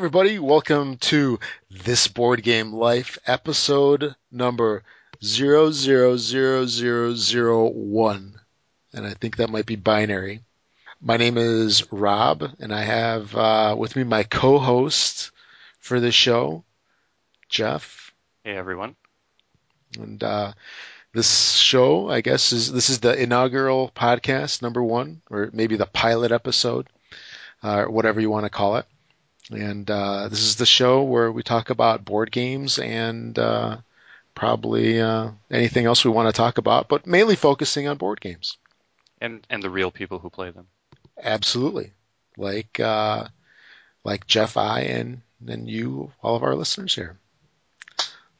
Everybody, welcome to This Board Game Life episode number 000001. And I think that might be binary. My name is Rob, and I have uh, with me my co-host for the show, Jeff. Hey everyone. And uh, this show, I guess, is this is the inaugural podcast number one, or maybe the pilot episode, uh, or whatever you want to call it. And uh, this is the show where we talk about board games and uh, probably uh, anything else we want to talk about, but mainly focusing on board games. And and the real people who play them. Absolutely, like uh, like Jeff, I, and and you, all of our listeners here.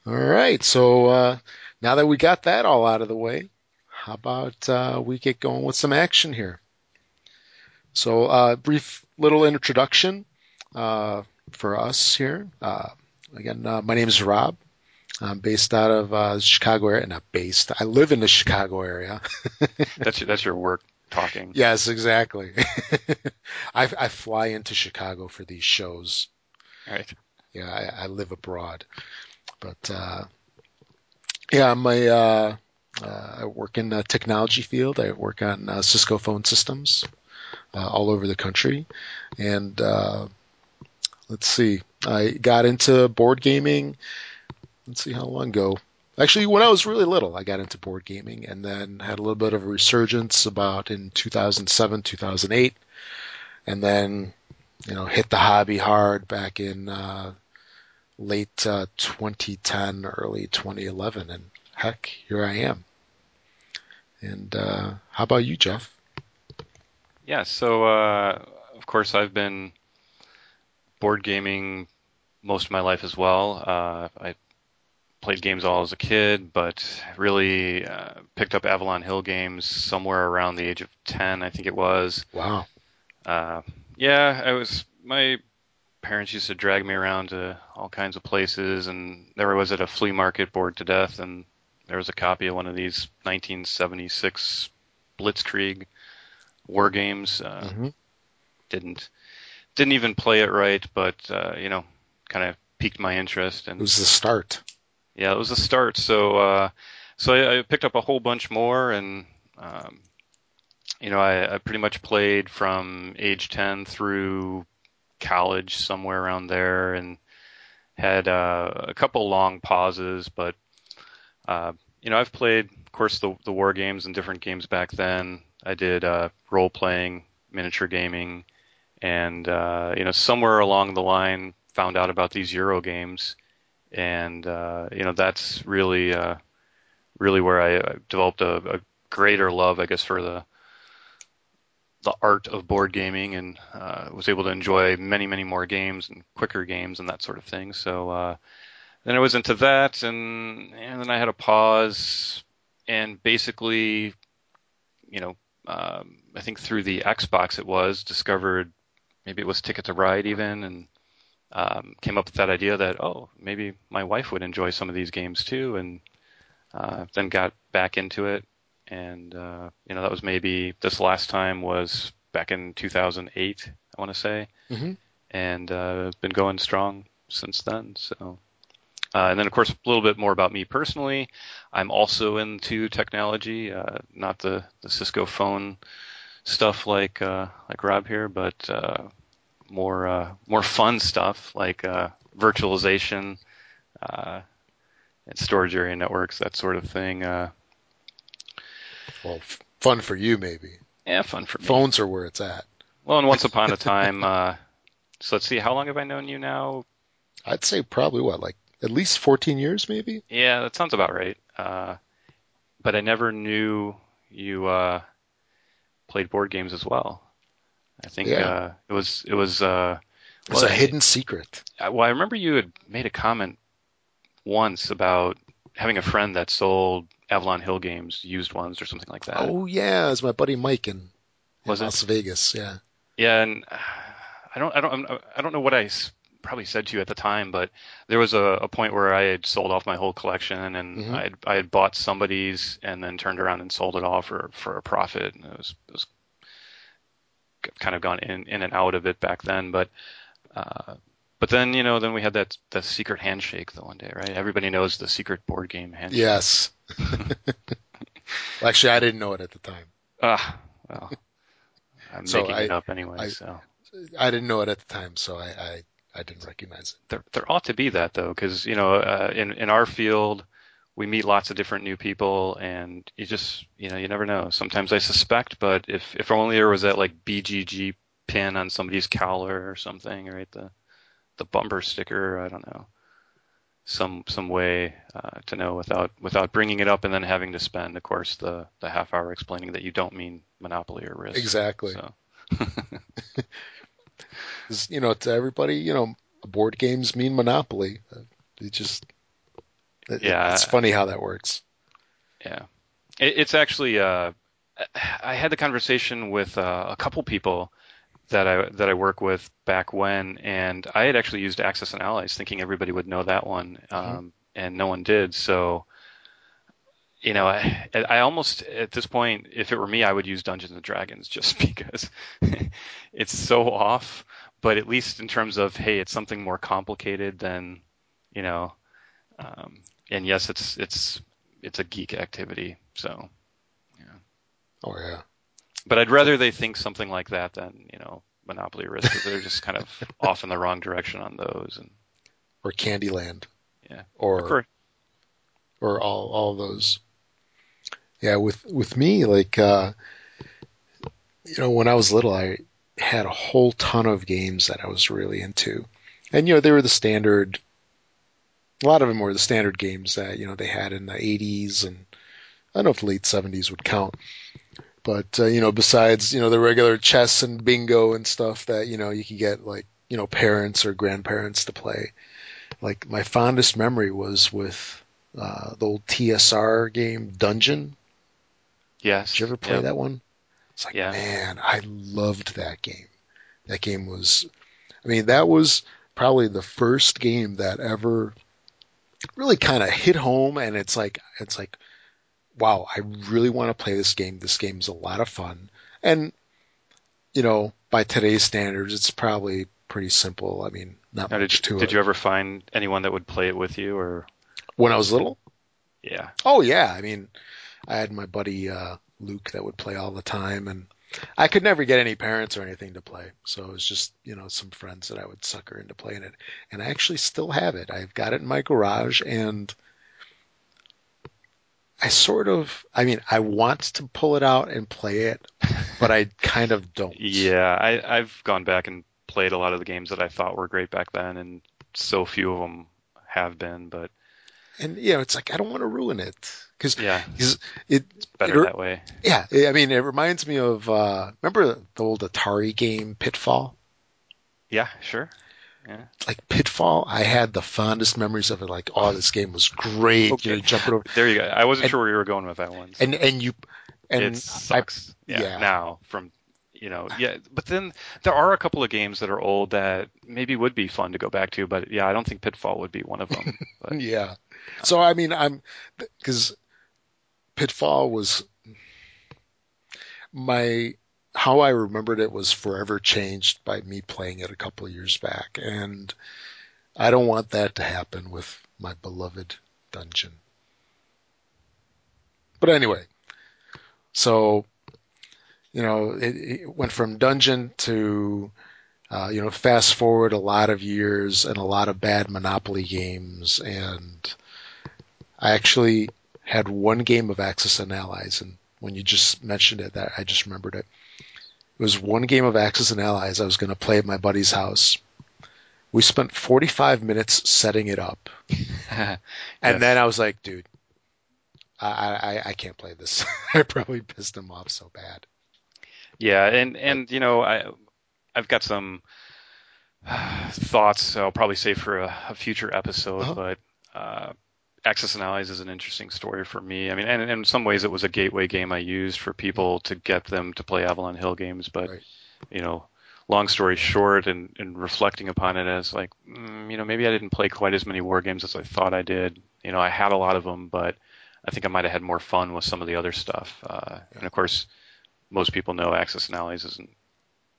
All right, so uh, now that we got that all out of the way, how about uh, we get going with some action here? So, uh, brief little introduction uh, for us here. Uh, again, uh, my name is Rob. I'm based out of uh, the Chicago area. Not based. I live in the Chicago area. that's your, that's your work talking. Yes, exactly. I, I fly into Chicago for these shows. Right. Yeah, I, I live abroad, but uh, yeah, I'm a, uh, uh, I work in the technology field. I work on uh, Cisco phone systems uh, all over the country, and uh, let's see, I got into board gaming. Let's see how long ago. Actually, when I was really little, I got into board gaming, and then had a little bit of a resurgence about in 2007, 2008, and then you know hit the hobby hard back in uh, late uh, 2010, early 2011, and heck, here I am. And uh, how about you, Jeff? Yeah, so uh, of course I've been board gaming most of my life as well. Uh, I played games all as a kid, but really uh, picked up Avalon Hill games somewhere around the age of 10, I think it was. Wow. Uh, yeah, I was my parents used to drag me around to all kinds of places, and there I was at a flea market bored to death, and there was a copy of one of these 1976 Blitzkrieg war games. Uh, mm-hmm. Didn't didn't even play it right, but uh, you know, kind of piqued my interest. And it was the start. Yeah, it was the start. So uh, so I, I picked up a whole bunch more, and um, you know, I, I pretty much played from age 10 through college, somewhere around there, and had uh, a couple long pauses. But uh, you know, I've played, of course, the the war games and different games back then. I did uh, role playing, miniature gaming, and uh, you know, somewhere along the line, found out about these Euro games, and uh, you know, that's really uh, really where I, developed a, a greater love, I guess, for the the art of board gaming and uh, was able to enjoy many, many more games and quicker games and that sort of thing. So uh, then I was into that, and, and then I had a pause, and basically, you know, um, I think through the Xbox it was discovered maybe it was Ticket to Ride even, and um, came up with that idea that oh maybe my wife would enjoy some of these games too, and uh, then got back into it and uh, you know that was maybe this last time was back in 2008, I want to say, mm-hmm. and uh, been going strong since then. So, uh, and then of course a little bit more about me personally. I'm also into technology, uh, not the the Cisco phone stuff like uh, like Rob here, but uh, more uh, more fun stuff like uh, virtualization. Uh, and storage area networks, that sort of thing. Uh, well, f- fun for you, maybe. Yeah, fun for me. Phones are where it's at. Well, and once upon a time, uh, so let's see, how long have I known you now? I'd say probably what, like at least 14 years, maybe. Yeah, that sounds about right. Uh, but I never knew you uh, played board games as well. I think Yeah. uh, it was it was. Uh, It's well, a hidden secret. I- Well, I remember you had made a comment once about having a friend that sold Avalon Hill games, used ones or something like that. Oh yeah, it was my buddy Mike in, in it? Las Vegas. Yeah. Yeah, and uh, I don't, I don't, I don't know what I probably said to you at the time, but there was a, a point where I had sold off my whole collection, and Mhm. I had, I had bought somebody's, and then turned around and sold it all for for a profit, and it was, it was kind of gone in in and out of it back then, but. Uh, but then you know, then we had that that secret handshake the one day, right? Everybody knows the secret board game handshake. Yes. well, actually, I didn't know it at the time. Ah, well, I'm So making I- it up anyway. I- so I didn't know it at the time, so I I, I didn't recognize it. there there ought to be that though, because you know, uh, in in our field, we meet lots of different new people, and you just you know you never know. Sometimes I suspect, but if if only there was that like BGG pin on somebody's collar or something, right? The the bumper sticker, I don't know. Some some way uh, to know without without bringing it up and then having to spend, of course, the the half hour explaining that you don't mean monopoly or risk. Exactly. So 'Cause, you know, to everybody, you know, board games mean Monopoly. It just, it- Yeah. it's funny how that works. Yeah, it, it's actually. Uh, I had the conversation with uh, a couple people that I that I work with back when, and I had actually used Axis and Allies, thinking everybody would know that one, um, and no one did. So, you know, I, I almost at this point, if it were me, I would use Dungeons and Dragons just because it's so off. But at least in terms of, hey, it's something more complicated than, you know, um, and yes, it's it's it's a geek activity. So, yeah. Oh yeah. but I'd rather they think something like that than you know Monopoly Risk they're just kind of off in the wrong direction on those. And Or Candyland. Yeah. Or for, or all all those. Yeah, with with me, like uh you know, when I was little I had a whole ton of games that I was really into. And you know, they were the standard a lot of them were the standard games that, you know, they had in the 80s and I don't know if the late 70s would count. But uh, you know, besides, you know, the regular chess and bingo and stuff that, you know, you could get like, you know, parents or grandparents to play. Like my fondest memory was with uh, the old TSR game Dungeon. yes. Did you ever play Yep. that one? It's like, Yeah. man, I loved that game. That game was, I mean, that was probably the first game that ever really kind of hit home. And it's like, it's like, wow, I really want to play this game. This game's a lot of fun. And, you know, by today's standards, it's probably pretty simple. I mean, not Now, much did to did it. you ever find anyone that would play it with you, or When I was little, yeah? Oh yeah, I mean, I had my buddy uh, Luke that would play all the time, and I could never get any parents or anything to play, so it was just you know some friends that I would sucker into playing it, and I actually still have it. I've got it in my garage, and I sort of, I mean, I want to pull it out and play it, but I kind of don't. Yeah, I, I've gone back and played a lot of the games that I thought were great back then, and so few of them have been. But and you know, it's like I don't want to ruin it because yeah, it better it- that way. Yeah, I mean, it reminds me of uh, remember the old Atari game Pitfall. Yeah, sure. Yeah. like Pitfall, I had the fondest memories of it. Like, oh, this game was great. Okay. You know, jumping over, There you go. I wasn't And- sure where you were going with that one. so and and you, and it I, sucks. yeah, yeah. Now from you know, yeah, but then there are a couple of games that are old that maybe would be fun to go back to, but yeah, I don't think Pitfall would be one of them. But yeah. So I mean, I'm because Pitfall was my how I remembered it was forever changed by me playing it a couple of years back, and I don't want that to happen with my beloved dungeon. But anyway, so you know, it, it went from dungeon to uh, you know, fast forward a lot of years and a lot of bad Monopoly games, and I actually had one game of Axis and Allies, and when you just mentioned it, that I just remembered it. It was one game of Axis and Allies I was going to play at my buddy's house. We spent 45 minutes setting it up, and Yes. then I was like, dude, I, I, I can't play this. I probably pissed him off so bad. Yeah, and and you know, I I've got some thoughts I'll probably say for a, a future episode, Uh-huh. but uh, Axis and Allies is an interesting story for me. I mean, and, and in some ways, it was a gateway game I used for people to get them to play Avalon Hill games. But Right. you know, long story short, and, and reflecting upon it as like, mm, you know, maybe I didn't play quite as many war games as I thought I did. You know, I had a lot of them, but I think I might have had more fun with some of the other stuff. Uh, And of course, most people know Axis and Allies isn't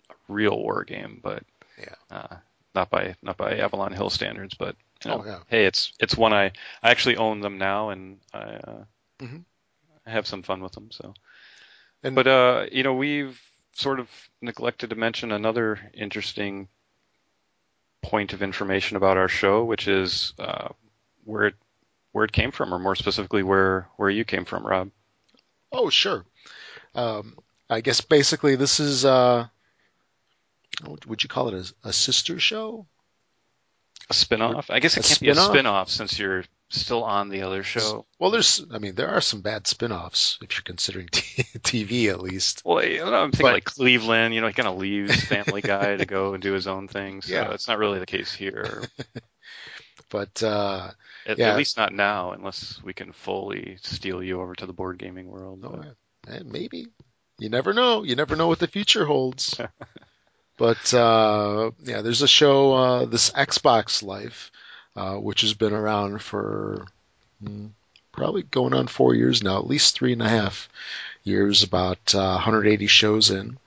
a real war game, but Yeah. uh, not by not by Avalon Hill standards, but you know, Oh, yeah. hey, it's it's one I I actually own them now, and I, uh, Mhm. I have some fun with them. So, And- but uh, you know, we've sort of neglected to mention another interesting point of information about our show, which is uh, where it where it came from, or more specifically, where where you came from, Rob. Oh, sure. Um, I guess basically this is uh, would you call it? A, a sister show? A spin-off? I guess it A can't be a spin-off? spin-off since you're still on the other show. Well, there's, I mean, there are some bad spin-offs if you're considering t- TV at least. Well, you know, I'm thinking But- like Cleveland. You know, he kind of leaves Family Guy to go and do his own thing. So Yeah. that's not really the case here. But, uh, At, Yeah. at least not now, unless we can fully steal you over to the board gaming world. oh, But- eh, maybe. You never know. You never know what the future holds. but, uh, yeah, there's a show, uh, this Xbox Life, uh, which has been around for mm, probably going on four years now, at least three and a half years, about uh, 180 shows in.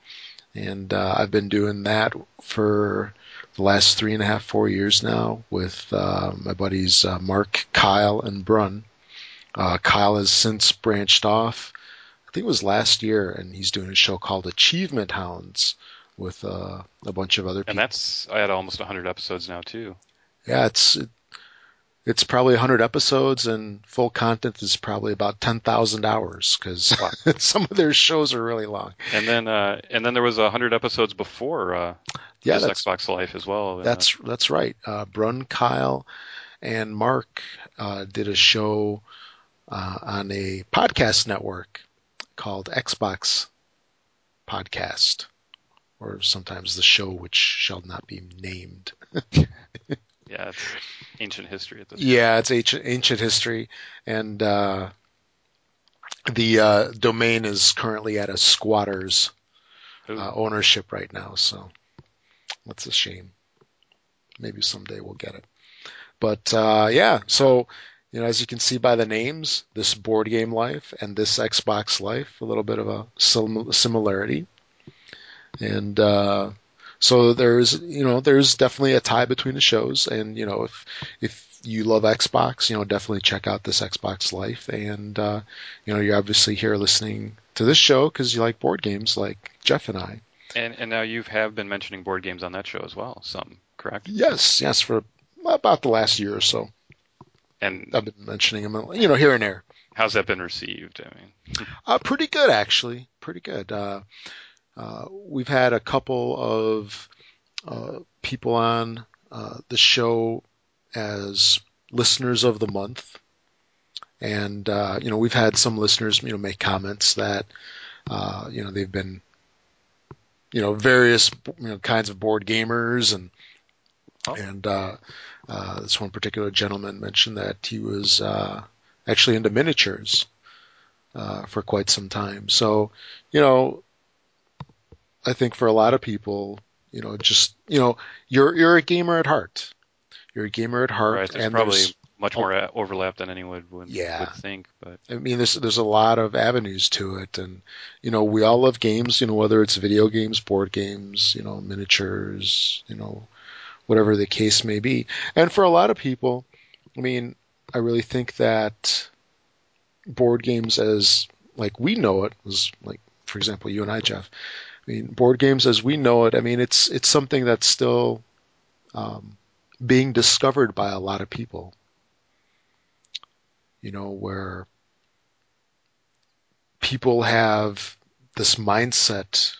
And uh, I've been doing that for the last three and a half, four years now with uh, my buddies uh, Mark, Kyle, and Brun. Uh, Kyle has since branched off. I think it was last year, and he's doing a show called Achievement Hounds with uh, a bunch of other people. and that's I had almost 100 episodes now too. Yeah, it's it, it's probably 100 episodes, and full content is probably about 10,000 hours because some of their shows are really long. And then uh, and then there was 100 episodes before uh, Yeah, that's Xbox Life as well. And, uh, that's that's right. Uh, Brun, Kyle, and Mark uh, did a show uh, on a podcast network called Xbox Podcast, or sometimes the show which shall not be named. yeah, it's ancient history at this. Yeah, it's ancient, ancient history, and uh, the uh, domain is currently at a squatter's uh, ownership right now. So that's a shame. Maybe someday we'll get it. But uh, yeah, so you know, as you can see by the names, this board game life and this Xbox life, a little bit of a sim- similarity, and uh, so there's you know there's definitely a tie between the shows, and you know if if you love Xbox, you know definitely check out this Xbox life, and uh, you know you're obviously here listening to this show because you like board games, like Jeff and I. And and now you have been mentioning board games on that show as well. Some correct? Yes, yes, for about the last year or so, And I've been mentioning them, you know, here and there. how's that been received? I mean, Uh, pretty good, actually. Pretty good. Uh, uh, we've had a couple of uh, people on uh, the show as listeners of the month, and uh, you know, we've had some listeners, you know, make comments that uh, you know they've been, you know, various you know kinds of board gamers and. Oh. And uh, uh, this one particular gentleman mentioned that he was uh, actually into miniatures uh, for quite some time. So, you know, I think for a lot of people, you know, just you know, you're you're a gamer at heart. You're a gamer at heart, right? There's and probably there's, much more uh overlap than anyone would Yeah. would think. But I mean, there's there's a lot of avenues to it, and you know, we all love games. You know, whether it's video games, board games, you know, miniatures, you know, whatever the case may be. And for a lot of people, I mean, I really think that board games, as like we know it, was like, for example, you and I, Jeff. I mean, board games as we know it. I mean, it's it's something that's still um, being discovered by a lot of people. You know, where people have this mindset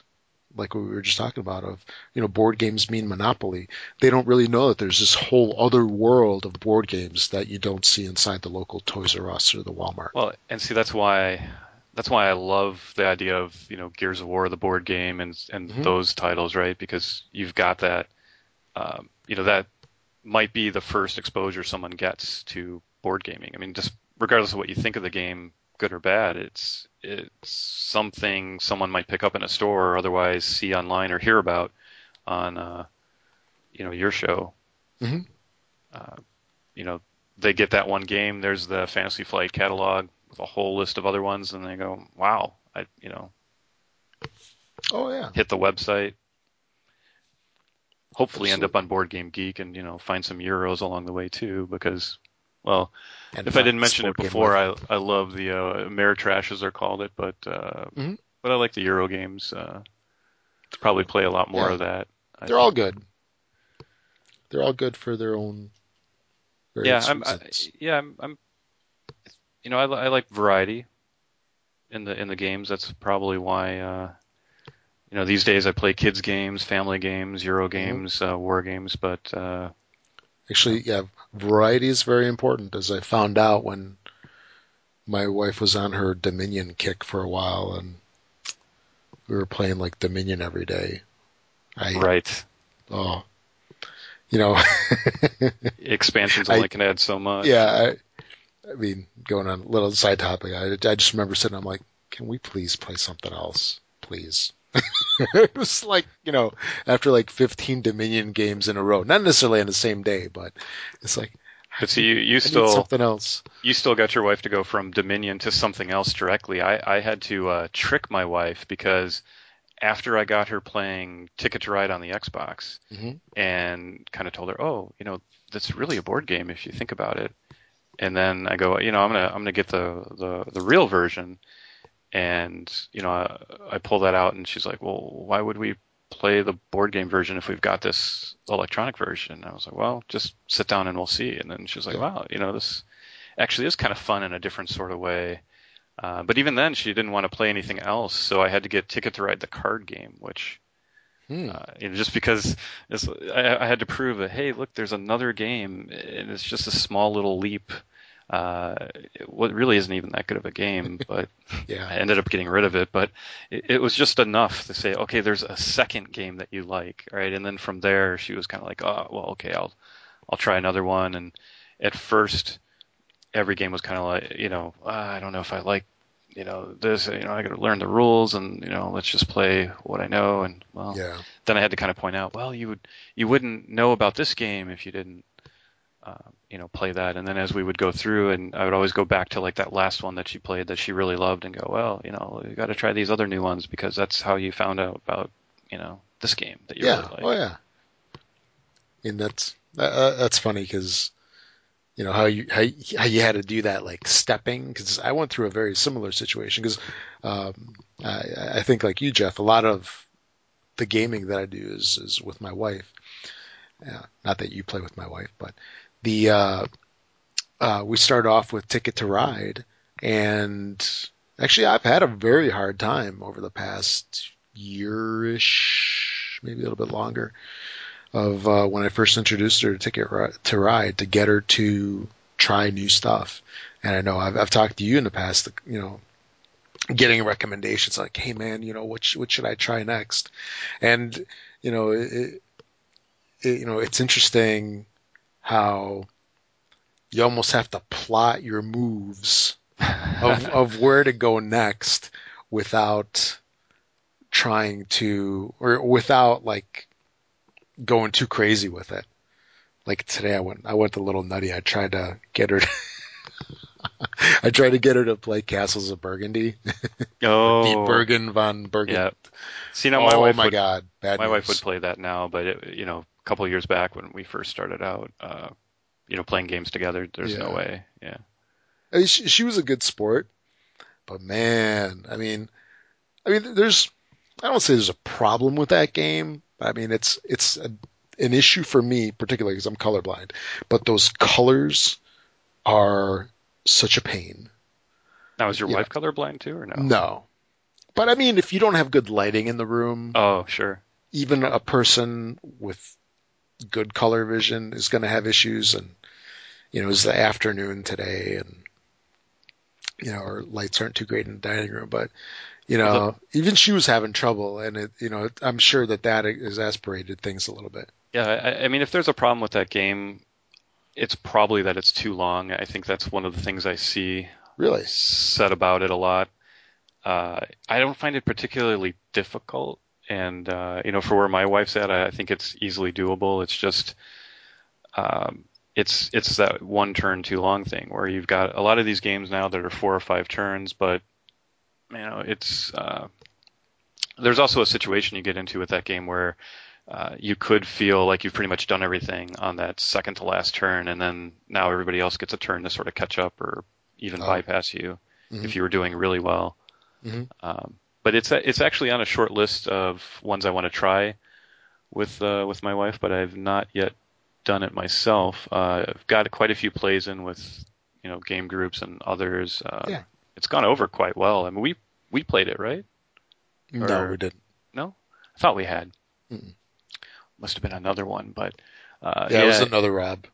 like what we were just talking about of you know board games mean monopoly they don't really know that there's this whole other world of board games that you don't see inside the local toys r us or the walmart well, and see that's why that's why I love the idea of you know Gears of War, the board game, and and Mhm. those titles, right? Because you've got that, um, you know, that might be the first exposure someone gets to board gaming. I mean, just regardless of what you think of the game, good or bad, it's it's something someone might pick up in a store or otherwise see online or hear about on, uh, you know, your show. Mhm. Uh, you know, they get that one game. There's the Fantasy Flight catalog with a whole list of other ones, and they go, "Wow!" I, you know, oh yeah hit the website. hopefully end up on Board Game Geek and you know find some euros along the way too because well And if I didn't mention it before I I love the uh, Ameritrash as they're called it but uh, Mhm. but I like the Euro games uh, to probably play a lot more Yeah. of that I they're all good. They're all good for their own. yeah, I'm, I, yeah, I'm, I'm, you know, I, I like variety in the in the games. That's probably why, uh, you know, these days I play kids games, family games, Euro games, uh, war games. But uh, Actually, yeah, variety is very important, as I found out when my wife was on her Dominion kick for a while, and we were playing like Dominion every day. I right, oh, you know, expansions I- can add so much. yeah. I, I mean, going on a little side topic, I, I just remember sitting. I'm like, can we please play something else, please? it was like you know, after like 15 Dominion games in a row, not necessarily on the same day, but it's like. But see, you, you I still something else. you still got your wife to go from Dominion to something else directly. I, I had to uh, trick my wife because after I got her playing Ticket to Ride on the Xbox Mhm. and kind of told her, oh, you know, that's really a board game if you think about it. And then I go, you know, I'm gonna I'm gonna get the the, the real version, and you know, I, I pull that out, and she's like, well, why would we play the board game version if we've got this electronic version? I was like, well, just sit down and we'll see. And then she was like, Yeah. wow, you know, this actually is kind of fun in a different sort of way. Uh, but even then, she didn't want to play anything else, so I had to get Ticket to Ride the card game, which Hmm. uh, you know, just because it's, I, I had to prove that, hey, look, there's another game, and it's just a small little leap. Uh, what really isn't even that good of a game, but yeah. I ended up getting rid of it. But it, it was just enough to say, okay, there's a second game that you like, right? And then from there, she was kind of like, oh, well, okay, I'll I'll try another one. And at first, every game was kind of like, you know, "Ah, I don't know if I like, you know, this. You know, I got to learn the rules, and you know, let's just play what I know. And well, Yeah. then I had to kind of point out, well, you would you wouldn't know about this game if you didn't, uh, you know, play that. And then as we would go through, and I would always go back to like that last one that she played that she really loved, and go, well, you know, you got to try these other new ones because that's how you found out about, you know, this game that you yeah. really like. Oh yeah. And that's uh, that's funny because you know how you how, you- how you had to do that like stepping because I went through a very similar situation because um, I, I think like you Jeff a lot of the gaming that I do is is with my wife. Yeah, not that you play with my wife, but the uh, uh, we start off with Ticket to Ride, and actually I've had a very hard time over the past yearish, maybe a little bit longer, of uh, when I first introduced her to Ticket to Ride to get her to try new stuff. And I know I've, I've talked to you in the past, you know, getting recommendations like, "Hey man, you know what sh- what should I try next?" And you know, it, it, you know, it's interesting how you almost have to plot your moves of of where to go next without trying to or without like going too crazy with it. Like today I went I went a little nutty. I tried to get her to I tried to get her to play Castles of Burgundy. oh, Bergen von Bergen. yeah. See, now my oh wife my would, god, bad my news. wife would play that now, but it, you know, couple of years back when we first started out, uh, you know, playing games together, there's no way. Yeah. I mean, she, she was a good sport, but man, I mean, I mean, there's, I don't say there's a problem with that game. I mean, it's it's a, an issue for me, particularly because I'm colorblind. But those colors are such a pain. Now, is your Yeah. wife colorblind too, or no? No, but I mean, if you don't have good lighting in the room, Oh, sure. even a person with good color vision is going to have issues. And you know, it was the afternoon today, and you know, our lights aren't too great in the dining room, but you know, Well, even she was having trouble, and it, you know, I'm sure that that exasperated things a little bit. Yeah, I, I mean, if there's a problem with that game, it's probably that it's too long. I think that's one of the things I see Really? said about it a lot. Uh, I don't find it particularly difficult, and uh, you know, for where my wife's at, I, I think it's easily doable. It's just, um, it's it's that one turn too long thing where you've got a lot of these games now that are four or five turns, but you know, it's uh, there's also a situation you get into with that game where uh, you could feel like you've pretty much done everything on that second to last turn, and then now everybody else gets a turn to sort of catch up or even oh. bypass you mm-hmm. if you were doing really well. Mm-hmm. Um, but it's it's actually on a short list of ones I want to try with uh, with my wife, but I've not yet done it myself. Uh, I've got quite a few plays in with you know game groups and others. Uh, yeah. It's gone over quite well. I mean, we we played it, right? No, or, we didn't. No, I thought we had. Mm-mm. Must have been another one, but uh, yeah, yeah, it was another Rob.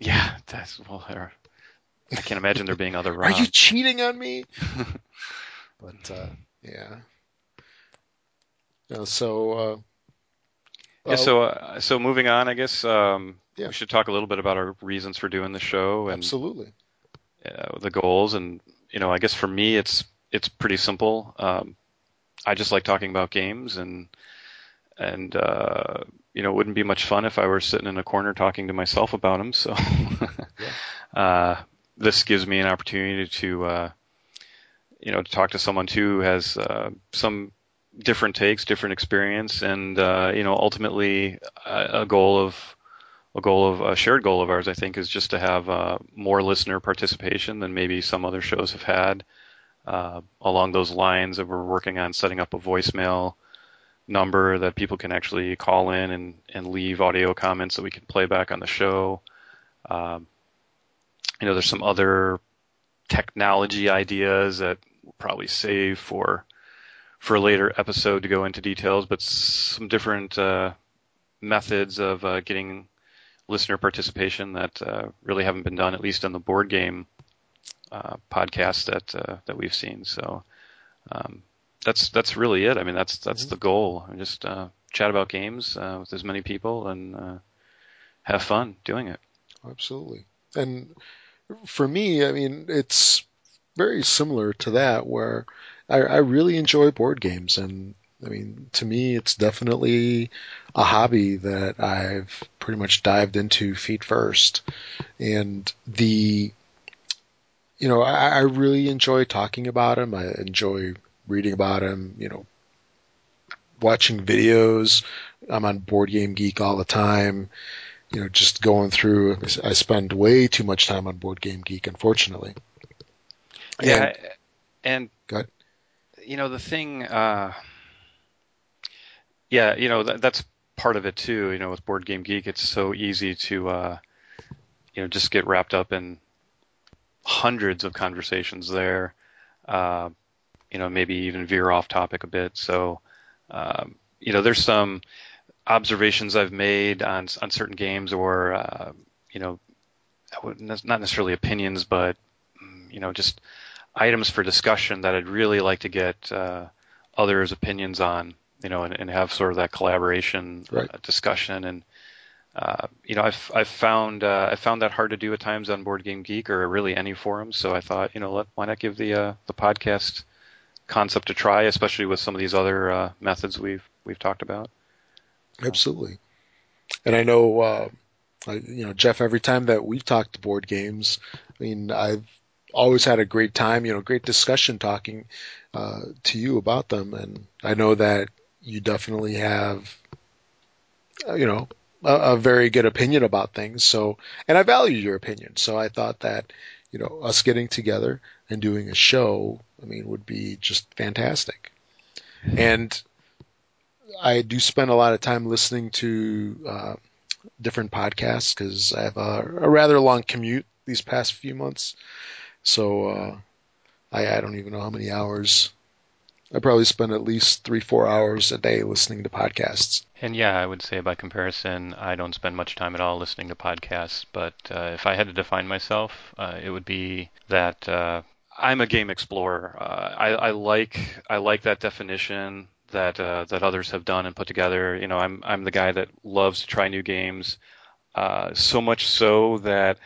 Yeah, that's well. There, I can't imagine there being other Robs. Are you cheating on me? but uh, yeah. yeah so. Uh, yeah. So uh, so moving on, I guess um, yeah. we should talk a little bit about our reasons for doing the show and absolutely uh, the goals and you know I guess for me it's it's pretty simple. Um, I just like talking about games and and uh, you know it wouldn't be much fun if I were sitting in a corner talking to myself about them. So yeah. uh, this gives me an opportunity to uh, you know to talk to someone too who has uh, some different takes, different experience, and uh, you know ultimately a, a, goal of a goal of a shared goal of ours, I think, is just to have uh, more listener participation than maybe some other shows have had. Uh, along those lines, that we're working on setting up a voicemail number that people can actually call in and, and leave audio comments that we can play back on the show. Um, you know, there's some other technology ideas that we'll probably save for for a later episode to go into details, but some different uh, methods of uh, getting listener participation that uh, really haven't been done, at least in the board game uh, podcast that uh, that we've seen. So um, that's that's really it. I mean, that's that's mm-hmm. the goal. Just uh, chat about games with as many people and have fun doing it. Absolutely. And for me, I mean, it's very similar to that where I, I really enjoy board games and I mean, to me, it's definitely a hobby that I've pretty much dived into feet first. And the, you know, I, I really enjoy talking about them. I enjoy reading about them, you know, watching videos. I'm on Board Game Geek all the time. You know, just going through. I spend way too much time on Board Game Geek, unfortunately. Yeah, and, and you know the thing. Uh, yeah, you know that, that's part of it too. You know, with Board Game Geek, it's so easy to uh, you know just get wrapped up in hundreds of conversations there. Uh, you know, maybe even veer off topic a bit. So, um, you know, there's some observations I've made on on certain games, or uh, you know, not necessarily opinions, but you know, just items for discussion that I'd really like to get uh, others' opinions on you know, and, and have sort of that collaboration right. uh, discussion. And uh, you know, I've I've found uh, I found that hard to do at times on Board Game Geek or really any forums. So I thought, you know, let, why not give the uh, the podcast concept a try, especially with some of these other uh, methods we've we've talked about. Absolutely, and I know. Uh, I, you know, Jeff, every time that we've talked board games, I mean, I've always had a great time, you know, great discussion talking uh, to you about them. And I know that you definitely have, uh, you know, a, a, very good opinion about things. So, and I value your opinion. So I thought that, you know, us getting together and doing a show, I mean, would be just fantastic. And I do spend a lot of time listening to uh, different podcasts because I have a, a, rather long commute these past few months. So uh, I, I don't even know how many hours I probably spend at least three, four hours a day listening to podcasts. And yeah, I would say by comparison, I don't spend much time at all listening to podcasts. But uh, if I had to define myself, uh, it would be that uh, I'm a game explorer. Uh, I, I, like I like that definition that uh, that others have done and put together. You know, I'm I'm the guy that loves to try new games. Uh, so much so that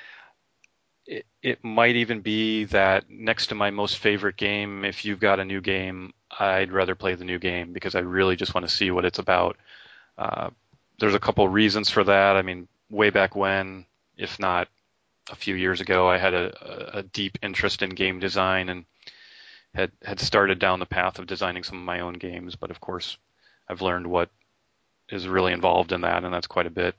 it, might even be that next to my most favorite game, if you've got a new game, I'd rather play the new game because I really just want to see what it's about. Uh, there's a couple reasons for that. I mean, way back when, if not a few years ago, I had a, a deep interest in game design and had had started down the path of designing some of my own games. But of course, I've learned what is really involved in that, and that's quite a bit.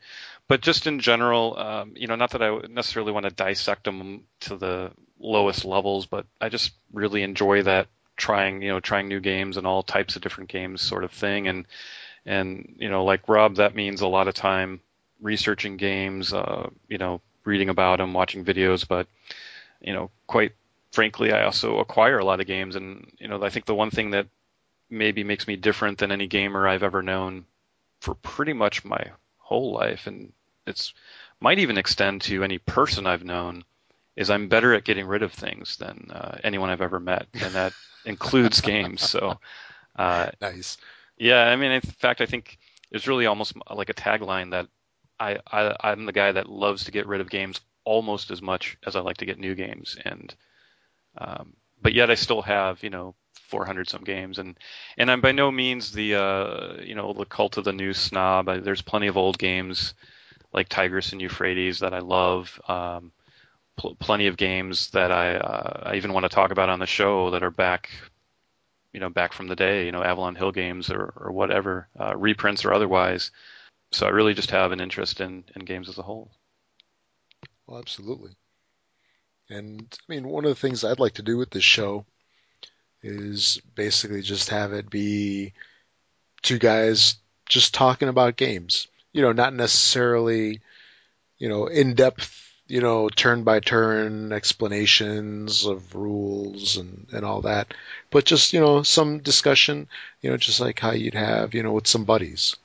But just in general, um, you know, not that I necessarily want to dissect them to the lowest levels, but I just really enjoy that trying, you know, trying new games and all types of different games sort of thing. And and you know, like Rob, that means a lot of time researching games, uh, you know, reading about them, watching videos. But you know, quite frankly, I also acquire a lot of games, and you know, I think the one thing that maybe makes me different than any gamer I've ever known for pretty much my whole life, and it's might even extend to any person I've known, is I'm better at getting rid of things than uh, anyone I've ever met, and that includes games. So, uh, nice. Yeah, I mean, in fact, I think it's really almost like a tagline that I, I I'm the guy that loves to get rid of games almost as much as I like to get new games, and um, but yet I still have you know 400 some games, and and I'm by no means the uh, you know the cult of the new snob. I, there's plenty of old games like Tigris and Euphrates that I love. Um, pl- plenty of games that I uh, I even want to talk about on the show that are back you know back from the day, you know Avalon Hill games or or whatever, uh, reprints or otherwise. So I really just have an interest in in games as a whole. Well, absolutely. And I mean, one of the things I'd like to do with this show is basically just have it be two guys just talking about games. You know, not necessarily, you know, in depth, you know, turn by turn explanations of rules and, and all that, but just, you know, some discussion, you know, just like how you'd have, you know, with some buddies,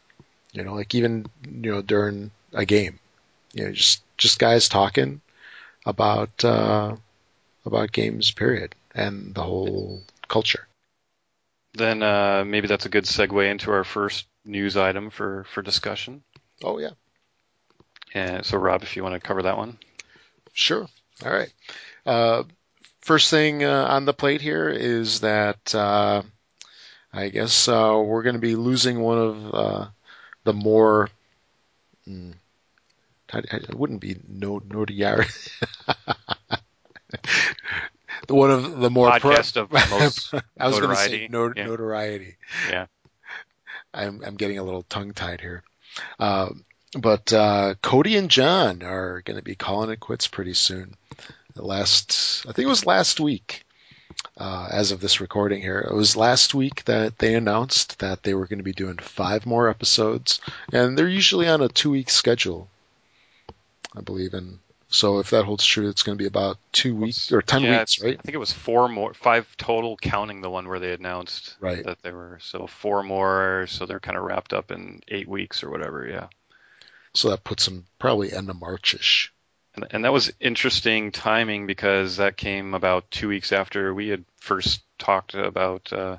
you know, like even, you know, during a game, you know, just, just guys talking about, uh, about games, period, and the whole culture. Then uh, maybe that's a good segue into our first news item for, for discussion. Oh yeah. And so Rob, if you want to cover that one. Sure. All right. Uh, first thing uh, on the plate here is that uh, I guess uh, we're going to be losing one of uh, the more. Mm, it wouldn't be no one of the more podcast pro- of most I was going to say not- yeah. notoriety. Yeah, I'm I'm getting a little tongue tied here. Uh, but uh, Cody and John are going to be calling it quits pretty soon. The last, I think it was last week. Uh, as of this recording here, it was last week that they announced that they were going to be doing five more episodes, and they're usually on a two-week schedule, I believe. And so if that holds true, it's going to be about two weeks or ten yeah, weeks, right? I think it was four more, five total, counting the one where they announced right. that they were. So four more, so they're kind of wrapped up in eight weeks or whatever. Yeah. So that puts them probably end of Marchish. And, and that was interesting timing because that came about two weeks after we had first talked about uh,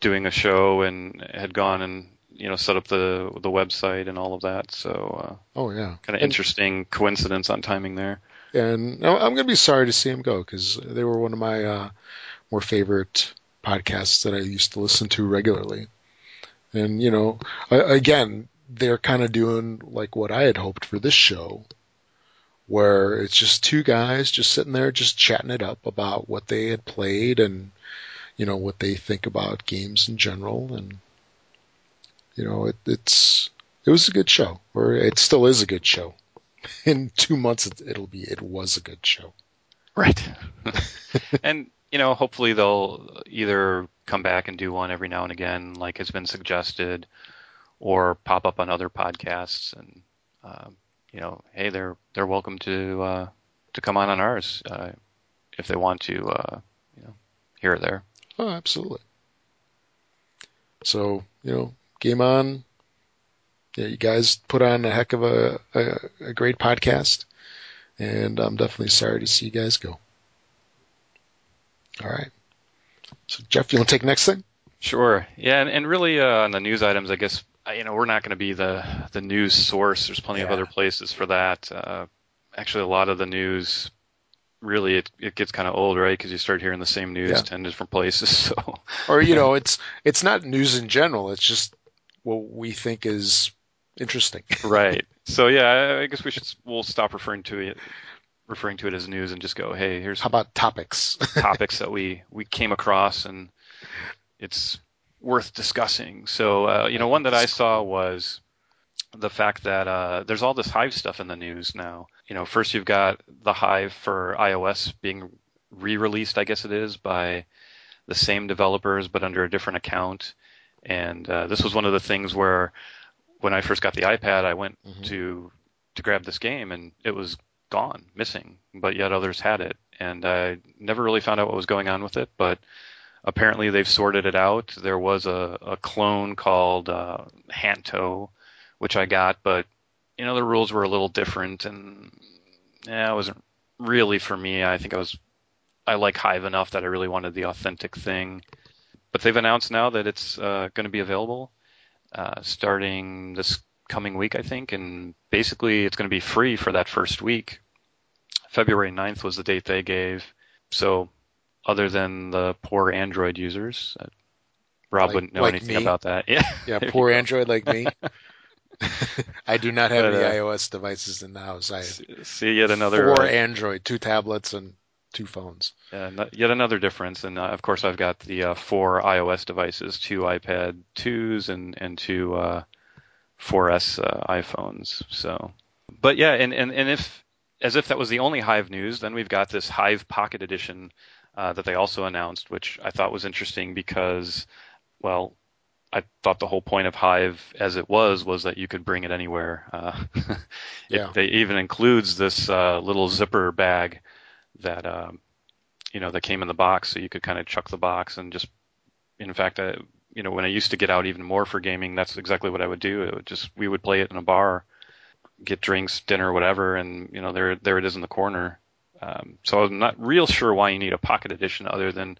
doing a show and had gone and you know set up the the website and all of that. So uh, oh yeah, kind of interesting coincidence on timing there. And I'm going to be sorry to see him go because they were one of my uh, more favorite podcasts that I used to listen to regularly. And you know, again, they're kind of doing like what I had hoped for this show, where it's just two guys just sitting there just chatting it up about what they had played and you know what they think about games in general and you know, it, it's it was a good show, or it still is a good show. In two months, it, it'll be it was a good show. Right. and you know, hopefully they'll either come back and do one every now and again, like has been suggested, or pop up on other podcasts. And um, you know, hey, they're they're welcome to uh, to come on on ours uh, if they want to. Uh, you know, here or there. Oh, absolutely. So you know, game on. Yeah, you guys put on a heck of a, a, a great podcast, and I'm definitely sorry to see you guys go. All right. So, Jeff, you want to take next thing? Sure. Yeah, and, and really uh, on the news items, I guess you know we're not going to be the the news source. There's plenty yeah. of other places for that. Uh, actually, a lot of the news really it, it gets kind of old, right? Because you start hearing the same news yeah. ten different places. So, or you know, it's it's not news in general. It's just what we think is interesting. right. So yeah, I guess we should we'll stop referring to it referring to it as news and just go, hey, here's how about topics? topics that we we came across and it's worth discussing. So uh, you know, one that I saw was the fact that uh, there's all this Hive stuff in the news now. You know, first you've got the Hive for iOS being re-released, I guess it is, by the same developers but under a different account. And uh, this was one of the things where when I first got the iPad, I went mm-hmm. to to grab this game and it was gone, missing, but yet others had it, and I never really found out what was going on with it. But apparently they've sorted it out. There was a, a clone called uh, Hanto, which I got, but you know the rules were a little different, and yeah, it wasn't really for me. I think I was I like Hive enough that I really wanted the authentic thing. But they've announced now that it's uh, going to be available uh, starting this coming week, I think, and basically it's going to be free for that first week. February 9th was the date they gave. So, other than the poor Android users, uh, Rob like, wouldn't know like anything me. about that. Yeah, yeah, poor Android like me. I do not have but, any uh, iOS devices in the house. I see yet another four uh, Android, two tablets, and two phones. Yeah, yet another difference. And uh, of course, I've got the uh, four iOS devices, two iPad 2s, and and two uh, 4S uh, iPhones. So, but yeah, and, and and if as if that was the only Hive news, then we've got this Hive Pocket Edition uh, that they also announced, which I thought was interesting because, well, I thought the whole point of Hive as it was was that you could bring it anywhere. Uh, yeah. It, they even includes this uh, little zipper bag that um, you know that came in the box, so you could kind of chuck the box and just. In fact, I, you know, when I used to get out even more for gaming, that's exactly what I would do. It would just we would play it in a bar, get drinks, dinner, whatever, and you know there there it is in the corner. Um, so I'm not real sure why you need a pocket edition other than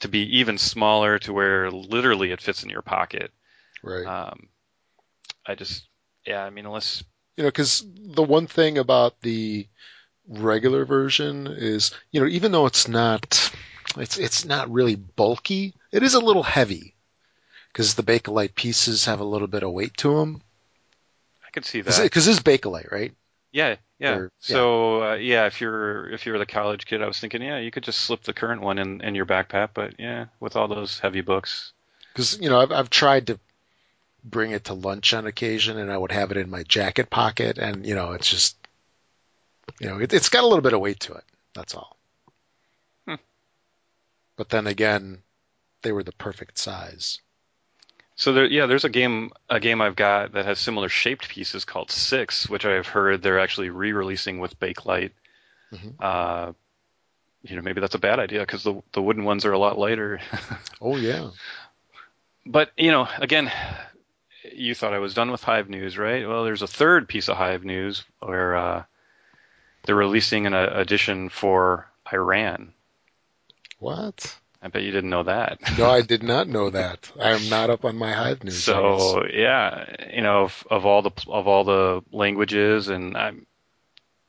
to be even smaller to where literally it fits in your pocket. Right. Um, I just yeah, I mean unless you know because the one thing about the regular version is, you know, even though it's not, it's it's not really bulky, it is a little heavy because the Bakelite pieces have a little bit of weight to them. I could see that because it's Bakelite, right? Yeah, yeah. Or, so uh, yeah, if you're if you're the college kid, I was thinking, yeah, you could just slip the current one in in your backpack, but yeah, with all those heavy books. Because you know, I've I've tried to bring it to lunch on occasion, and I would have it in my jacket pocket, and you know, it's just you know, it, has got a little bit of weight to it. That's all. Hmm. But then again, they were the perfect size. So there, yeah, there's a game, a game I've got that has similar shaped pieces called Six, which I've heard they're actually re-releasing with Bakelite. Mm-hmm. Uh, you know, maybe that's a bad idea because the the wooden ones are a lot lighter. oh yeah. But you know, again, you thought I was done with Hive News, right? Well, there's a third piece of Hive News where uh, they're releasing an uh, edition for Iran. What? I bet you didn't know that. no, I did not know that. I am not up on my Hive news. So yeah, you know, of, of, all the of all the languages, and I'm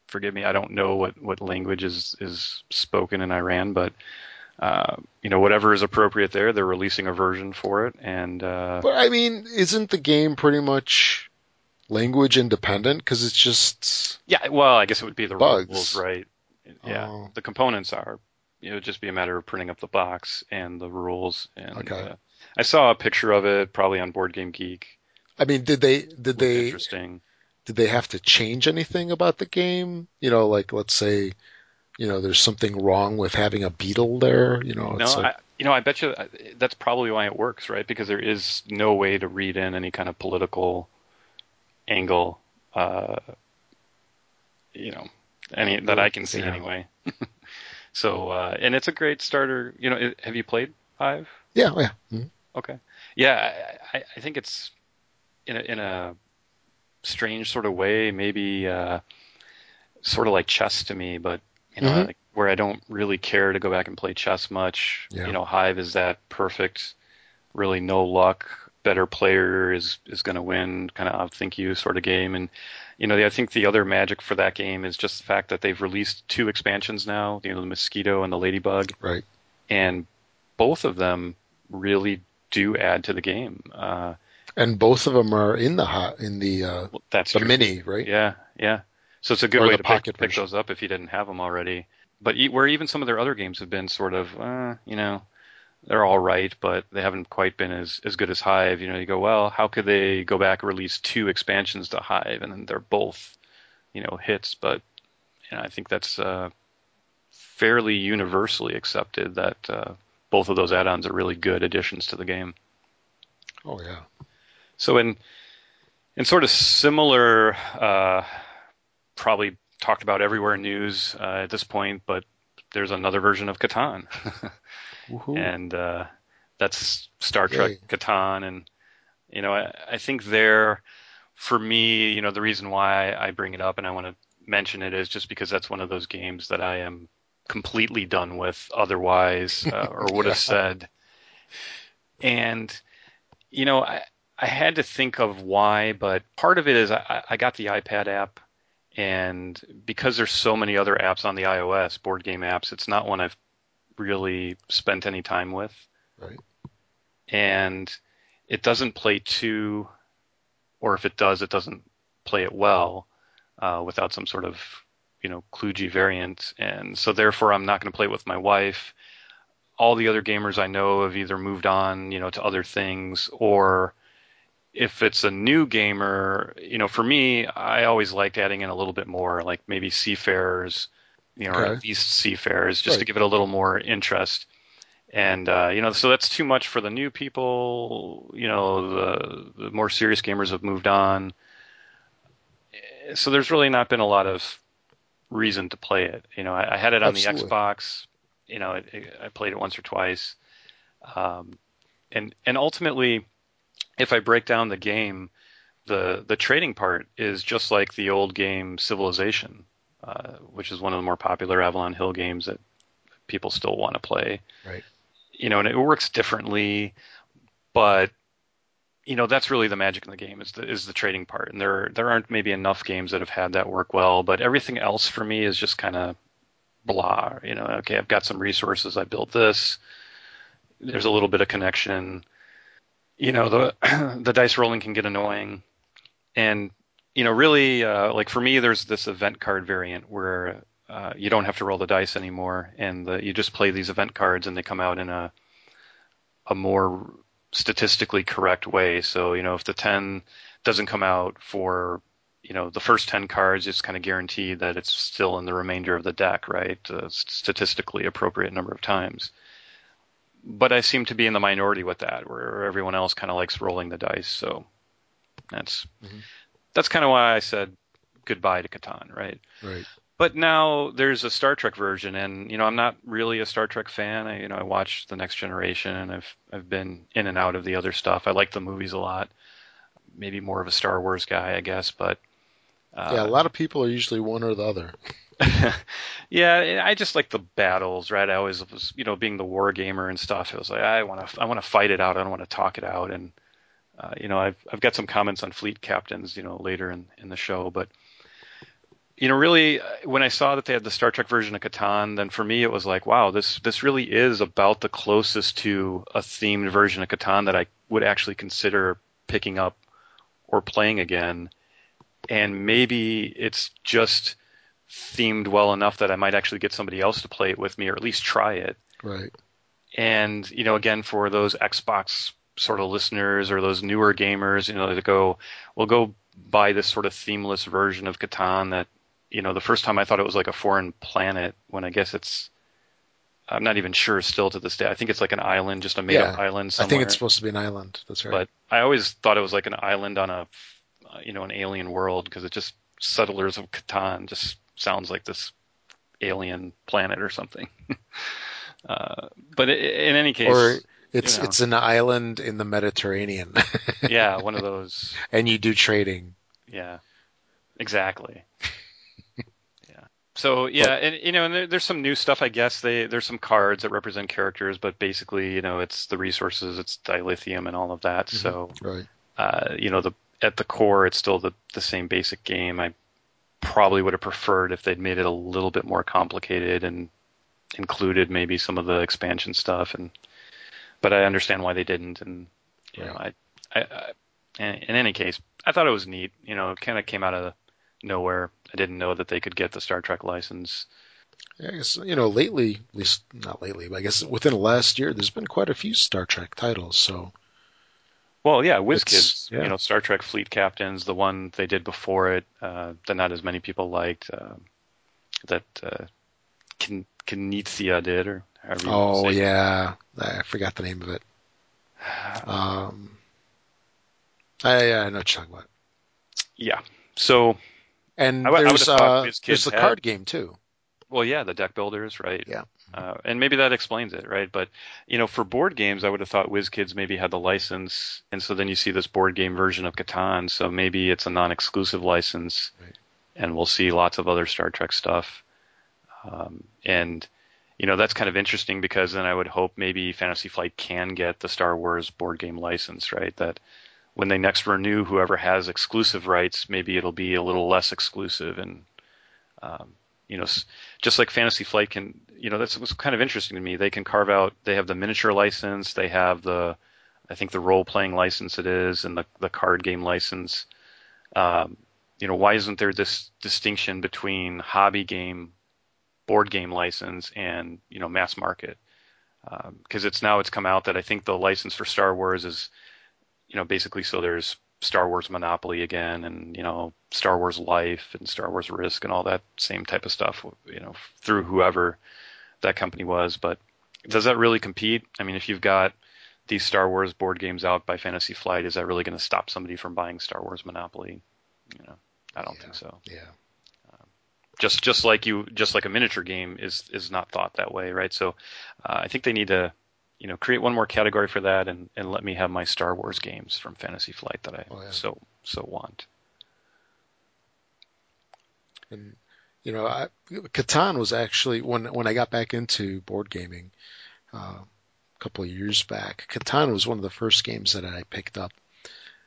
forgive me, I don't know what what language is is spoken in Iran, but uh, you know, whatever is appropriate there, they're releasing a version for it, and. Uh, but I mean, isn't the game pretty much language independent because it's just yeah. Well, I guess it would be the bugs. rules, right? Yeah, oh. the components are. It would just be a matter of printing up the box and the rules. And okay. Uh, I saw a picture of it probably on Board Game Geek. I mean, did they did they interesting? Did they have to change anything about the game? You know, like let's say, you know, there's something wrong with having a beetle there. You know, no, like, I, you know, I bet you uh, that's probably why it works, right? Because there is no way to read in any kind of political angle, uh, you know, any that I can see yeah. anyway. so, uh, and it's a great starter. You know, have you played Hive? Yeah, yeah. Mm-hmm. Okay. Yeah, I, I think it's in a, in a strange sort of way, maybe uh, sort of like chess to me, but you know, mm-hmm. like where I don't really care to go back and play chess much. Yeah. You know, Hive is that perfect, really no luck better player is is going to win kind of think you sort of game. And you know I think the other magic for that game is just the fact that they've released two expansions now you know the mosquito and the ladybug. Right. And both of them really do add to the game. Uh, and both of them are in the hot in the uh, that's the true. mini right? Yeah yeah. So it's a good or way to pick, pick, those up if you didn't have them already. But where even some of their other games have been sort of uh, you know they're all right, but they haven't quite been as as good as Hive. You know, you go, well, how could they go back and release two expansions to Hive, and then they're both, you know, hits? But you know, I think that's uh, fairly universally accepted that uh, both of those add-ons are really good additions to the game. Oh yeah. So in in sort of similar, uh, probably talked about everywhere news uh, at this point, but there's another version of Catan, and uh, that's Star Trek Yay. Catan, and you know I, I think there, for me, you know the reason why I bring it up and I want to mention it is just because that's one of those games that I am completely done with otherwise, uh, or would have said, and you know I. I had to think of why, but part of it is I, I got the iPad app and because there's so many other apps on the iOS, board game apps, it's not one I've really spent any time with. Right. And it doesn't play too, or if it does, it doesn't play it well uh, without some sort of, you know, kludgy variant. And so therefore, I'm not going to play it with my wife. All the other gamers I know have either moved on, you know, to other things or if it's a new gamer, you know, for me, I always liked adding in a little bit more, like maybe seafarers, you know, okay. or at least seafarers, just right. to give it a little more interest. And uh, you know, so that's too much for the new people. You know, the the more serious gamers have moved on. So there's really not been a lot of reason to play it. You know, I, I had it on Absolutely. the Xbox. You know, it, it, I played it once or twice, um, and and ultimately if I break down the game, the the trading part is just like the old game Civilization, uh, which is one of the more popular Avalon Hill games that people still want to play. Right. You know, and it works differently, but you know that's really the magic in the game is the is the trading part. And there there aren't maybe enough games that have had that work well, but everything else for me is just kind of blah. You know, okay, I've got some resources, I built this. There's a little bit of connection you know the the dice rolling can get annoying, and you know really uh, like for me there's this event card variant where uh, you don't have to roll the dice anymore, and the, you just play these event cards and they come out in a a more statistically correct way. So you know if the ten doesn't come out for you know the first 10 cards it's kind of guaranteed that it's still in the remainder of the deck right statistically appropriate number of times but I seem to be in the minority with that, where everyone else kind of likes rolling the dice. So that's mm-hmm. That's kind of why I said goodbye to Catan, right? Right. But now there's a Star Trek version, and you know I'm not really a Star Trek fan. I, you know I watch the Next Generation, and I've I've been in and out of the other stuff. I like the movies a lot. Maybe more of a Star Wars guy, I guess. But uh, yeah, a lot of people are usually one or the other. yeah, I just like the battles, right? I always was, you know, being the war gamer and stuff. It was like I want to, I want to fight it out. I don't want to talk it out. And uh, you know, I've I've got some comments on fleet captains, you know, later in in the show. But you know, really, uh, when I saw that they had the Star Trek version of Catan, then for me it was like, wow, this this really is about the closest to a themed version of Catan that I would actually consider picking up or playing again. And maybe it's just themed well enough that I might actually get somebody else to play it with me or at least try it. Right. And, you know, again, for those Xbox sort of listeners or those newer gamers, you know, to go, well, go buy this sort of themeless version of Catan that, you know, the first time I thought it was like a foreign planet when I guess it's, I'm not even sure still to this day. I think it's like an island, just a made yeah, up island somewhere. I think it's supposed to be an island. That's right. But I always thought it was like an island on a, you know, an alien world because it just settlers of Catan just sounds like this alien planet or something. uh, but in any case, or it's you know, it's an island in the Mediterranean. yeah, one of those. And you do trading. Yeah, exactly. yeah. So yeah, but, and you know, and there, there's some new stuff. I guess they there's some cards that represent characters, but basically, you know, it's the resources, it's dilithium, and all of that. Mm-hmm. So, right. Uh, you know, the at the core, it's still the the same basic game. I probably would have preferred if they'd made it a little bit more complicated and included maybe some of the expansion stuff and but I understand why they didn't and you know I, I, I in any case I thought it was neat you know it kind of came out of nowhere I didn't know that they could get the Star Trek license I guess you know lately, at least not lately, but I guess within the last year, there's been quite a few Star Trek titles. So Well, yeah, WizKids, yeah. you know, Star Trek Fleet Captains, the one they did before it, uh, that not as many people liked, uh, that uh, Kin- did, or however you oh yeah, I forgot the name of it. Um, I, I know what you're talking about. Yeah. So, And I I there's uh, there's the had- card game too. well, yeah, the deck builders, right? Yeah. Uh, and maybe that explains it, right? But you know, for board games, I would have thought WizKids maybe had the license, and so then you see this board game version of Catan. So maybe it's a non-exclusive license, Right. and we'll see lots of other Star Trek stuff. Um, and you know, that's kind of interesting because then I would hope maybe Fantasy Flight can get the Star Wars board game license, right? That when they next renew, whoever has exclusive rights, maybe it'll be a little less exclusive and um, you know, just like Fantasy Flight can, you know, that's what's kind of interesting to me. They can carve out. They have the miniature license. They have the, I think the role playing license it is, and the the card game license. Um, you know, why isn't there this distinction between hobby game, board game license, and you know, mass market? Um, because it's now it's come out that I think the license for Star Wars is, you know, basically so there's Star Wars Monopoly again, and you know Star Wars Life and Star Wars Risk and all that same type of stuff, you know, through whoever that company was. But does that really compete? I mean, if you've got these Star Wars board games out by Fantasy Flight, is that really going to stop somebody from buying Star Wars Monopoly? You know, I don't Yeah. think so. Yeah. Just just like you, just like a miniature game is is not thought that way, right? So uh, I think they need to. You know, create one more category for that, and, and let me have my Star Wars games from Fantasy Flight that I Oh, yeah. so so want. And you know, I, Catan was actually when when I got back into board gaming uh, a couple of years back. Catan was one of the first games that I picked up.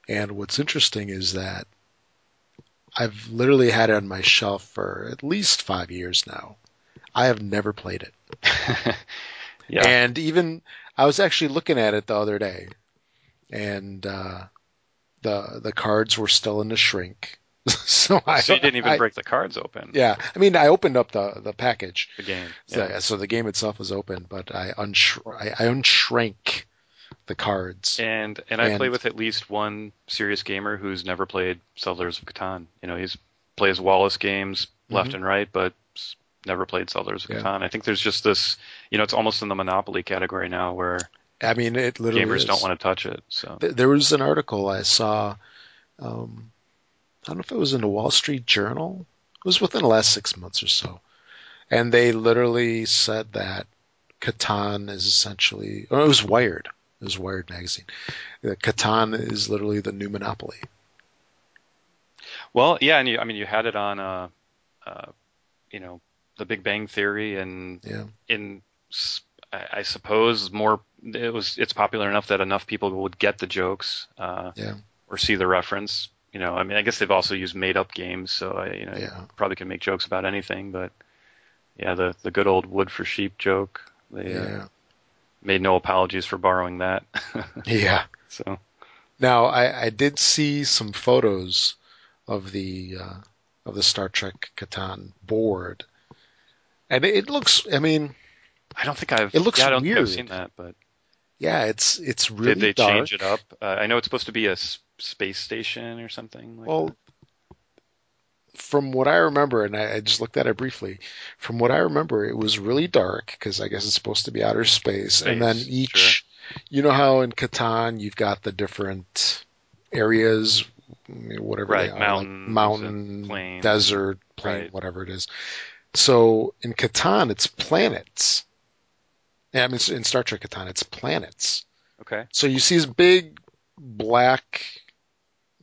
And what's interesting is that I've literally had it on my shelf for at least five years now. I have never played it. yeah, And even I was actually looking at it the other day, and uh, the the cards were still in the shrink. so I so you didn't even I- break the cards open. Yeah, I mean, I opened up the the package, The game. so, Yeah. so the game itself was open, but I unsh- I, I unshrank the cards. And and I play with at least one serious gamer who's never played Settlers of Catan. You know, he's plays Wallace games left Mhm. and right, but never played Settlers of Yeah. Catan. I think there's just this, you know, it's almost in the Monopoly category now where I mean, it literally gamers is. don't want to touch it. So There was an article I saw. Um, I don't know if it was in the Wall Street Journal. It was within the last six months or so, and they literally said that Catan is essentially. Oh, it was Wired. Was Wired magazine. That Catan is literally the new Monopoly. Well, yeah, and you, I mean, you had it on, uh, uh, you know, The Big Bang Theory, and Yeah. in, I suppose, more. It was it's popular enough that enough people would get the jokes, uh, Yeah. or see the reference. You know, I mean, I guess they've also used made-up games, so I, you know, Yeah. you probably can make jokes about anything. But yeah, the the good old wood for sheep joke. They uh, Yeah. Made no apologies for borrowing that. Yeah. so Now I, I did see some photos of the uh, of the Star Trek Catan board, and it, it looks. I mean, I don't think I've. It looks yeah, I don't think weird. I've seen that, but. yeah, it's it's really Did they dark. change it up? Uh, I know it's supposed to be a space station or something. Like Well, that. From what I remember, and I, I just looked at it briefly, from what I remember, it was really dark because I guess it's supposed to be outer space, and then Space, each, you know how in Catan you've got the different areas, whatever Right, they are, mountains like mountain, desert, plain, Right. whatever it is. So in Catan, it's planets. Yeah, I mean, in Star Trek Catan, it's planets. okay. So you see this big black,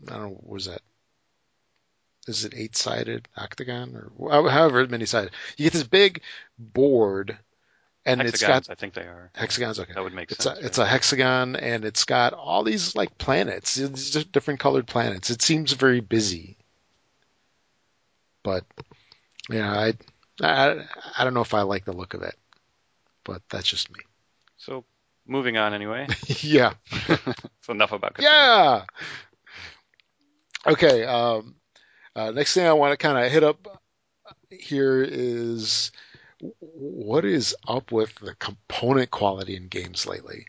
I don't know, what was that? Is it eight sided octagon or however many sided? You get this big board and it's got I think they are. hexagons. Okay. That would make It's sense. a, it's a hexagon and it's got all these like planets, it's just different colored planets. It seems very busy. But, yeah, I, I, I don't know if I like the look of it, but that's just me. So moving on anyway. yeah. so enough about. Yeah. Okay. Um, uh, next thing I want to kind of hit up here is what is up with the component quality in games lately?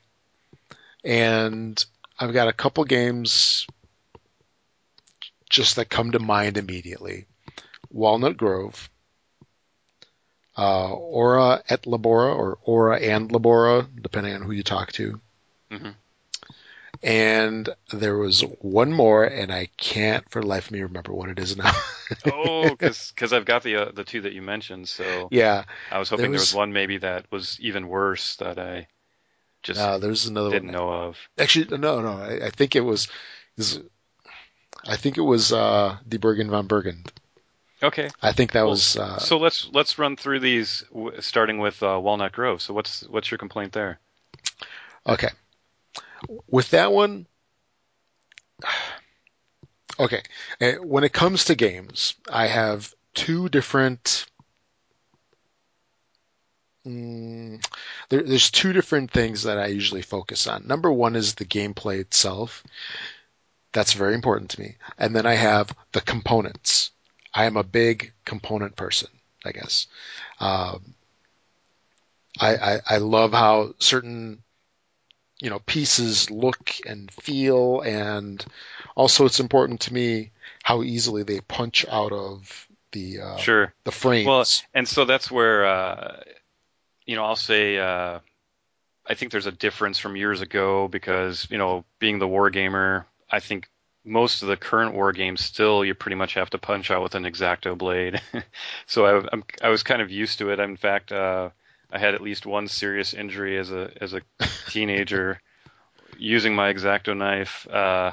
And I've got a couple games just that come to mind immediately. Walnut Grove, uh, Ora et Labora, or Ora and Labora, depending on who you talk to. Mhm. And there was one more, and I can't for the life of me remember what it is now. Oh, because I've got the uh, the two that you mentioned, so yeah, I was hoping there There was, was- one maybe that was even worse that I just uh, there's another didn't one. know of. Actually, no, no, I, I think it was, is- I think it was uh, Bergen von Bergen. Okay, I think that Well, was uh, so let's let's run through these, starting with uh, Walnut Grove. So what's what's your complaint there? Okay. With that one, okay. Uh, When it comes to games, I have two different. Mm, there, there's two different things that I usually focus on. Number one is the gameplay itself. That's very important to me. And then I have the components. I am a big component person, I guess. Um, I, I, I love how certain you know pieces look and feel and also it's important to me how easily they punch out of the uh, Sure. the frames Well, and so that's where uh, you know I'll say uh, I think there's a difference from years ago because you know being the war gamer, I think most of the current war games still you pretty much have to punch out with an exacto blade. so I, I'm I was kind of used to it. In fact, uh, I had at least one serious injury as a as a teenager using my exacto knife. Uh,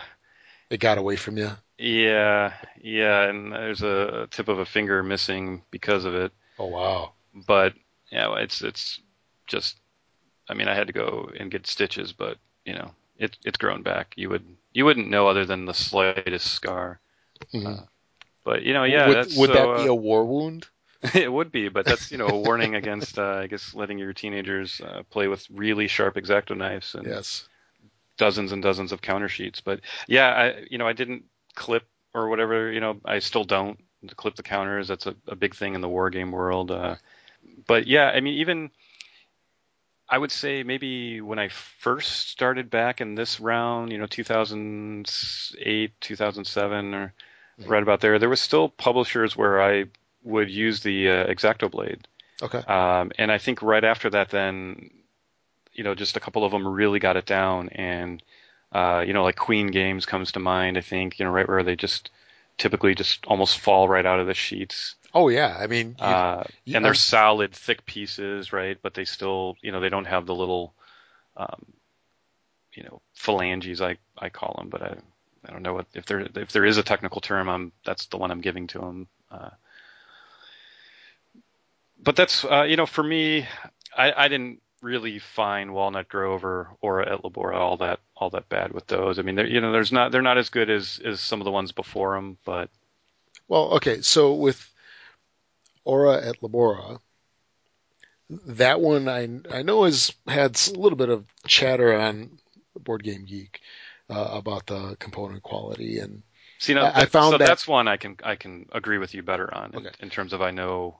it got away from you yeah, yeah, and there's a, tip of a finger missing because of it oh wow but yeah, it's it's just. I mean, I had to go and get stitches, but you know, it it's grown back. You would you wouldn't know other than the slightest scar. Mhm. But you know, yeah, would, that's would so, that be uh, a war wound it would be, but that's you know a warning against uh, I guess letting your teenagers uh, play with really sharp exacto knives and yes dozens and dozens of counter sheets. But yeah, I you know I didn't clip or whatever. You know, I still don't clip the counters. That's a, a big thing in the war game world. Uh, but yeah, I mean even. I would say maybe when I first started back in this round, you know, 2008, 2007, or right about there, there was still publishers where I would use the uh, Exacto blade. okay Um, and I think right after that, then, you know, just a couple of them really got it down. And, uh, you know, like Queen Games comes to mind, I think, you know, right where they just typically just almost fall right out of the sheets. oh yeah i mean you, Uh, you- and they're I'm- solid, thick pieces, right? But they still, you know, they don't have the little, um, you know, phalanges, I, I call them, but I, I don't know what, if there, if there is a technical term, I'm, that's the one I'm giving to them. Uh, but that's, uh, you know, for me, I, I didn't really find Walnut Grove or, Ora et Labora all that, all that bad with those. I mean, they're, you know, there's not, they're not as good as, as some of the ones before them, but well okay so with Ora et Labora that one i i know has had a little bit of chatter on board game geek uh, about the component quality and See, now, I- I found so that- that's one I can I can agree with you better on in, Okay. in terms of I know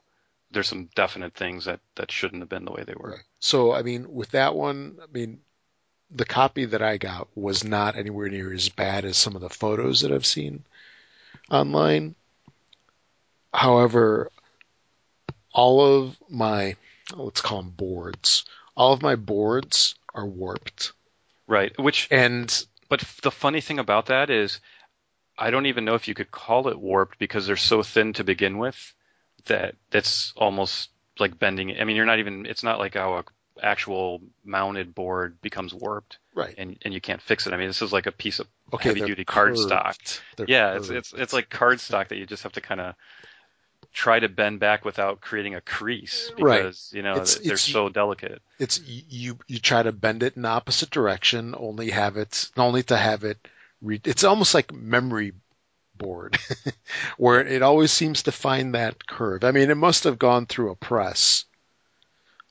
there's some definite things that that shouldn't have been the way they were. Right. So, I mean, with that one, I mean, the copy that I got was not anywhere near as bad as some of the photos that I've seen online. However, all of my, let's call them boards, all of my boards are warped. Right. Which, And but the funny thing about that is, I don't even know if you could call it warped because they're so thin to begin with that that's almost like bending. it. I mean, you're not even. It's not like how a actual mounted board becomes warped right. and and you can't fix it. I mean, this is like a piece of Okay. heavy duty cardstock. yeah, it's curved. it's it's like cardstock that you just have to kind of try to bend back without creating a crease Right. because you know It's- they're it's- so delicate. it's you you try to bend it in the opposite direction only have it only to have it re- it's almost like memory board where it always seems to find that curve i mean it must have gone through a press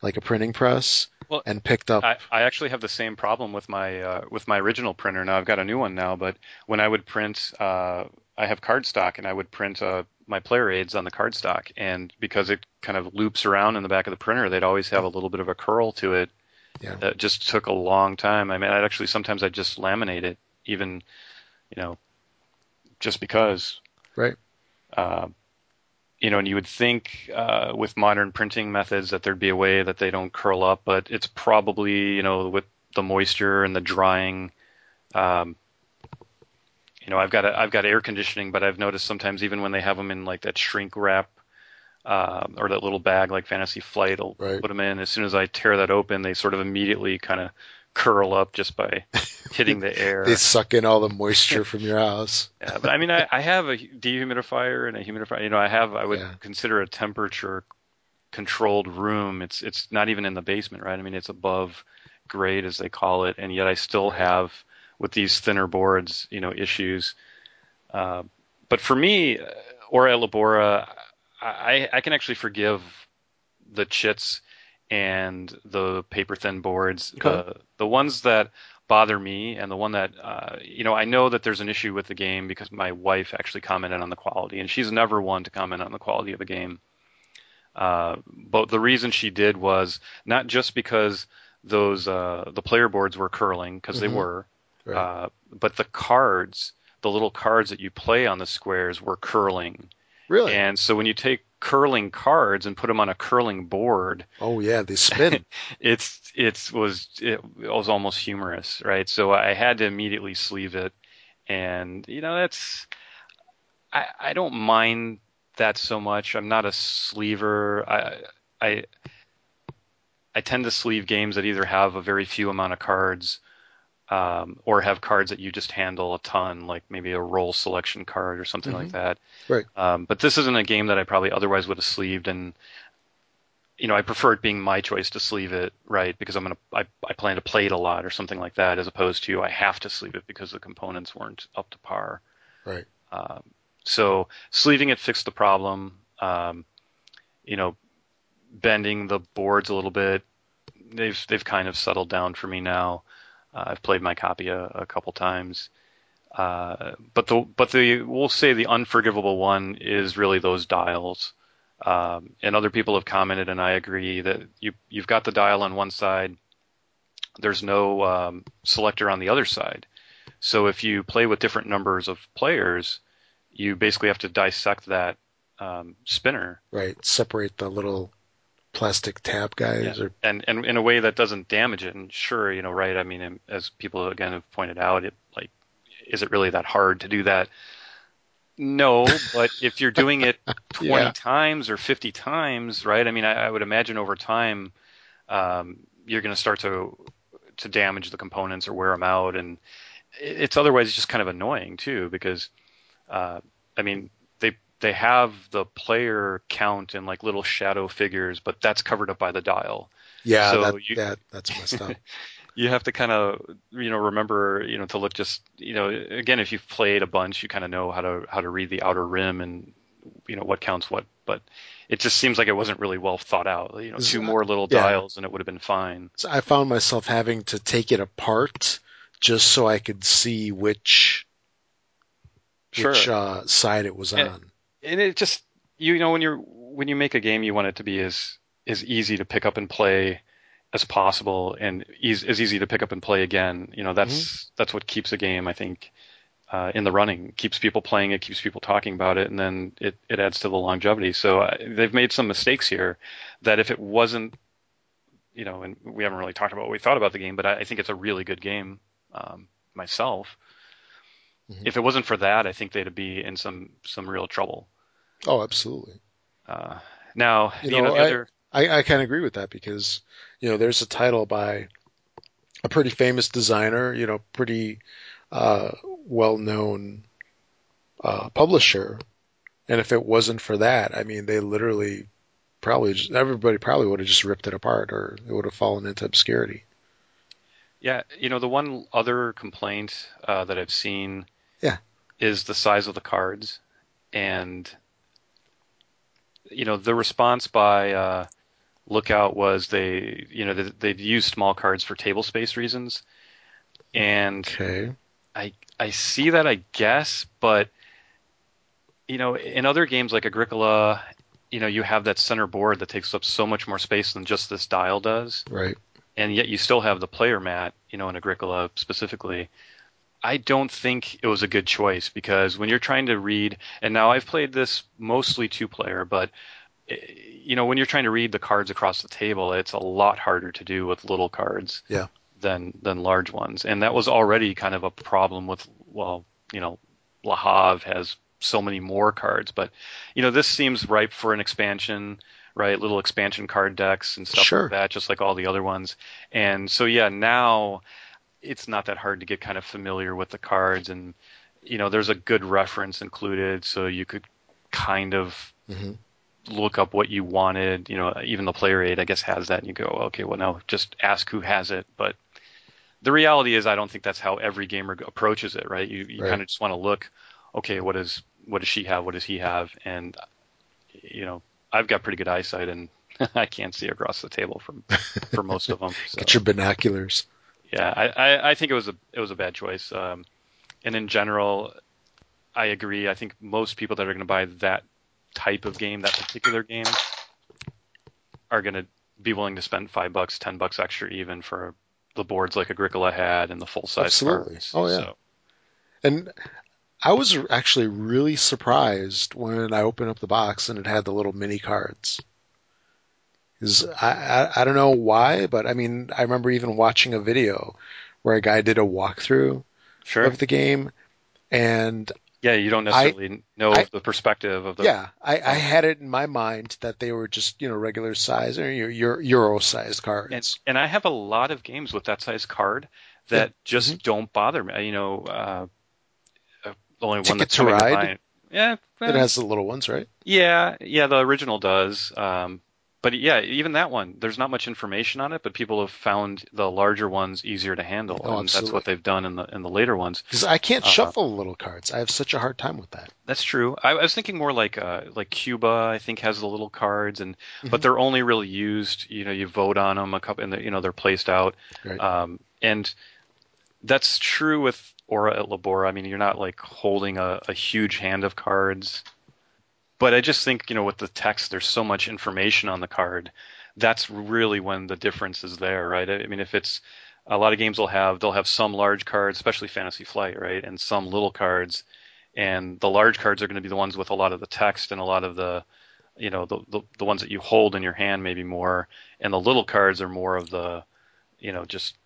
like a printing press Well, and picked up I, I actually have the same problem with my uh, with my original printer. Now I've got a new one now, but when I would print, uh, I have cardstock, and I would print a my player aids on the cardstock, and because it kind of loops around in the back of the printer, they'd always have a little bit of a curl to it. Yeah. That just took a long time. I mean, I'd actually sometimes I'd just laminate it, even, you know, just because. Right. Uh, you know, and you would think uh, with modern printing methods that there'd be a way that they don't curl up, but it's probably you know with the moisture and the drying. Um, you know, I've got a, I've got air conditioning, but I've noticed sometimes even when they have them in like that shrink wrap uh, or that little bag like Fantasy Flight, will Right. put them in. As soon as I tear that open, they sort of immediately kind of curl up just by hitting the air. They suck in all the moisture from your house. Yeah, but I mean, I, I have a dehumidifier and a humidifier. You know, I have. I would Yeah. consider a temperature controlled room. It's it's not even in the basement, right? I mean, it's above grade as they call it, and yet I still have with these thinner boards, you know, issues. Uh, but for me, uh, Ora et Labora, I, I can actually forgive the chits and the paper thin boards. Okay. The the ones that bother me and the one that uh, you know I know that there's an issue with the game because my wife actually commented on the quality and she's never one to comment on the quality of a game. Uh, but the reason she did was not just because those uh, the player boards were curling because Mhm. they were, Right. uh, but the cards, the little cards that you play on the squares were curling. really? And so when you take curling cards and put them on a curling board, oh yeah, they spin. it's it's was it was almost humorous, right? So I had to immediately sleeve it, and you know that's I I don't mind that so much. I'm not a sleever. I I I tend to sleeve games that either have a very few amount of cards. Um, or have cards that you just handle a ton, like maybe a roll selection card or something like that. Right. Um, but this isn't a game that I probably otherwise would have sleeved, and you know, I prefer it being my choice to sleeve it, right? Because I'm gonna, I, I plan to play it a lot or something like that, as opposed to I have to sleeve it because the components weren't up to par. Right. Um, so sleeving it fixed the problem. Um, you know, bending the boards a little bit. They've they've kind of settled down for me now. Uh, I've played my copy a, a couple times. Uh, but the but the we'll say the unforgivable one is really those dials. Um, and other people have commented, and I agree that you you've got the dial on one side. There's no um, selector on the other side. So if you play with different numbers of players, you basically have to dissect that um, spinner Right. Separate the little plastic tab guys or and and in a way that doesn't damage it. And sure, you know, right? I mean, as people again have pointed out, it like is it really that hard to do that? No, but if you're doing it 20 Yeah. times or 50 times, right? I mean, I, I would imagine over time um, you're going to start to to damage the components or wear them out, and it's otherwise just kind of annoying too because uh, I mean they have the player count in like little shadow figures, but that's covered up by the dial yeah, So that, you- that that's messed up. you have to kind of you know remember you know to look just you know again if you've played a bunch you kind of know how to how to read the outer rim and you know what counts what but it just seems like it wasn't really well thought out you know two more little Yeah. dials and it would have been fine So I found myself having to take it apart just so I could see which which uh, side it was And- on. And it just you know when you're when you make a game you want it to be as as easy to pick up and play as possible and eas as easy to pick up and play again. You know that's that's what keeps a game i think uh, in the running. Keeps people playing it keeps people talking about it and then it, it adds to the longevity. So uh, they've made some mistakes here that if it wasn't you know and we haven't really talked about what we thought about the game but i, I think it's a really good game um, myself. Mhm. if it wasn't for that i think they'd be in some some real trouble Oh, absolutely. uh, now, You you, know, know, the I- other, I, I kind of agree with that because, you know, there's a title by a pretty famous designer, you know, pretty uh, well-known uh, publisher, and if it wasn't for that, I mean, they literally probably just, everybody probably would have just ripped it apart, or it would have fallen into obscurity. yeah, you know, the one other complaint uh, that I've seen, Yeah. is the size of the cards, and you know, the response by uh, Lookout was they, you know, they, they've used small cards for table space reasons, and Okay. I I see that I guess, but you know, in other games like Agricola, you know, you have that center board that takes up so much more space than just this dial does. Right. And yet you still have the player mat, you know, in Agricola specifically. I don't think it was a good choice because when you're trying to read, and now I've played this mostly two player, but eh, you know, when you're trying to read the cards across the table, it's a lot harder to do with little cards. Yeah. Than than large ones, and that was already kind of a problem with well, you know, Le Havre has so many more cards, but you know, this seems ripe for an expansion right? Little expansion card decks and stuff Sure. like that, just like all the other ones. And so yeah, now it's not that hard to get kind of familiar with the cards, and you know, there's a good reference included, so you could kind of hmm look up what you wanted. You know, even the player aid, I guess, has that, and you go, okay, well now just ask who has it. But the reality is, I don't think that's how every gamer approaches it, right? You you Right. kind of just want to look, okay, what is what does she have? What does he have? And you know, I've got pretty good eyesight, and I can't see across the table from for most of them. So. Get your binoculars. Yeah, I, I, I think it was a it was a bad choice. Um, and in general, I agree. I think most people that are going to buy that type of game, that particular game, are going to be willing to spend five bucks, ten bucks extra, even for the boards like Agricola had and the full size Absolutely. cards. Oh, yeah. So, And I was actually really surprised when I opened up the box and it had the little mini cards. 'Cause I, I I don't know why, but I mean I remember even watching a video where a guy did a walkthrough sure. of the game, and yeah, you don't necessarily know I- the perspective of the. yeah, I, I had it in my mind that they were just you know regular size or Euro sized cards. And, and I have a lot of games with that size card that just Mm-hmm. don't bother me. You know, uh, the only one Ticket that's to coming to Ride? mind. Yeah, it has the little ones, right? Yeah, yeah, the original does. Um, but yeah, even that one, there's not much information on it, but people have found the larger ones easier to handle, Oh, and that's what they've done in the in the later ones. Because I can't Uh-huh. shuffle little cards. I have such a hard time with that. That's true. I, I was thinking more like uh, like Cuba. I think has the little cards, and Mhm. but they're only really used. You know, you vote on them a couple, and you know they're placed out. Right. Um, and that's true with Ora et Labora. I mean, you're not like holding a, a huge hand of cards. But I just think, you know, with the text, there's so much information on the card. That's really when the difference is there, right? I mean, if it's a lot of games will have, they'll have some large cards, especially Fantasy Flight, right? And some little cards. And the large cards are going to be the ones with a lot of the text and a lot of the, you know, the, the, the ones that you hold in your hand maybe more. And the little cards are more of the, you know, just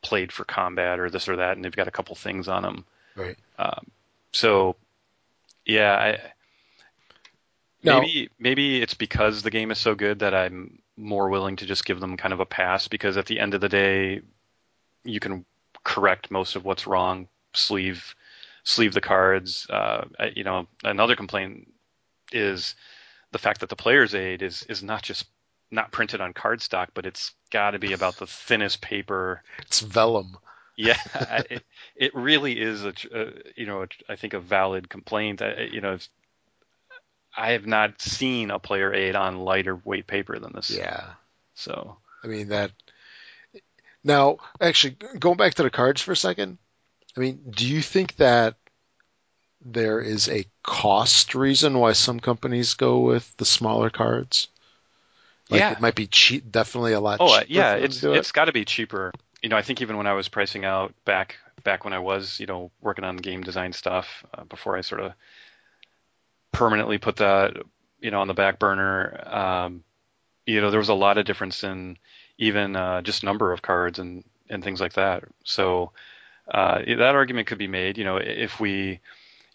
played for combat or this or that, and they've got a couple things on them. Right. Um, so, yeah, I, Now- maybe maybe it's because the game is so good that I'm more willing to just give them kind of a pass because at the end of the day, you can correct most of what's wrong. Sleeve sleeve the cards. Uh, you know, another complaint is the fact that the player's aid is is not just not printed on cardstock, but it's got to be about the thinnest paper It's vellum. yeah, it, it really is a, tr- uh, you know, a, I think a valid complaint. I, you know, it's, I have not seen a player aid on lighter weight paper than this. Yeah. So I mean that. Now, actually, going back to the cards for a second. I mean, do you think that there is a cost reason why some companies go with the smaller cards? Like Yeah. it might be cheap, definitely a lot Oh, uh, cheaper. yeah, it's it. it's got to be cheaper. You know, I think even when I was pricing out back back when I was, you know, working on game design stuff uh, before I sort of permanently put that, you know, on the back burner. Um, you know, there was a lot of difference in even uh, just number of cards and and things like that. So uh, that argument could be made. You know, if we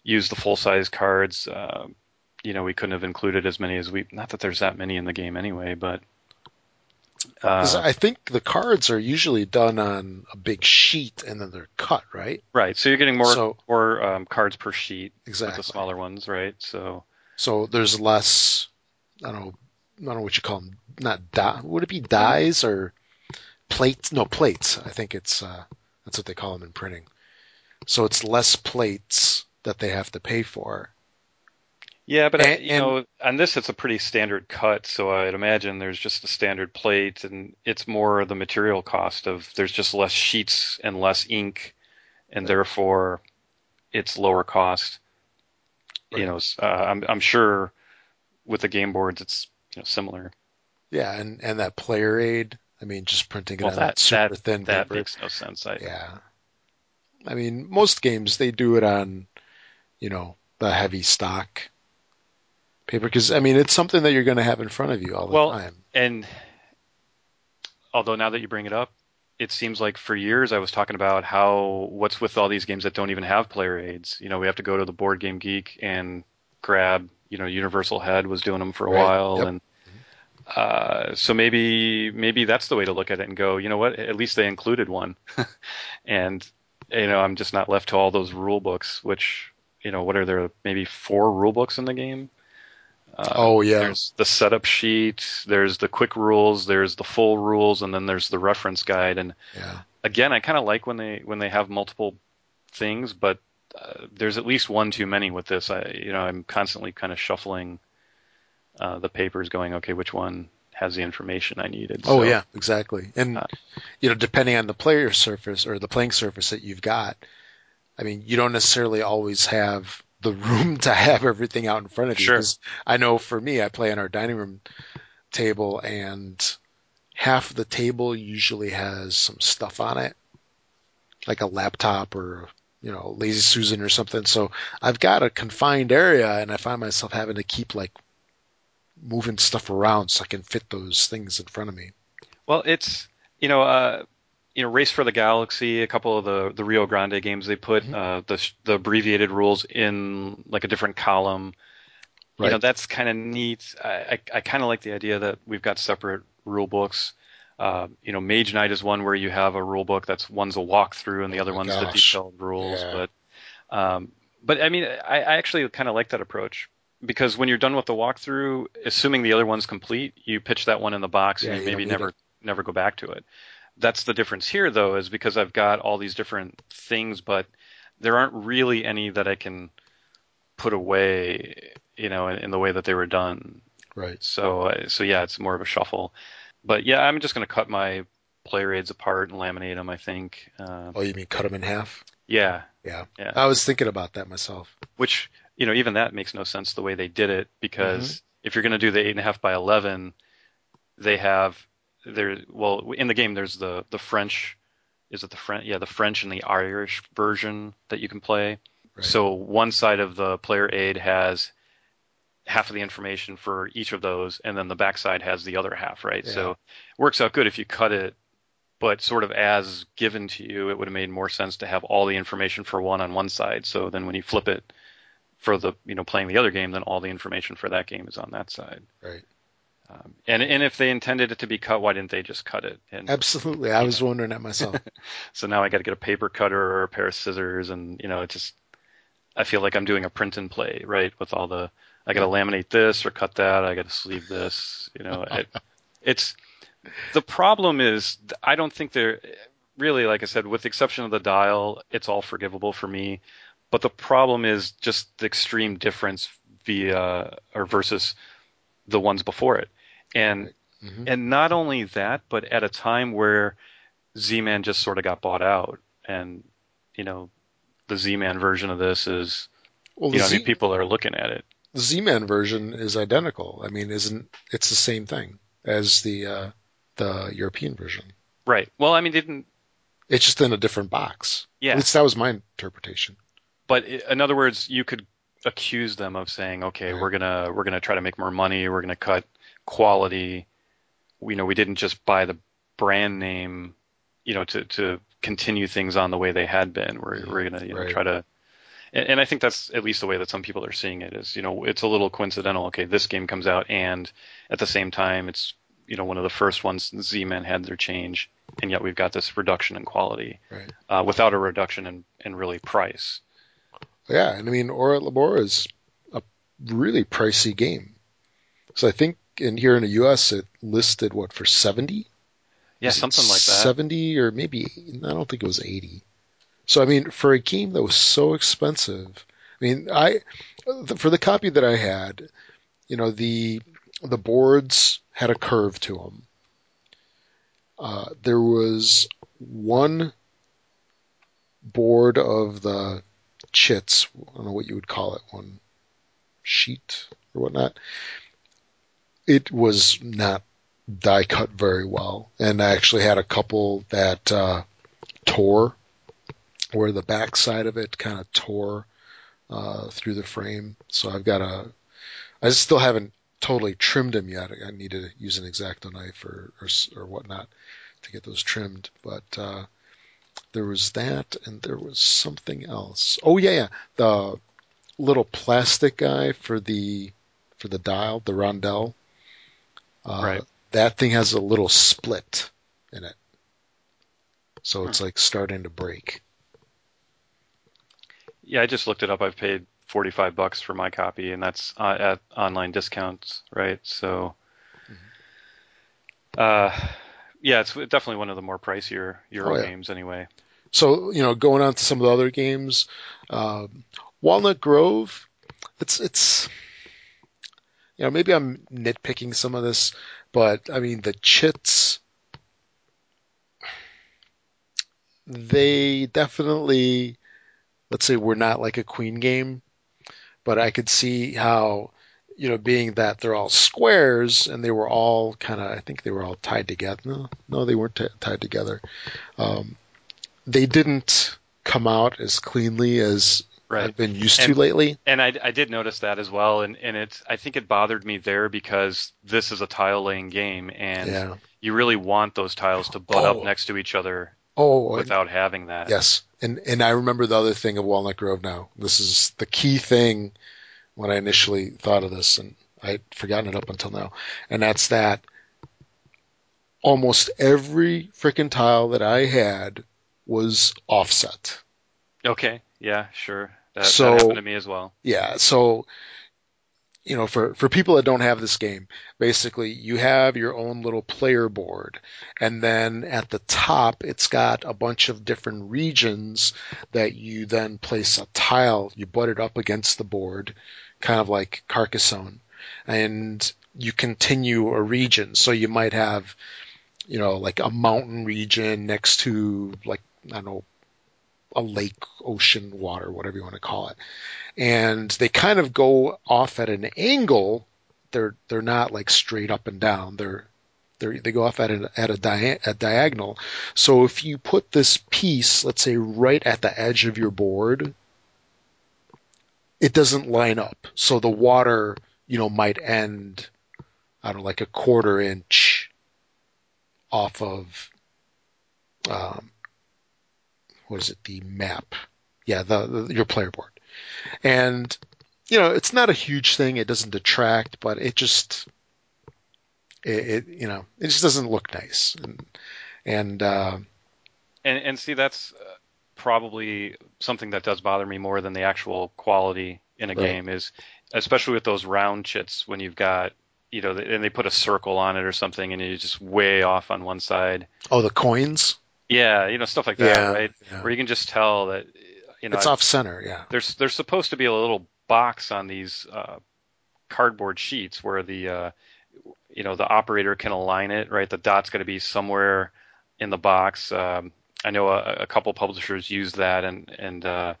use the full size cards. Uh, you know, we couldn't have included as many as we. Not that there's that many in the game anyway, but uh, I think the cards are usually done on a big sheet and then they're cut, right? Right. So you're getting more So- more um, cards per sheet Exactly. with the smaller ones, right? So So there's less. I don't know. I don't know what you call them. Not die. Would it be dies or plates? No plates. I think it's uh, that's what they call them in printing. So it's less plates that they have to pay for. Yeah, but I, And- you know, on this it's a pretty standard cut, so I'd imagine there's just a standard plate, and it's more the material cost of there's just less sheets and less ink, and therefore it's lower cost. right. you know, uh, I'm I'm sure with the game boards it's you know similar. Yeah, and and that player aid. I mean, just printing it well, on that, super that, thin that paper. makes no sense. I, yeah. I mean, most games they do it on, you know, the heavy stock paper because I mean it's something that you're going to have in front of you all the time. well, time. And although now that you bring it up, it seems like for years I was talking about how what's with all these games that don't even have player aids. You know, we have to go to the Board Game Geek and grab. You know, Universal Head was doing them for a right. while, yep. and uh, so maybe maybe that's the way to look at it and go. You know what? At least they included one, and you know I'm just not left to all those rule books. Which you know, what are there? Maybe four rule books in the game. Uh, oh yeah. There's the setup sheet. There's the quick rules. There's the full rules, and then there's the reference guide. And yeah. again, I kind of like when they when they have multiple things, but uh, there's at least one too many with this. I you know I'm constantly kind of shuffling uh, the papers, going okay, which one has the information I needed. Oh yeah, exactly. And uh, you know, depending on the player surface or the playing surface that you've got, I mean, you don't necessarily always have the room to have everything out in front of you. Sure. I know for me, I play on our dining room table, and half the table usually has some stuff on it, like a laptop or you know, lazy susan or something. So I've got a confined area, and I find myself having to keep like moving stuff around so I can fit those things in front of me. Well, it's you know, uh, you know, Race for the Galaxy, a couple of the the Rio Grande games, they put mm-hmm. uh, the the abbreviated rules in like a different column. Right. You know, that's kind of neat. I I, I kind of like the idea that we've got separate rule books. Uh, you know, Mage Knight is one where you have a rule book that's one's a walkthrough and the oh other one's gosh. the detailed rules. Yeah. But um, but I mean, I, I actually kind of like that approach because when you're done with the walkthrough, assuming the other one's complete, you pitch that one in the box yeah, and you, you maybe never it. never go back to it. That's the difference here, though, is because I've got all these different things, but there aren't really any that I can put away, you know, in, in the way that they were done. Right. So, uh, so yeah, it's more of a shuffle. But yeah, I'm just going to cut my player aids apart and laminate them. I think. Uh, oh, you mean cut them in half? Yeah. Yeah. Yeah. I was thinking about that myself. Which you know, even that makes no sense the way they did it because mm-hmm. if you're going to do the eight and a half by eleven, they have there. Well, in the game, there's the the French. Is it the French? Yeah, the French and the Irish version that you can play. Right. So one side of the player aid has half of the information for each of those, and then the backside has the other half, right? Yeah. So it works out good if you cut it, but sort of as given to you, it would have made more sense to have all the information for one on one side. So then when you flip it for the you know playing the other game, then all the information for that game is on that side. Right. Um, and and if they intended it to be cut, why didn't they just cut it? And, Absolutely, I was know. wondering that myself. so now I got to get a paper cutter or a pair of scissors, and you know, it just I feel like I'm doing a print and play, right? With all the I got to laminate this or cut that, I got to sleeve this. You know, it, it's the problem is I don't think they're really, like I said, with the exception of the dial, it's all forgivable for me. But the problem is just the extreme difference via or versus the ones before it. And mm-hmm. and not only that, but at a time where Z-Man just sort of got bought out, and you know, the Z-Man version of this is, well, you know, Z- I mean, people are looking at it. The Z-Man version is identical. I mean, isn't it's the same thing as the uh, the European version? Right. Well, I mean, didn't it's just in a different box. Yeah. At least that was my interpretation but in other words, you could accuse them of saying, okay, we're gonna we're gonna try to make more money, we're gonna cut quality. You know, we didn't just buy the brand name, you know, to to continue things on the way they had been. We're we're gonna you know right. try to. And, and I think that's at least the way that some people are seeing it is, you know, it's a little coincidental. Okay, this game comes out, and at the same time, it's you know one of the first ones Z-Man had their change, and yet we've got this reduction in quality right. uh, without a reduction in, in really price. Yeah, and I mean, et Labora is a really pricey game. So I think in here in the U.S. it listed what for seventy. Yeah, something like that. Seventy or maybe I don't think it was eighty. So I mean, for a game that was so expensive, I mean, I for the copy that I had, you know, the the boards had a curve to them. Uh, there was one board of the chits. I don't know what you would call it. One sheet or whatnot. It was not die cut very well, and I actually had a couple that uh, tore, where the back side of it kind of tore uh, through the frame. So I've got a, I still haven't totally trimmed them yet. I need to use an exacto knife or or, or whatnot to get those trimmed, but. Uh, there was that, and there was something else. Oh yeah, yeah, the little plastic guy for the for the dial, the rondelle. Uh, Right. That thing has a little split in it, so it's like starting to break. Yeah, I just looked it up. I've paid 45 bucks for my copy, and that's uh, at online discounts, right? So, uh, yeah, it's definitely one of the more pricier Euro Oh, yeah. games, anyway. So you know, going on to some of the other games, um, Walnut Grove. It's it's you know maybe I'm nitpicking some of this, but I mean the chits. They definitely, let's say, were not like a Queen game, but I could see how, you know, being that they're all squares and they were all kind of, I think they were all tied together. No, no, they weren't t- tied together. Um, they didn't come out as cleanly as Right. I've been used And- to lately. And I, I did notice that as well, and, and it I think it bothered me there because this is a tile laying game, and Yeah. you really want those tiles to butt Oh. up next to each other Oh, and- without having that. Yes, and and I remember the other thing of Walnut Grove now. This is the key thing when I initially thought of this, and I'd forgotten it up until now, and that's that almost every freaking tile that I had was offset. Okay. Yeah. Sure. That, So- that happened to me as well. Yeah, so you know, for for people that don't have this game, basically you have your own little player board, and then at the top it's got a bunch of different regions that you then place a tile. You butt it up against the board, kind of like Carcassonne, and you continue a region. So you might have, you know, like a mountain region next to like I don't know a lake, ocean, water, whatever you want to call it. And they kind of go off at an angle. They're they're not like straight up and down. They're they they go off at a at a, dia- diagonal. So if you put this piece, let's say right at the edge of your board, it doesn't line up. So the water, you know, might end I don't know, like a quarter inch off of um, what is it, the map? Yeah, the, the your player board. And you know, it's not a huge thing. It doesn't detract, but it just it, it you know, it just doesn't look nice. And and uh, And and see, that's uh, probably something that does bother me more than the actual quality in a Right. game is, especially with those round chits when you've got, you know, and they put a circle on it or something, and you're just way off on one side. oh, the coins. Yeah, you know, stuff like that, Yeah, right? yeah. Where you can just tell that, you know, It's off center. Yeah. there's there's supposed to be a little box on these uh, cardboard sheets where the uh, you know the operator can align it right the dot's got to be somewhere in the box um, I know a, a couple publishers use that and and uh,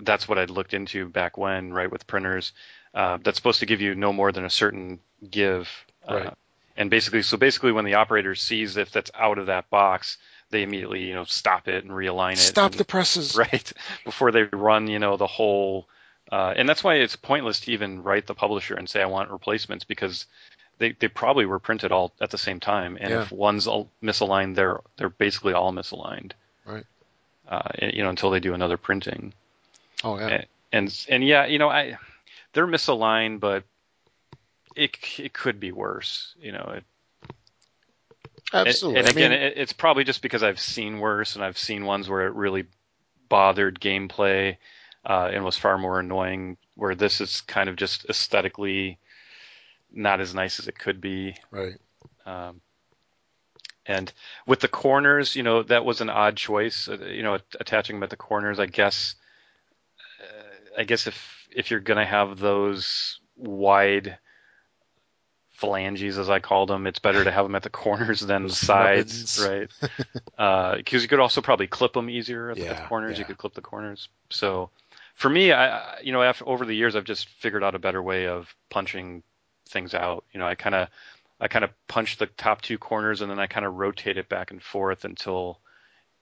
that's what I'd looked into back when right with printers uh, that's supposed to give you no more than a certain give uh, Right. And basically so basically when the operator sees if that's out of that box they immediately you know stop it and realign it Stop and- the presses. right before they run you know the whole uh, and that's why it's pointless to even write the publisher and say i want replacements because they, they probably were printed all at the same time and Yeah. if one's all misaligned they're they're basically all misaligned Right. uh, you know until they do another printing Oh yeah. and, and and yeah you know i they're misaligned but it it could be worse you know it, Absolutely. and I again, mean, it, it's probably just because I've seen worse, and I've seen ones where it really bothered gameplay uh, and was far more annoying. Where this is kind of just aesthetically not as nice as it could be. right. Um, and with the corners, you know, that was an odd choice. Uh, you know, attaching them at the corners. I guess. Uh, I guess if if you're gonna have those wide phalanges, as I called them, it's better to have them at the corners than the sides, right? Because you could also probably clip them easier at, the- at the corners. You could clip the corners. So, for me, I you know after over the years I've just figured out a better way of punching things out. You know, I kind of I kind of punch the top two corners and then I kind of rotate it back and forth until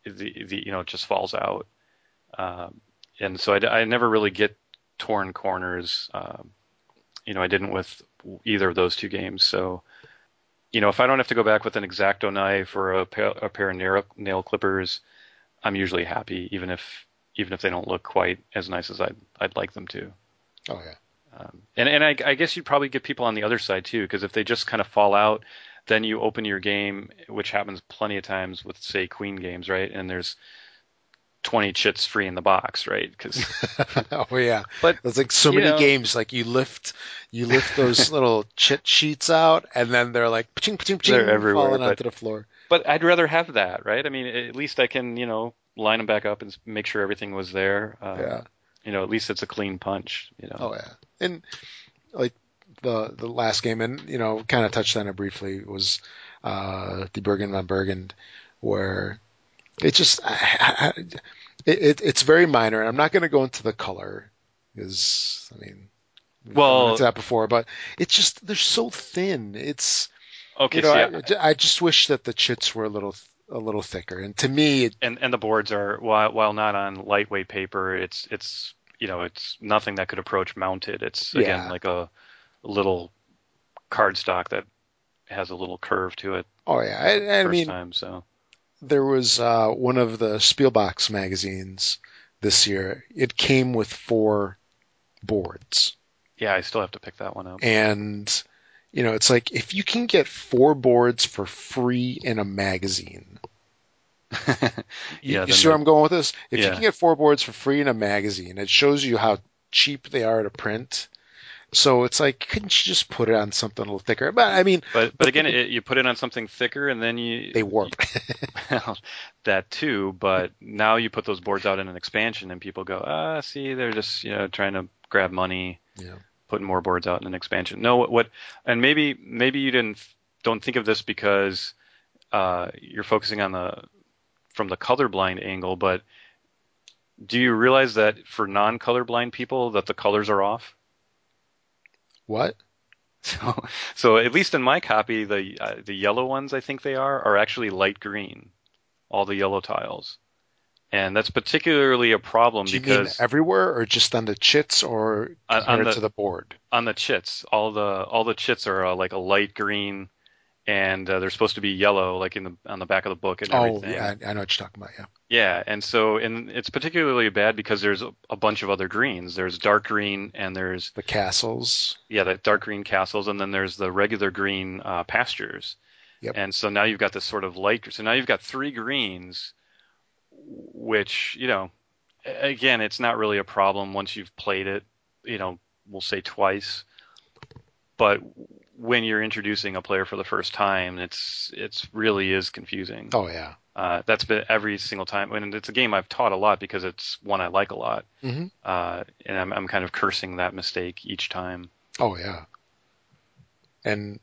the, the you know it just falls out. Um, and so I, I never really get torn corners. Um, you know, I didn't with either of those two games. So, you know, if I don't have to go back with an exacto knife or a pair, a pair of nail, nail clippers, I'm usually happy, even if even if they don't look quite as nice as I'd I'd like them to. Oh yeah. Um, and and I, I guess you'd probably get people on the other side too, because if they just kind of fall out, then you open your game, which happens plenty of times with say Queen games, right? And there's 20 chits free in the box, right? Because oh yeah, but it's like so many know, games. Like you lift, you lift those little chit sheets out, and then they're like They're everywhere, falling but- onto the floor. but I'd rather have that, right? I mean, at least I can you know line them back up and make sure everything was there. Uh, Yeah. You know, at least it's a clean punch. You know. Oh yeah, and like the the last game, and you know, kind of touched on it briefly was uh, the Burgen von Burgund, where it just I, I, it, it it's very minor. and I'm not going to go into the color because I mean, Well- into that before, but it's just they're so thin. It's Okay. you know, so I, yeah, I just wish that the chits were a little a little thicker. And to me, it, and and the boards are while while not on lightweight paper, it's it's you know it's nothing that could approach mounted. It's again Yeah. like a little cardstock that has a little curve to it oh yeah, I, I first mean, time. So there was uh, one of the Spielbox magazines this year. It came with four boards, yeah, I still have to pick that one up. and you know, it's like if you can get four boards for free in a magazine. Yeah, you see where I'm going with this? If you can get four boards for free in a magazine, it shows you how cheap they are to print. So it's like, couldn't you just put it on something a little thicker? But I mean, But but again, it, you put it on something thicker, and then you they warp. Well, that too, but now you put those boards out in an expansion, and people go, ah, see, they're just you know trying to grab money, Yeah. putting more boards out in an expansion. No, what, what and maybe maybe you didn't don't think of this because uh, you're focusing on the from the colorblind angle, but do you realize that for non-colorblind people that the colors are off? What? So, so at least in my copy, the uh, the yellow ones I think they are are actually light green, all the yellow tiles, and that's particularly a problem Do you mean because everywhere, or just on the chits, or On- on the- to the board? on the chits, all the all the chits are uh, like a light green, and uh, they're supposed to be yellow, like in the on the back of the book and Oh, everything. yeah, I, I know what you're talking about. Yeah. Yeah, and so and it's particularly bad because there's a, a bunch of other greens. There's dark green and there's The castles. yeah, the dark green castles, and then there's the regular green uh, pastures. Yep. And so now you've got this sort of light. So now you've got three greens, which you know, again, it's not really a problem once you've played it. You know, we'll say twice. But when you're introducing a player for the first time, it's it's really is confusing. Oh yeah. Uh, that's been every single time, and it's a game I've taught a lot because it's one I like a lot, hmm uh, and I'm, I'm kind of cursing that mistake each time. Oh yeah. And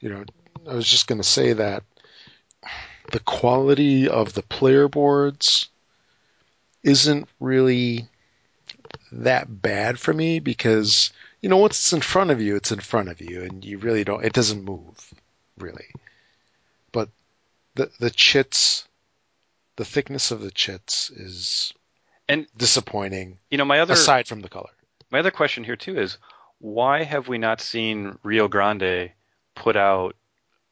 you know, I was just going to say that the quality of the player boards isn't really that bad for me because you know once it's in front of you, it's in front of you, and you really don't. It doesn't move really. But the the chits, the thickness of the chits is And disappointing. you know, my other aside from the color. my other question here too is why have we not seen Rio Grande put out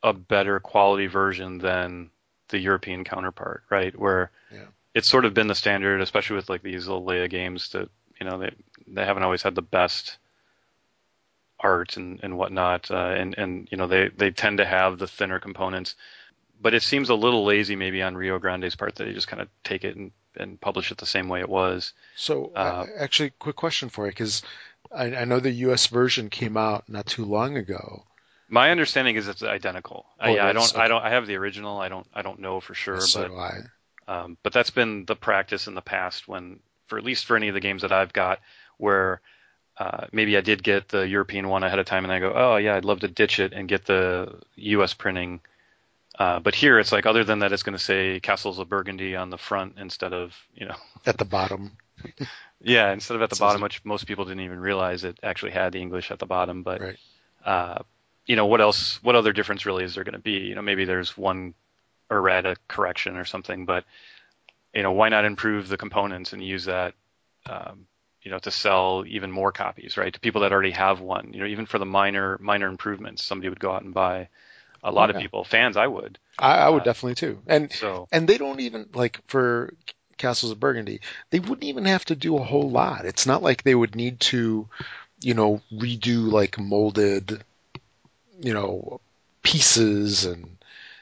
a better quality version than the European counterpart, right? Where Yeah. it's sort of been the standard, especially with like these little alea games that you know they they haven't always had the best art and and whatnot, uh, and and you know they they tend to have the thinner components, but it seems a little lazy maybe on Rio Grande's part that they just kind of take it and and publish it the same way it was. So, Uh, actually, quick question for you, because I, I know the U.S. version came out not too long ago. My understanding is it's identical. Oh, yeah, I don't, I don't, I have the original. I don't, I don't know for sure, so but do I. um, but that's been the practice in the past when, for at least for any of the games that I've got, where uh, maybe I did get the European one ahead of time, and I go, oh yeah, I'd love to ditch it and get the U.S. printing. Uh, but here it's like, other than that, it's going to say Castles of Burgundy on the front instead of, you know, At the bottom. yeah, instead of at the bottom, which most people didn't even realize it actually had the English at the bottom. But Right. uh, you know, what else? What other difference really is there going to be? You know, maybe there's one errata correction or something, but you know, why not improve the components and use that, um, you know, to sell even more copies, right? To people that already have one, you know, even for the minor minor improvements, somebody would go out and buy. A lot of people, fans, I would. I, I would Uh, definitely too. And So and they don't even like for Castles of Burgundy, they wouldn't even have to do a whole lot. It's not like they would need to, you know, redo like molded, you know, pieces and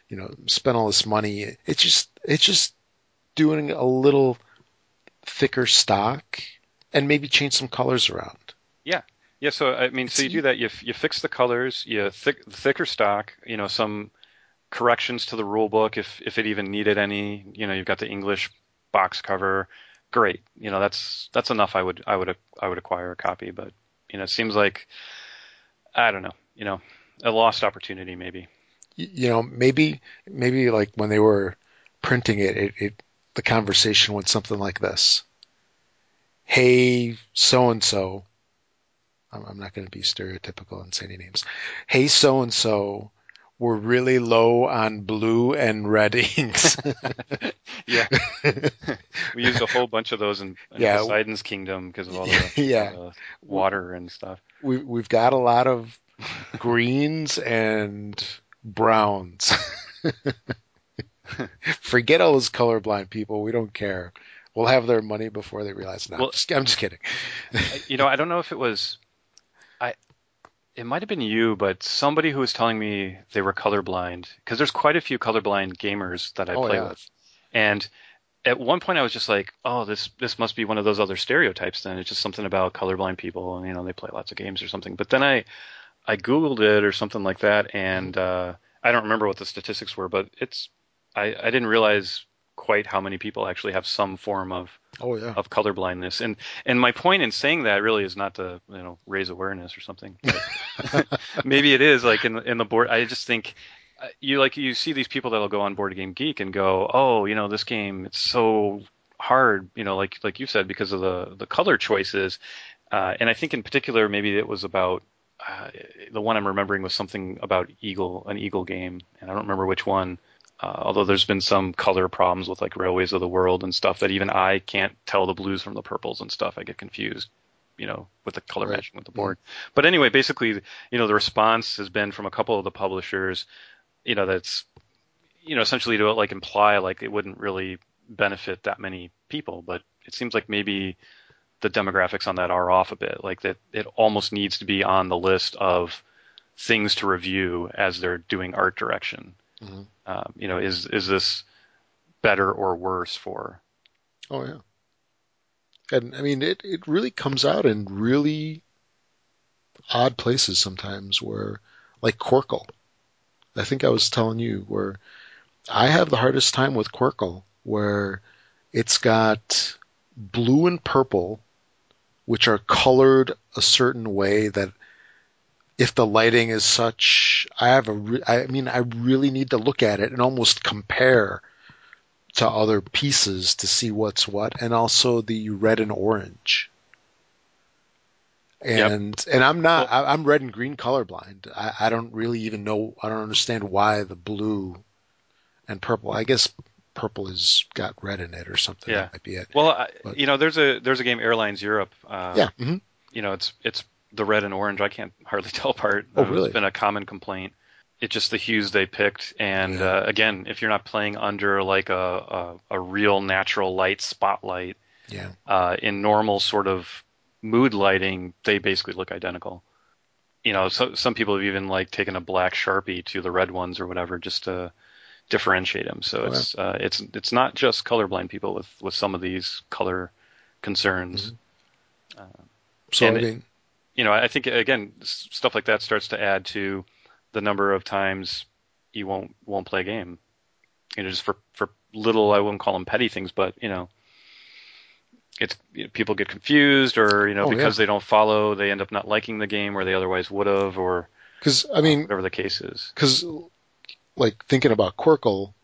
you know, spend all this money. It's just it's just doing a little thicker stock and maybe change some colors around. Yeah, Yeah, so I mean, so you do that. You you fix the colors, you thick, thicker stock. You know, some corrections to the rule book if if it even needed any. You know, you've got the English box cover. Great. You know, that's that's enough. I would I would I would acquire a copy, but you know, it seems like I don't know. You know, a lost opportunity maybe. You know, maybe maybe like when they were printing it, it, it the conversation went something like this. Hey, so and so. I'm not going to be stereotypical and say any names. Hey, so and so. We're really low on blue and red inks. Yeah, we used a whole bunch of those in, in Yeah. Poseidon's Kingdom because of all the, Yeah. the uh, water and stuff. we, we've got a lot of greens and browns. Forget all those colorblind people. We don't care. We'll have their money before they realize. No, Well- I'm, just, I'm just kidding. You know, I don't know if it was, I, it might have been you, but somebody who was telling me they were colorblind because there's quite a few colorblind gamers that I Oh, play yeah. with, and at one point I was just like, oh, this this must be one of those other stereotypes. Then it's just something about colorblind people, and you know, they play lots of games or something. But then I, I googled it or something like that, and uh, I don't remember what the statistics were, but it's, I, I didn't realize quite how many people actually have some form of Oh yeah. of colorblindness. And and my point in saying that really is not to you know raise awareness or something. Maybe it is like in the, in the board. I just think uh, you like you see these people that'll go on Board Game Geek and go, oh, you know, this game it's so hard, you know, like like you said because of the the color choices. Uh, and I think in particular maybe it was about. Uh, the one I'm remembering was something about Eagle, an Eagle game, and I don't remember which one. Uh, although there's been some color problems with like Railways of the World and stuff that even I can't tell the blues from the purples and stuff. I get confused, you know, with the color Right. matching with the board. But anyway, basically, you know, the response has been from a couple of the publishers, you know, that's, you know, essentially to like imply like it wouldn't really benefit that many people, but it seems like maybe the demographics on that are off a bit. Like that it almost needs to be on the list of things to review as they're doing art direction. Mhm. Um, you know, is is this better or worse for? Oh yeah. And I mean, it it really comes out in really odd places sometimes. Where like Qwirkle, I think I was telling you where I have the hardest time with Qwirkle, where it's got blue and purple, which are colored a certain way that if the lighting is such, I have a, re- I mean, I really need to look at it and almost compare to other pieces to see what's what, and also the red and orange. Yep. And and I'm not I, I'm red and green colorblind. I, I don't really even know I don't understand why the blue and purple. I guess purple has got red in it or something. Yeah. That might be it. Well, I, you know, there's a there's a game Airlines Europe. Uh, yeah. hmm You know, it's it's the red and orange. I can't hardly tell apart. Oh, Uh, really? It's been a common complaint. It's just the hues they picked, and Yeah. uh, again, if you're not playing under like a a, a real natural light spotlight, Yeah. uh, in normal sort of mood lighting, they basically look identical. You know, so, some people have even like taken a black sharpie to the red ones or whatever just to differentiate them. So Oh, it's uh, it's it's not just colorblind people with with some of these color concerns. Mm-hmm. So And I mean, You know, I think again stuff like that starts to add to the number of times you won't won't play a game. You know, just for for little I wouldn't call them petty things, but you know, it's you know, people get confused or you know Oh, because they don't follow, they end up not liking the game where they otherwise would have, or because I mean, whatever the case is. because like thinking about Qwirkle,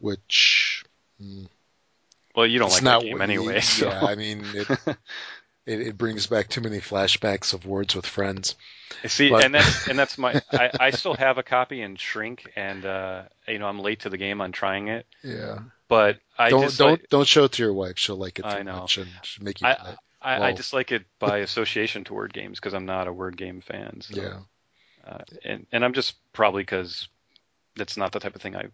which mm, Well, you don't It's like not that game what- anyway. So. Yeah, I mean, it, it it brings back too many flashbacks of words with friends. See, But- and that's and that's my. I, I still have a copy in shrink, and uh, you know I'm late to the game on trying it, Yeah. but I don't just don't like, don't show it to your wife. She'll like it I too know. much and make you I- I, I it by association to word games because I'm not a word game fan. So, Yeah. uh, and and I'm just probably because that's not the type of thing I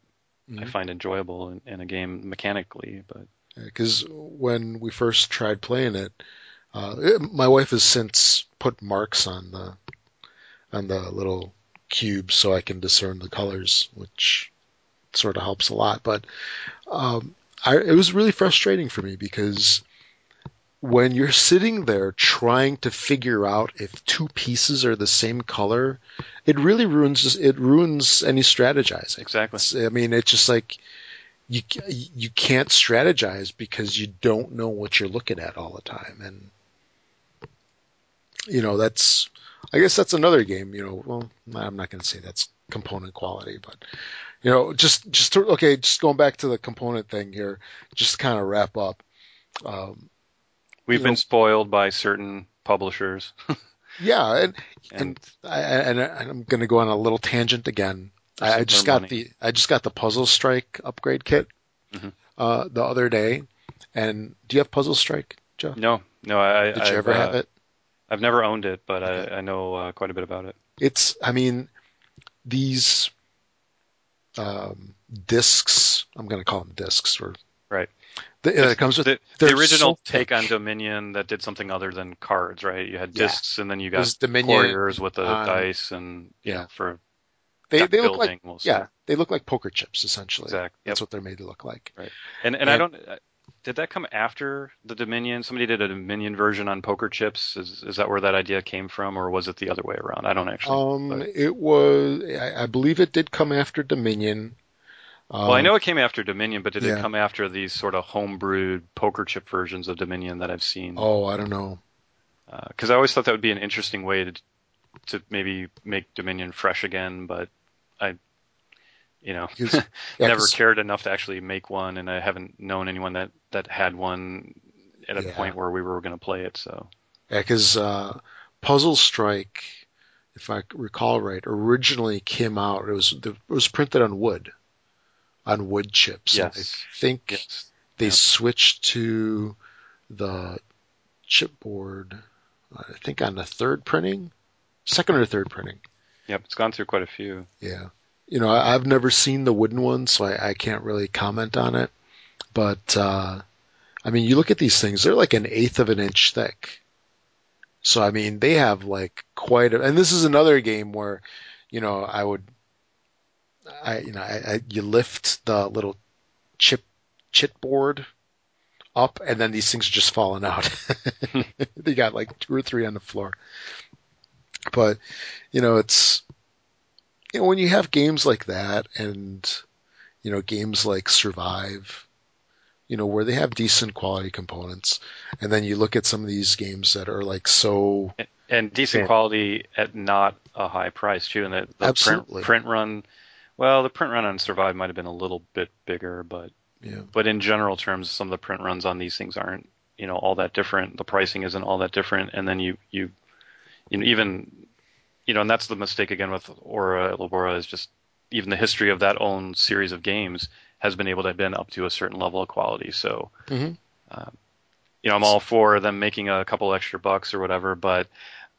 I Mhm. find enjoyable in, in a game mechanically. But Because when we first tried playing it, uh, it- my wife has since put marks on the on the little cubes so I can discern the colors, which sort of helps a lot. But um, I, it was really frustrating for me because when you're sitting there trying to figure out if two pieces are the same color, it really ruins it ruins any strategizing. exactly, It's- I mean, it's just like you you can't strategize because you don't know what you're looking at all the time, and you know that's. I guess that's another game. You know, well, I'm not going to say that's component quality, but you know, just just to, okay, just going back to the component thing here, just kind of wrap up. Um, we've been know- spoiled by certain publishers, yeah, and and and I, and I'm going to go on a little tangent again. I, I just got money. the I just got the Puzzle Strike upgrade kit Mhm. uh, the other day. And do you have Puzzle Strike, Joe? no, no, I Did you I've, ever have uh, it? I've never owned it, but I, I know uh, quite a bit about it. It's I mean these um, discs. I'm going to call them discs. Or Right. the, uh, it comes with the, the original so take on Dominion that did something other than cards, right? You had Yeah. discs, and then you got Dominion warriors with the on- dice, and Yeah. know, for they they look building, like we'll yeah they look like poker chips essentially. Exactly. Yep. That's what they're made to look like. Right. And and I don't. Uh, Did that come after the Dominion? Somebody did a Dominion version on poker chips. Is is that where that idea came from, or was it the other way around? I don't actually. Um, it was I, I believe it did come after Dominion. Um, well, I know it came after Dominion, but did yeah. it come after these sort of homebrewed poker chip versions of Dominion that I've seen? Oh, I don't know. Because I always thought that would be an interesting way to to maybe make Dominion fresh again, but I, you know, yeah, never cared enough to actually make one, and I haven't known anyone that that had one at a Yeah. point where we were going to play it. So Yeah, because uh, Puzzle Strike, if I recall right, originally came out. It was it was printed on wood, on wood chips. And Yes. I think yes, they yeah. switched to the chipboard. I think on the third printing, second or third printing. yep, it's gone through quite a few. Yeah. You know, I've never seen the wooden one, so I, I can't really comment on it. But, uh, I mean, you look at these things, they're like an eighth of an inch thick. So, I mean, they have like quite a, and this is another game where, you know, I would, I, you know, I, I you lift the little chip, chipboard up and then these things are just falling out. they got like two or three on the floor. But, you know, it's, you know, when you have games like that and, you know, games like Survive, you know, where they have decent quality components, and then you look at some of these games that are like so, and decent Yeah. quality at not a high price too. And the, the Absolutely. print, print run, well, the print run on Survive might have been a little bit bigger, but you but in general terms, some of the print runs on these things aren't you know all that different. The pricing isn't all that different, and then you you you know even you know, and that's the mistake again with Ora Labora is just even the history of that own series of games has been able to have been up to a certain level of quality. So Mhm. um, you know, I'm all for them making a couple extra bucks or whatever, but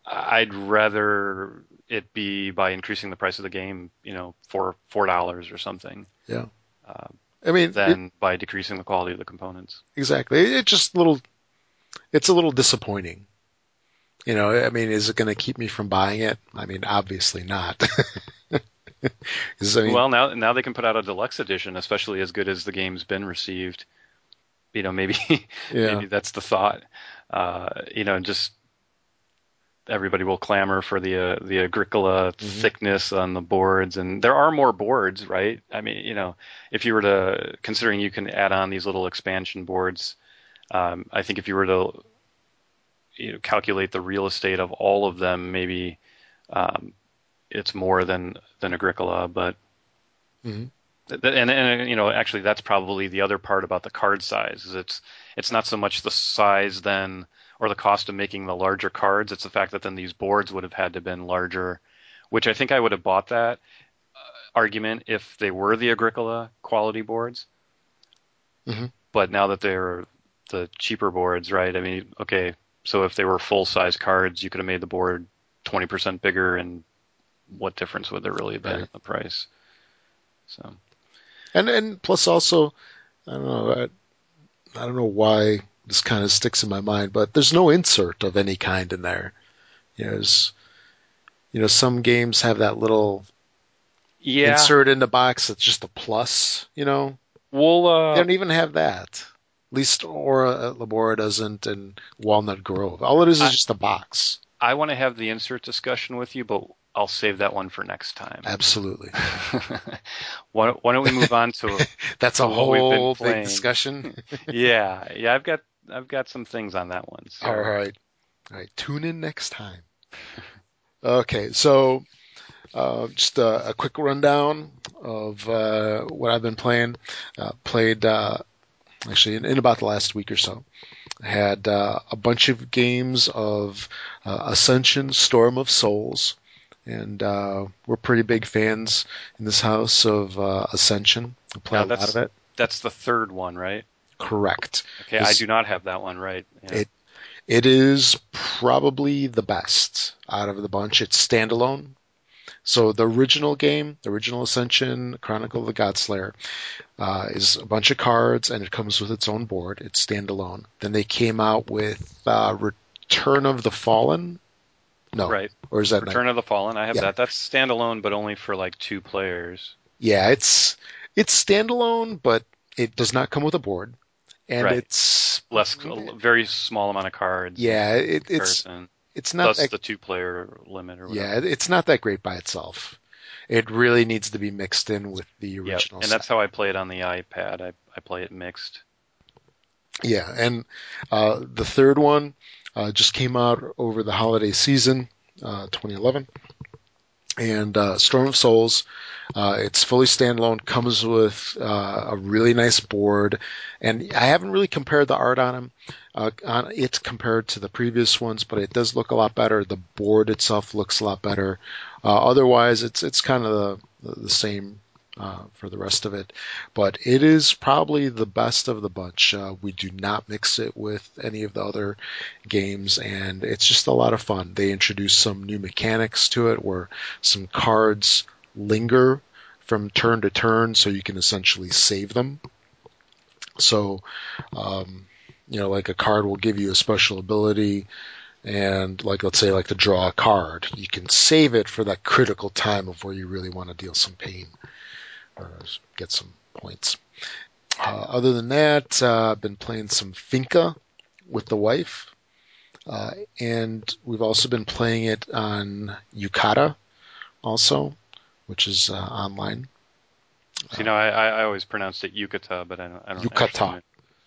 I'd rather it be by increasing the price of the game, you know, for four dollars or something, yeah. uh, I mean, it, than by decreasing the quality of the components. exactly. It, it just little, it's a little disappointing. You know, I mean, is it going to keep me from buying it? I mean, obviously not. I mean, well, now now they can put out a deluxe edition, especially as good as the game's been received. You know, maybe yeah, maybe that's the thought. Uh, you know, just everybody will clamor for the uh, the Agricola Mhm. thickness on the boards, and there are more boards, right? I mean, you know, if you were to considering you can add on these little expansion boards, um, I think if you were to you know, calculate the real estate of all of them, maybe um, it's more than than Agricola, but Mhm. and, and you know actually that's probably the other part about the card size is it's it's not so much the size then or the cost of making the larger cards it's the fact that then these boards would have had to have been larger which i think i would have bought that uh, argument if they were the agricola quality boards mm-hmm. but now that they're the cheaper boards right i mean okay so if they were full size cards you could have made the board 20% bigger and what difference would there really have been right. in the price so and and plus also, I don't know, I, I don't know why this kind of sticks in my mind, but there's no insert of any kind in there. You know, you know, some games have that little yeah. insert in the box that's just a plus. You know, well, uh, they don't even have that. At least Ora Labora doesn't, and Walnut Grove. All it is is I, just a box. I want to have the insert discussion with you, but I'll save that one for next time. Absolutely. why, why, don't we move on to that's a whole big discussion. yeah, yeah, I've got I've got some things on that one. So. All right, all right. Tune in next time. Okay, so uh, just a, a, quick rundown of uh, what I've been playing. Uh, played uh, actually in, in, about the last week or so. I had uh, a bunch of games of uh, Ascension, Storm of Souls and uh, we're pretty big fans in this house of uh, Ascension. Play a lot of it. That's the third one, right? Correct. Okay, I do not have that one right. Yeah. It it is probably the best out of the bunch. It's standalone. So the original game, the original Ascension Chronicle of the Godslayer, uh, is a bunch of cards and it comes with its own board. It's standalone. Then they came out with uh, Return of the Fallen, no. Right. Or is that Return of the Fallen? I have yeah. that. That's standalone, but only for like two players. Yeah, it's it's standalone, but it does not come with a board, and right. it's less, a very small amount of cards. Yeah, it, it's it's not plus that, the two player limit or whatever. Yeah, it's not that great by itself. It really needs to be mixed in with the original. Yep. and that's how I play it on the iPad. I I play it mixed. Yeah, and uh, the third one uh, just came out over the holiday season, uh, 2011. And uh, Storm of Souls, uh, it's fully standalone, comes with uh, a really nice board, and I haven't really compared the art on them. Uh, on it compared to the previous ones, but it does look a lot better. The board itself looks a lot better. otherwise, it's it's kind of the, the same uh, for the rest of it. But it is probably the best of the bunch. Uh, we do not mix it with any of the other games, and it's just a lot of fun. They introduce some new mechanics to it where some cards linger from turn to turn, so you can essentially save them. So, um, you know, like a card will give you a special ability and like let's say like to draw a card you can save it for that critical time of where you really want to deal some pain get some points. Uh, other than that, uh, I've been playing some Finca with the wife, uh, and we've also been playing it on Yukata, also, which is uh, online. So, you know, I, I always pronounced it Yucata, but I don't. I don't Yucata.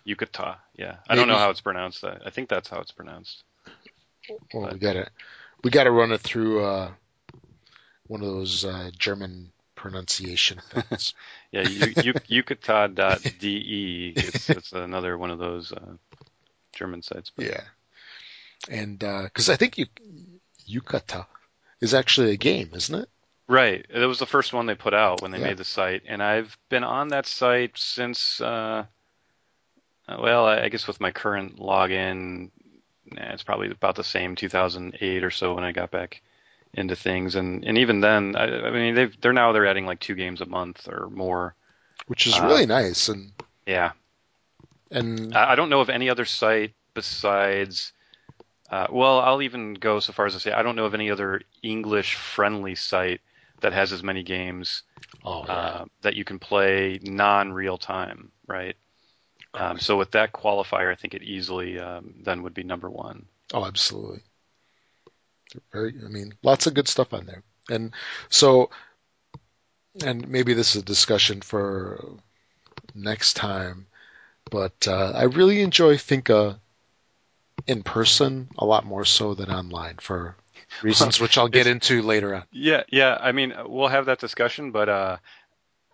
Yucata. Yeah, I Maybe. don't know how it's pronounced. I, I think that's how it's pronounced. Well, but. we got it. We got to run it through uh, one of those uh, German pronunciation things. yeah, yucata.de. It's, it's another one of those uh, German sites. But. Yeah, and because uh, I think you, Yucata is actually a game, isn't it? Right. It was the first one they put out when they yeah. made the site, and I've been on that site since. Uh, well, I guess with my current login, it's probably about the same 2008 or so when I got back into things, and and even then, I, I mean, they've they're now they're adding like two games a month or more, which is uh, really nice. And yeah, and I, I don't know of any other site besides. Uh, well, I'll even go so far as to say I don't know of any other English-friendly site that has as many games oh, yeah. uh, that you can play non-real time, right? Um, so with that qualifier, I think it easily um, then would be number one. Oh, absolutely very, I mean, lots of good stuff on there. And so, and maybe this is a discussion for next time, but uh, I really enjoy Finca in person a lot more so than online for reasons which I'll get into later on. Yeah, yeah. I mean, we'll have that discussion, but uh,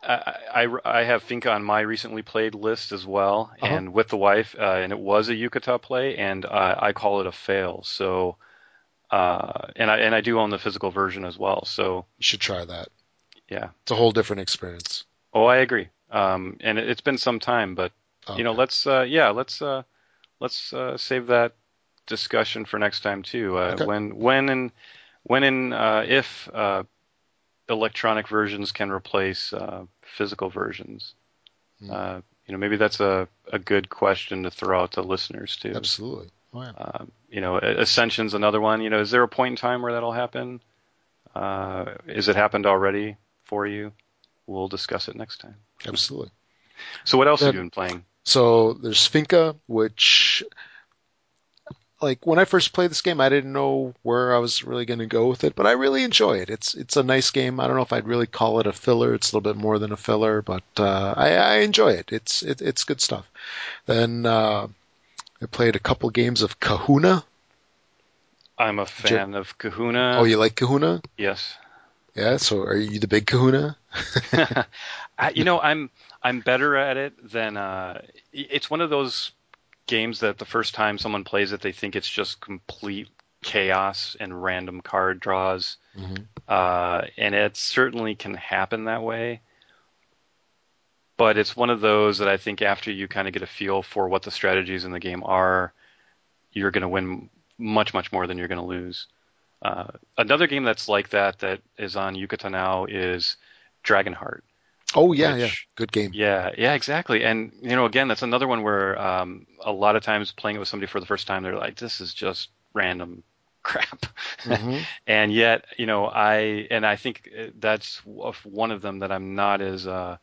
I, I, I have Finca on my recently played list as well, Uh-huh. and with the wife, uh, and it was a Yucata play, and uh, I call it a fail. So, uh, and I and I do own the physical version as well. So, You should try that. yeah. It's a whole different experience. Oh, I agree. Um, and it, it's been some time, but you know, let's uh, yeah, let's uh, let's uh, save that discussion for next time too. Uh, Okay. When when and when and uh, if uh, electronic versions can replace uh, physical versions. Uh, you know, maybe that's a, a good question to throw out to listeners too. Absolutely. Oh, yeah. Um, you know, Ascension's another one. You know, is there a point in time where that'll happen? Uh, is it happened already for you? We'll discuss it next time. Absolutely. So, what else have you been playing? So there's Finca, which, like, when I first played this game, I didn't know where I was really going to go with it, but I really enjoy it. It's it's a nice game. I don't know if I'd really call it a filler. It's a little bit more than a filler, but uh, I, I enjoy it. It's it, it's good stuff. Then uh, I played a couple games of Kahuna. I'm a fan of Kahuna. oh, you like Kahuna? yes. Yeah. So are you the big Kahuna? I, you know, I'm I'm better at it than uh, it's one of those games that the first time someone plays it, they think it's just complete chaos and random card draws, Mhm. uh, and it certainly can happen that way. But it's one of those that I think after you kind of get a feel for what the strategies in the game are, you're going to win much much more than you're going to lose. Uh, another game that's like that that is on Yucata now is Dragonheart. Oh yeah, Which- yeah. Good game. Yeah, yeah, exactly. And you know, again, that's another one where um, a lot of times playing it with somebody for the first time, they're like, "This is just random crap," Mhm. and yet, you know, I and I think uh, that's one of them that I'm not as, uh,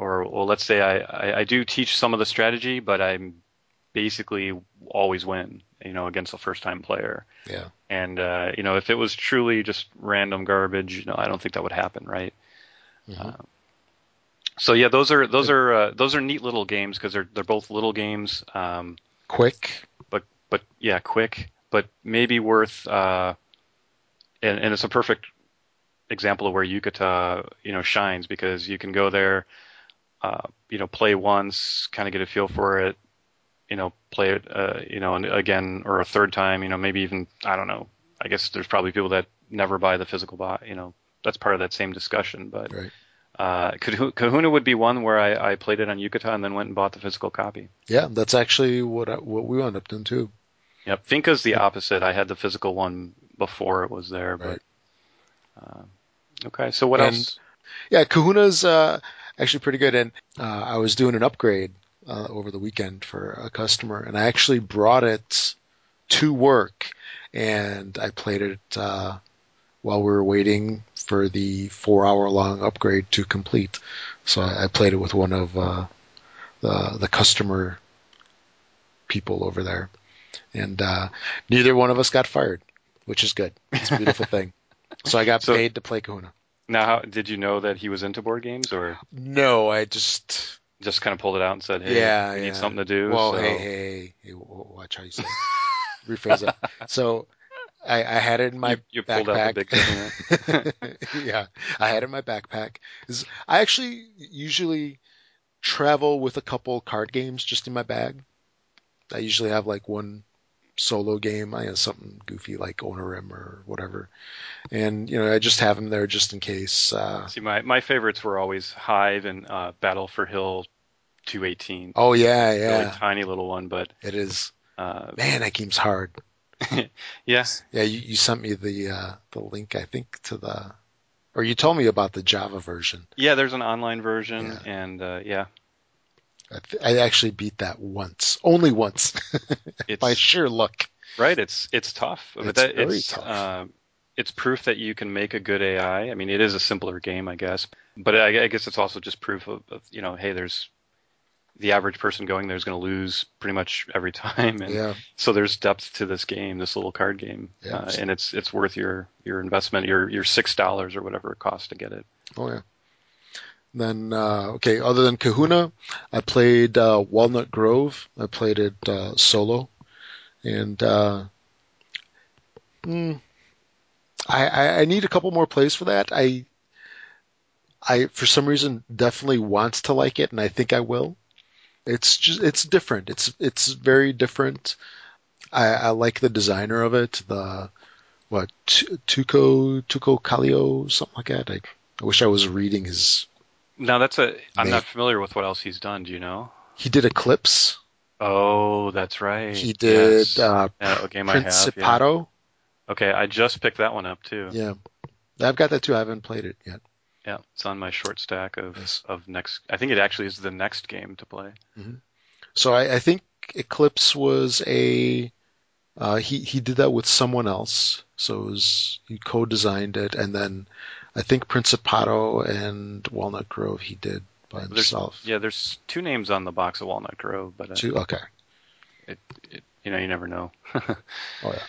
or well, let's say I, I I do teach some of the strategy, but I'm basically always win, you know, against a first time player. Yeah. And uh, you know, if it was truly just random garbage, you know, I don't think that would happen, right? Mhm. Uh, so yeah, those are those are uh, those are neat little games because they're they're both little games, um, Quick. but but yeah, quick, but maybe worth. Uh, and, and it's a perfect example of where Yucata you know shines because you can go there, uh, you know, play once, kind of get a feel for it, you know, play it, uh, you know, and again or a third time, you know, maybe even I don't know. I guess there's probably people that never buy the physical bot, you know, that's part of that same discussion, but. Right. Uh, Kahuna would be one where I, I played it on Yucata and then went and bought the physical copy. Yeah, that's actually what I, what we wound up doing too. Yep, Finca's the opposite. I had the physical one before it was there, Right. but uh, okay. So what And- else? Yeah, Kahuna's uh, actually pretty good. And uh, I was doing an upgrade uh, over the weekend for a customer, and I actually brought it to work, and I played it uh, while we were waiting for the four-hour-long upgrade to complete. So I, I played it with one of uh, the the customer people over there, and uh, neither one of us got fired, which is good. It's a beautiful thing. So I got So- paid to play Kahuna. Now, how, did you know that he was into board games, or No, I just just kind of pulled it out and said, "Hey, Yeah, we yeah. need something to do"? Well, so- hey, hey, hey, watch how you say. Rephrase it. So I, I had it in my you, you pulled out big backpack. Yeah, I had it in my backpack. I actually usually travel with a couple card games just in my bag. I usually have like one solo game. I have something goofy like Onirim or whatever, and you know I just have them there just in case. Uh, See, my my favorites were always Hive and uh, Battle for Hill 218. oh yeah, Really yeah, tiny little one, but it is. uh, Man, that game's hard. yeah, Yeah, you, you sent me the uh, the link, I think, to the, or you told me about the Java version. yeah. There's an online version, Yeah. and uh, yeah, I, th- I actually beat that once, only once, by sheer luck. Right, it's it's tough, but It's that, very it's tough. um, it's proof that you can make a good AI. I mean, it is a simpler game, I guess, but I, I guess it's also just proof of, of you know, hey, there's the average person going there is going to lose pretty much every time, and Yeah, so there's depth to this game, this little card game, Yeah. uh, and it's it's worth your your investment, your your six dollars or whatever it costs to get it. oh yeah. Then uh, okay, other than Kahuna, I played uh, Walnut Grove. I played it uh, solo, and mm, I, I I need a couple more plays for that. I I for some reason definitely wants to like it, and I think I will. It's just it's different. It's it's very different. I, I like the designer of it. The what Tuco Tuco Calio something like that. I, I wish I was reading his. Now that's a. I'm name. not familiar with what else he's done. Do you know? He did Eclipse. Oh, that's right. He did yes. uh, yeah, Principato. Have, yeah. Okay, I just picked that one up too. Yeah, I've got that too. I haven't played it yet. Yeah, it's on my short stack of yes. of next. I think it actually is the next game to play. Mm-hmm. So I, I, think Eclipse was a. Uh, he he did that with someone else. So it was, he co-designed it, and then I think Principato and Walnut Grove he did by himself. There's, yeah, there's two names on the box of Walnut Grove, but uh, two. Okay. It, it, you know, you never know. oh yeah.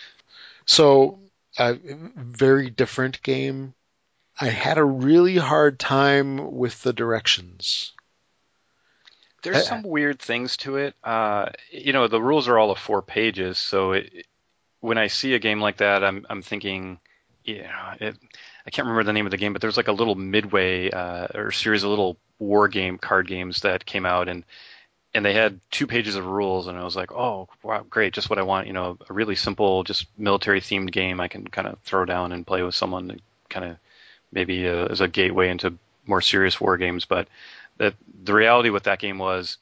So a very different game. I had a really hard time with the directions. There's I, some weird things to it. Uh, you know, the rules are all of four pages, so it, when I see a game like that, I'm I'm thinking, yeah, it, I can't remember the name of the game, but there's like a little midway uh, or series of little war game card games that came out, and and they had two pages of rules, and I was like, oh, wow, great, just what I want. You know, a really simple, just military themed game I can kind of throw down and play with someone, kind of maybe uh, as a gateway into more serious war games. But that the reality with that game was,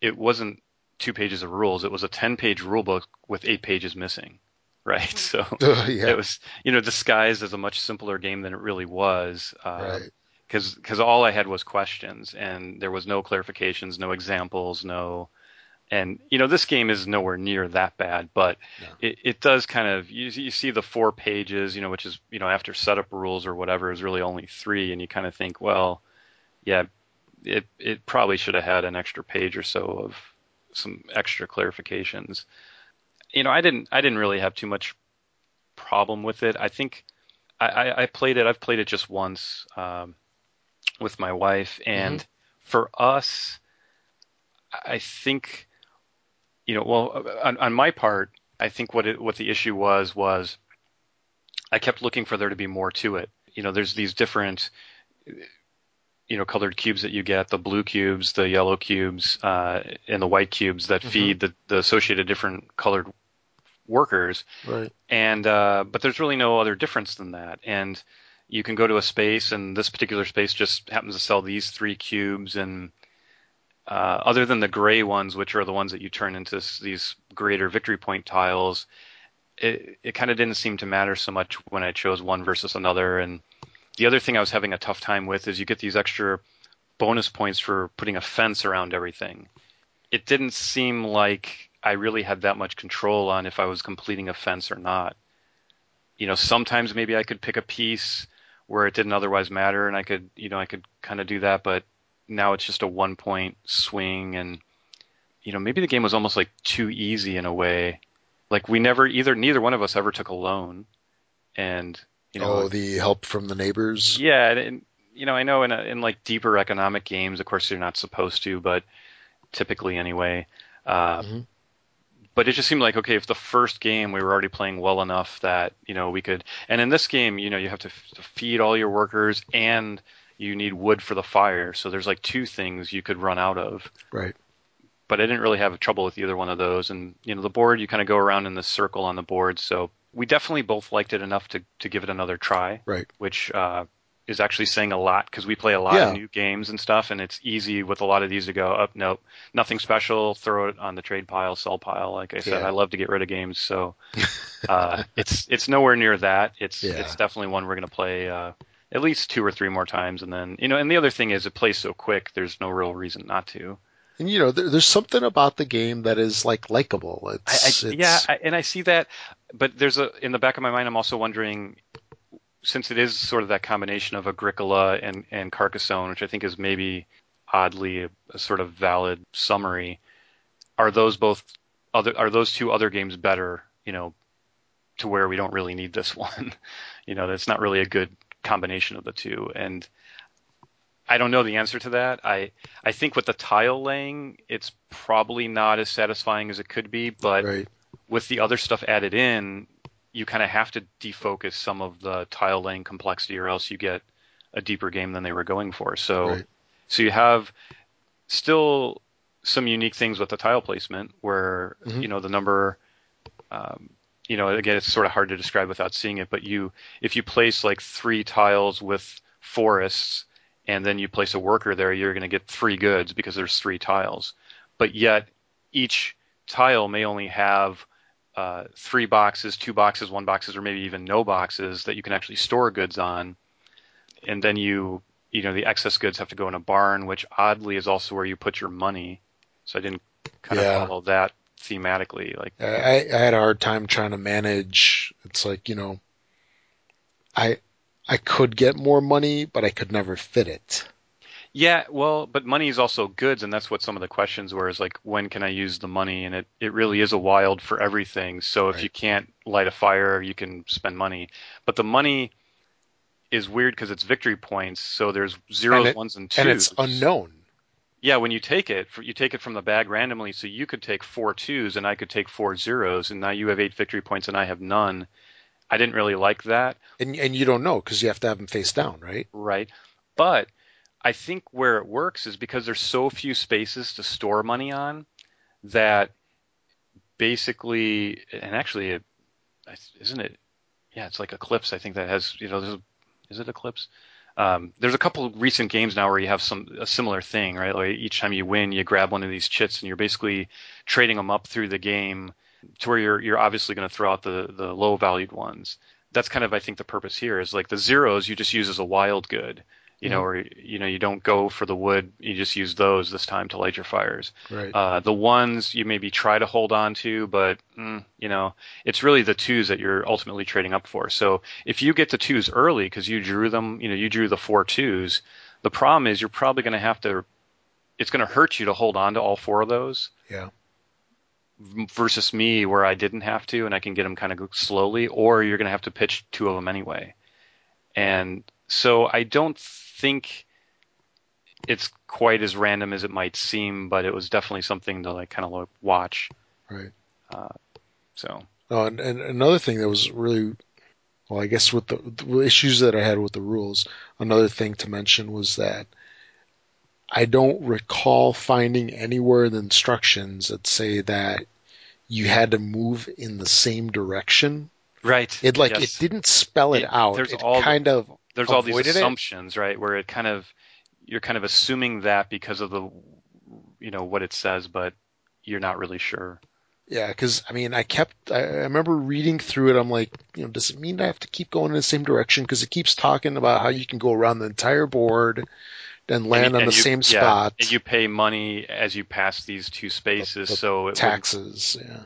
it wasn't two pages of rules; it was a ten page rule book with eight pages missing. Right, so uh, yeah. it was you know disguised as a much simpler game than it really was. Uh, right because because all I had was questions and there was no clarifications, no examples, no. And you know this game is nowhere near that bad, but no. it, it does kind of you, you see the four pages, you know, which is you know after setup rules or whatever is really only three, and you kind of think, well, yeah, it it probably should have had an extra page or so of some extra clarifications. You know, I didn't I didn't really have too much problem with it. I think I, I, I played it. I've played it just once. Um, with my wife, and mm-hmm. for us, I think, you know, well, on, on my part, I think what it, what the issue was was I kept looking for there to be more to it. You know, there's these different, you know, colored cubes that you get, the blue cubes, the yellow cubes, uh, and the white cubes that mm-hmm. feed the, the associated different colored workers. Right. And uh, but there's really no other difference than that. And you can go to a space, and this particular space just happens to sell these three cubes, and uh, other than the gray ones, which are the ones that you turn into these greater victory point tiles, it, it kind of didn't seem to matter so much when I chose one versus another. And the other thing I was having a tough time with is you get these extra bonus points for putting a fence around everything. It didn't seem like I really had that much control on if I was completing a fence or not. You know, sometimes maybe I could pick a piece where it didn't otherwise matter, and I could you know I could kind of do that, but now it's just a one point swing, and you know maybe the game was almost like too easy in a way. Like we never either neither one of us ever took a loan, and you know oh the help from the neighbors. Yeah, and, you know I know in a, in like deeper economic games, of course you're not supposed to, but typically anyway. Uh, mm-hmm but it just seemed like okay if the first game we were already playing well enough that you know we could and in this game you know you have to, f- to feed all your workers and you need wood for the fire. So there's like two things you could run out of. Right. But i didn't really have trouble with either one of those. And you know the board you kind of go around in the circle on the board. So we definitely both liked it enough to to give it another try. Right. Which uh is actually saying a lot because we play a lot yeah. of new games and stuff, and it's easy with a lot of these to go up. Oh, nope, nothing special. Throw it on the trade pile, sell pile. Like I said, yeah. I love to get rid of games, so uh, it's it's nowhere near that. It's yeah. it's definitely one we're going to play uh, at least two or three more times, and then you know. And the other thing is, it plays so quick. There's no real reason not to. And you know, there, there's something about the game that is like likable. It's, I, I, yeah, I, and I see that, but there's a in the back of my mind, I'm also wondering since it is sort of that combination of Agricola and, and Carcassonne, which I think is maybe oddly a, a, sort of valid summary, are those both other are those two other games better? You know, to where we don't really need this one. you know, that's not really a good combination of the two. And I don't know the answer to that. I I think with the tile laying, it's probably not as satisfying as it could be, but right. with the other stuff added in, you kind of have to defocus some of the tile laying complexity, or else you get a deeper game than they were going for. So Right. so you have still some unique things with the tile placement where Mhm. you know the number um, you know again it's sort of hard to describe without seeing it but you if you place like three tiles with forests and then you place a worker there you're going to get three goods because there's three tiles but yet each tile may only have uh, three boxes two boxes one boxes or maybe even no boxes that you can actually store goods on and then you you know the excess goods have to go in a barn which oddly is also where you put your money so i didn't kind Yeah. of follow that thematically like I, I had a hard time trying to manage. It's like you know, I I could get more money, but I could never fit it. Yeah well but money is also goods and that's what some of the questions were is like when can i use the money and it, it really is a wild for everything so if Right. you can't light a fire you can spend money but the money is weird because it's victory points so there's zeros And it- ones and twos And it's unknown. Yeah, when you take it, you take it from the bag randomly. So you could take four twos, and I could take four zeros, and now you have eight victory points, and I have none. I didn't really like that, And and you don't know because you have to have them face down, right? right? But I think where it works is because there's so few spaces to store money on that basically, and actually, it, isn't it? Yeah, it's like Eclipse. I think that has you know, there's a, is it Eclipse? Um, there's a couple of recent games now where you have some a similar thing, right? Like each time you win, you grab one of these chits, and you're basically trading them up through the game to where you're you're obviously going to throw out the the low valued ones. That's kind of I think the purpose here is like the zeros you just use as a wild good, you know, or you know you don't go for the wood, you just use those this time to light your fires. Right. Uh, the ones you maybe try to hold on to, but mm, you know, it's really the twos that you're ultimately trading up for. So if you get the twos early because you drew them, you know, you drew the four twos. The problem is you're probably going to have to. It's going to hurt you to hold on to all four of those Yeah. versus me where I didn't have to and I can get them kind of slowly, or you're going to have to pitch two of them anyway. And so I don't think it's quite as random as it might seem, but it was definitely something to like kind of like watch. Right. Uh, so Oh, and, and another thing that was really, well, I guess with the, the issues that I had with the rules, another thing to mention was that I don't recall finding anywhere in the instructions that say that you had to move in the same direction. right, It like yes. it didn't spell it It- out. it all kind of there's all these avoided it. assumptions, right, where it kind of you're kind of assuming that because of the you know what it says, but you're not really sure. Yeah, because I mean, I kept. I, I remember reading through it. I'm like, you know, does it mean I have to keep going in the same direction? Because it keeps talking about how you can go around the entire board and land And on and the you- same yeah, spot. and you pay money as you pass these two spaces, the so it would- taxes. Yeah.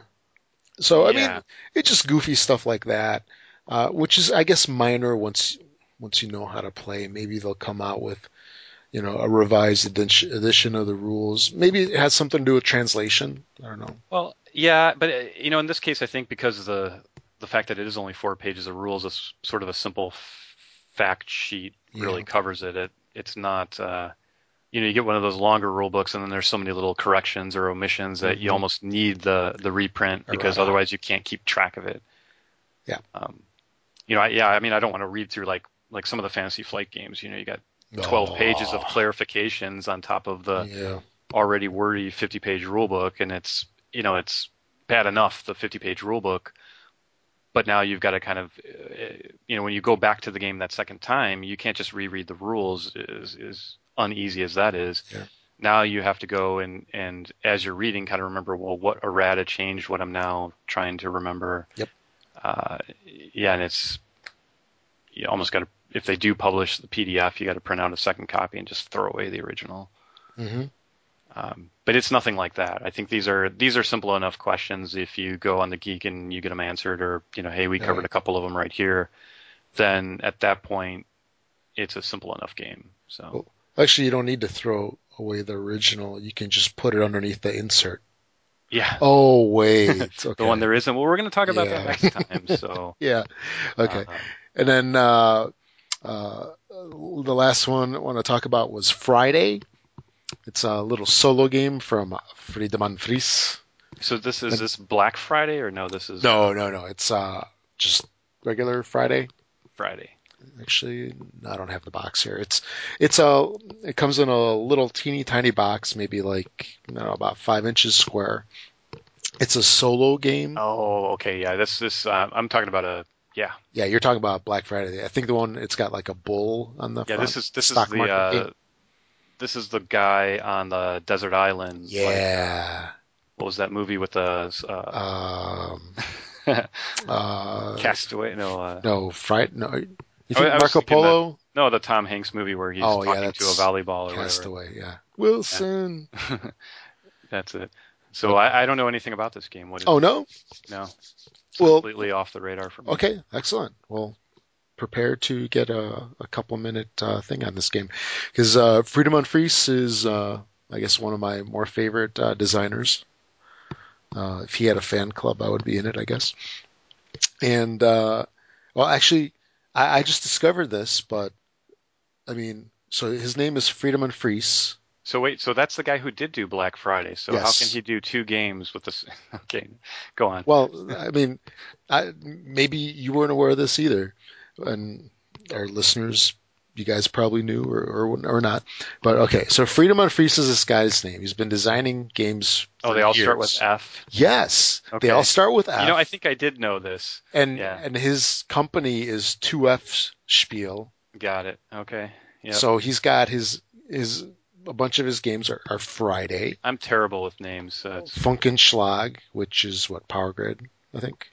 So I Yeah. mean, it's just goofy stuff like that, uh, which is, I guess, minor once once you know how to play. Maybe they'll come out with, you know, a revised edition of the rules. Maybe it has something to do with translation. I don't know. Well, yeah, but you know, in this case, I think because of the the fact that it is only four pages of rules, it's sort of a simple f- fact sheet really Yeah. covers it. It it's not. Uh, you know, you get one of those longer rule books, and then there's so many little corrections or omissions that you Mhm. almost need the the reprint because Errata. otherwise you can't keep track of it. Yeah. Um, you know, I, yeah, I mean, I don't want to read through like like some of the fantasy flight games. You know, you got 12 pages of clarifications on top of the Yeah. already wordy 50 page rule book and it's you know it's bad enough the 50 page rule book but now you've got to kind of uh, you know when you go back to the game that second time you can't just reread the rules is is uneasy as that is Yeah. now you have to go and and as you're reading kind of remember well what errata changed what i'm now trying to remember Yep. uh, yeah and it's you almost got to if they do publish the pdf you got to print out a second copy and just throw away the original hmm um, but it's nothing like that. I think these are these are simple enough questions. If you go on the Geek and you get them answered, or you know, hey, we covered Right. a couple of them right here, then at that point, it's a simple enough game. So Well, Actually, you don't need to throw away the original. You can just put it underneath the insert. yeah, Oh wait, okay. the one there isn't. Well, we're going to talk about Yeah. that next time. So Yeah. Okay. uh, And then uh, uh, the last one I want to talk about was Friday. It's a little solo game from Friedemann Friese. so this is this Black Friday or no? This is No, no, no. It's uh, just regular Friday. Friday. actually, I don't have the box here. It's it's a it comes in a little teeny tiny box, maybe like don't know, about five inches square. It's a solo game. Oh, okay, yeah. This this uh, I'm talking about a yeah. Yeah, you're talking about Black Friday. I think the one it's got like a bull on the Yeah, front. this is this is the uh, this is the guy on the desert island. like, Yeah. what was that movie with the uh, Um. Uh. Castaway? No, uh, No, Fright. No. You think I was Marco thinking Polo? no, the Tom Hanks movie where he's Oh, yeah, talking to a volleyball or whatever. Castaway. Yeah. Wilson. That's it. So I, I don't know anything about this game. What is Oh no. no? Well- completely off the radar for me. Okay, excellent. Well, prepare to get a, a couple minute uh, thing on this game because uh, Friedemann Friese is, uh, I guess, one of my more favorite uh, designers. Uh, if he had a fan club, I would be in it, I guess. And uh, well, actually, I, I just discovered this, but I mean, so his name is Friedemann Friese. So wait, so that's the guy who did do Black Friday. So how can he do two games with this? Okay, go on. Well, I mean, I, maybe you weren't aware of this either, and our listeners, you guys probably knew or or, or not. But okay, so Friedemann Friese is this guy's name. He's been designing games. oh, they all years. start with F. Yes, Okay. they all start with F. You know, I think I did know this. and yeah. and his company is Two F Spiel. Got it. Okay. Yeah. So he's got his his a bunch of his games are, are Friday. I'm terrible with names. So Funkenschlag, which is what Power Grid, I think.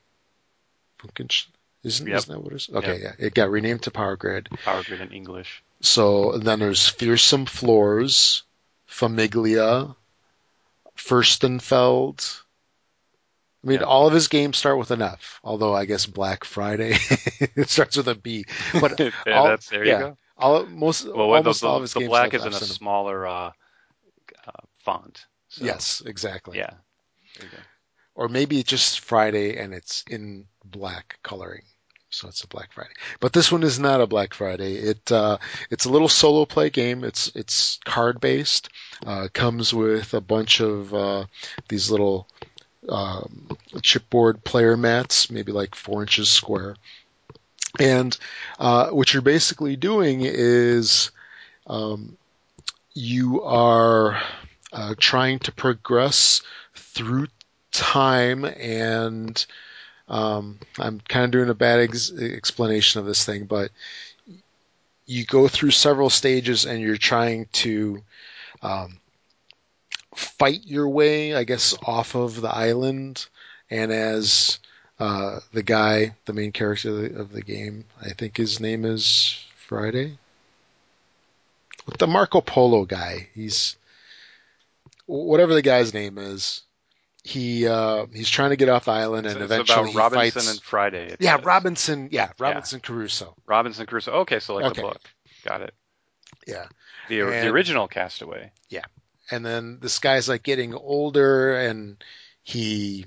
Funkenschlag. Isn't, Yep. isn't that what it is? Okay, yeah. It got renamed to Power Grid. Power Grid in English. So and then there's Fearsome Floors, Famiglia, Furstenfeld. I mean, Yeah. all of his games start with an F, although I guess Black Friday it starts with a B. But yeah, all- that's there yeah. you go. All most Well, what- the, almost all of the, his the games black is in a Fs smaller uh, uh, font. So, Yes, exactly. Yeah. There you go. or maybe it's just Friday and it's in black coloring. So it's a Black Friday. But this one is not a Black Friday. It uh, it's a little solo play game. It's it's card based. Uh, comes with a bunch of uh, these little um, chipboard player mats, maybe like four inches square. And uh, what you're basically doing is um, you are uh, trying to progress through time and um, I'm kind of doing a bad ex- explanation of this thing, but you go through several stages and you're trying to um, fight your way, I guess, off of the island. And as uh, the guy, the main character of the, of the game, I think his name is Friday. The Marco Polo guy, he's whatever the guy's name is. He uh, he's trying to get off the island, and it's eventually about he Robinson fights. and Friday. yeah, says. Robinson. Yeah, Robinson Crusoe. Robinson Crusoe. Okay, so like Okay. the book. Got it. Yeah. The, the original Castaway. Yeah. And then this guy's like getting older and he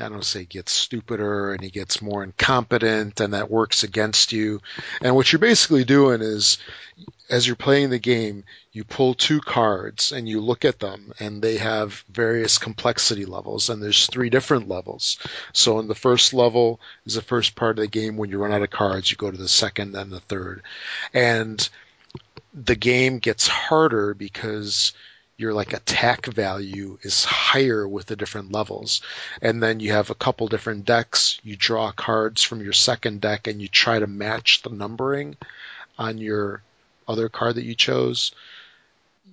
I don't say gets stupider and he gets more incompetent and that works against you. And what you're basically doing is as you're playing the game, you pull two cards and you look at them and they have various complexity levels and there's three different levels. So in the first level is the first part of the game when you run out of cards, you go to the second and the third. And the game gets harder because your like attack value is higher with the different levels. And then you have a couple different decks. You draw cards from your second deck and you try to match the numbering on your other card that you chose.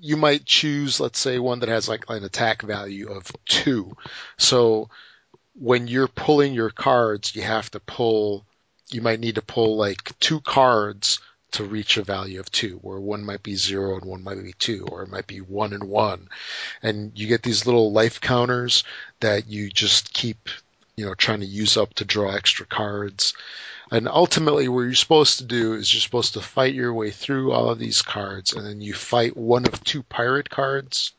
You might choose, let's say, one that has like an attack value of two. So when you're pulling your cards, you have to pull, you might need to pull like two cards to reach a value of two, where one might be zero and one might be two, or it might be one and one. And you get these little life counters that you just keep, you know, trying to use up to draw extra cards. And ultimately, what you're supposed to do is you're supposed to fight your way through all of these cards, and then you fight one of two pirate cards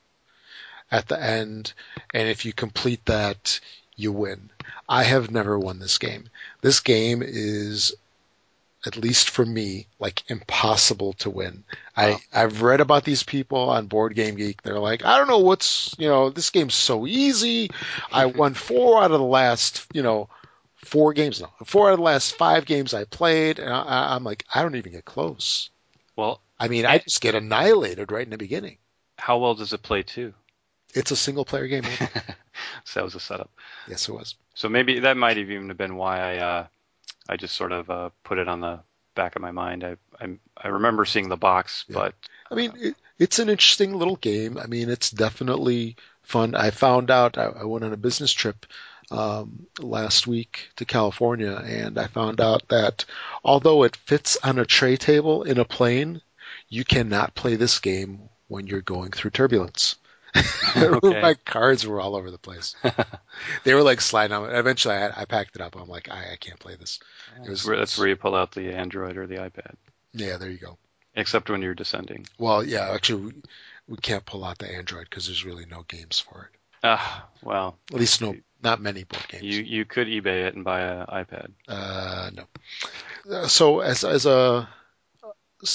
at the end. And if you complete that, you win. I have never won this game. This game is at least for me, like impossible to win. I, Wow. I've read about these people on Board Game Geek. They're like, I don't know what's, you know, this game's so easy. I won four out of the last, you know, four games now. Four out of the last five games I played, and I, I'm like, I don't even get close. Well, I mean, I just get annihilated right in the beginning. how well does it play too? It's a single player game. so that was a setup. yes, it was. So maybe that might have even been why I uh, I just sort of uh, put it on the back of my mind. I I, I remember seeing the box, Yeah. but I mean, it, it's an interesting little game. I mean, it's definitely fun. I found out I, I went on a business trip um, last week to California, and I found out that although it fits on a tray table in a plane, you cannot play this game when you're going through turbulence. Okay. My cards were all over the place. they were like sliding on. Eventually, I, I packed it up. I'm like, I, I can't play this. Was- that's where, that's where you pull out the Android or the iPad, Yeah, there you go. except when you're descending. Well, yeah, actually, we, we can't pull out the Android because there's really no games for it. Ah, well, At least no, not many board games. you you could eBay it and buy an iPad. Uh, no. Uh, so as as a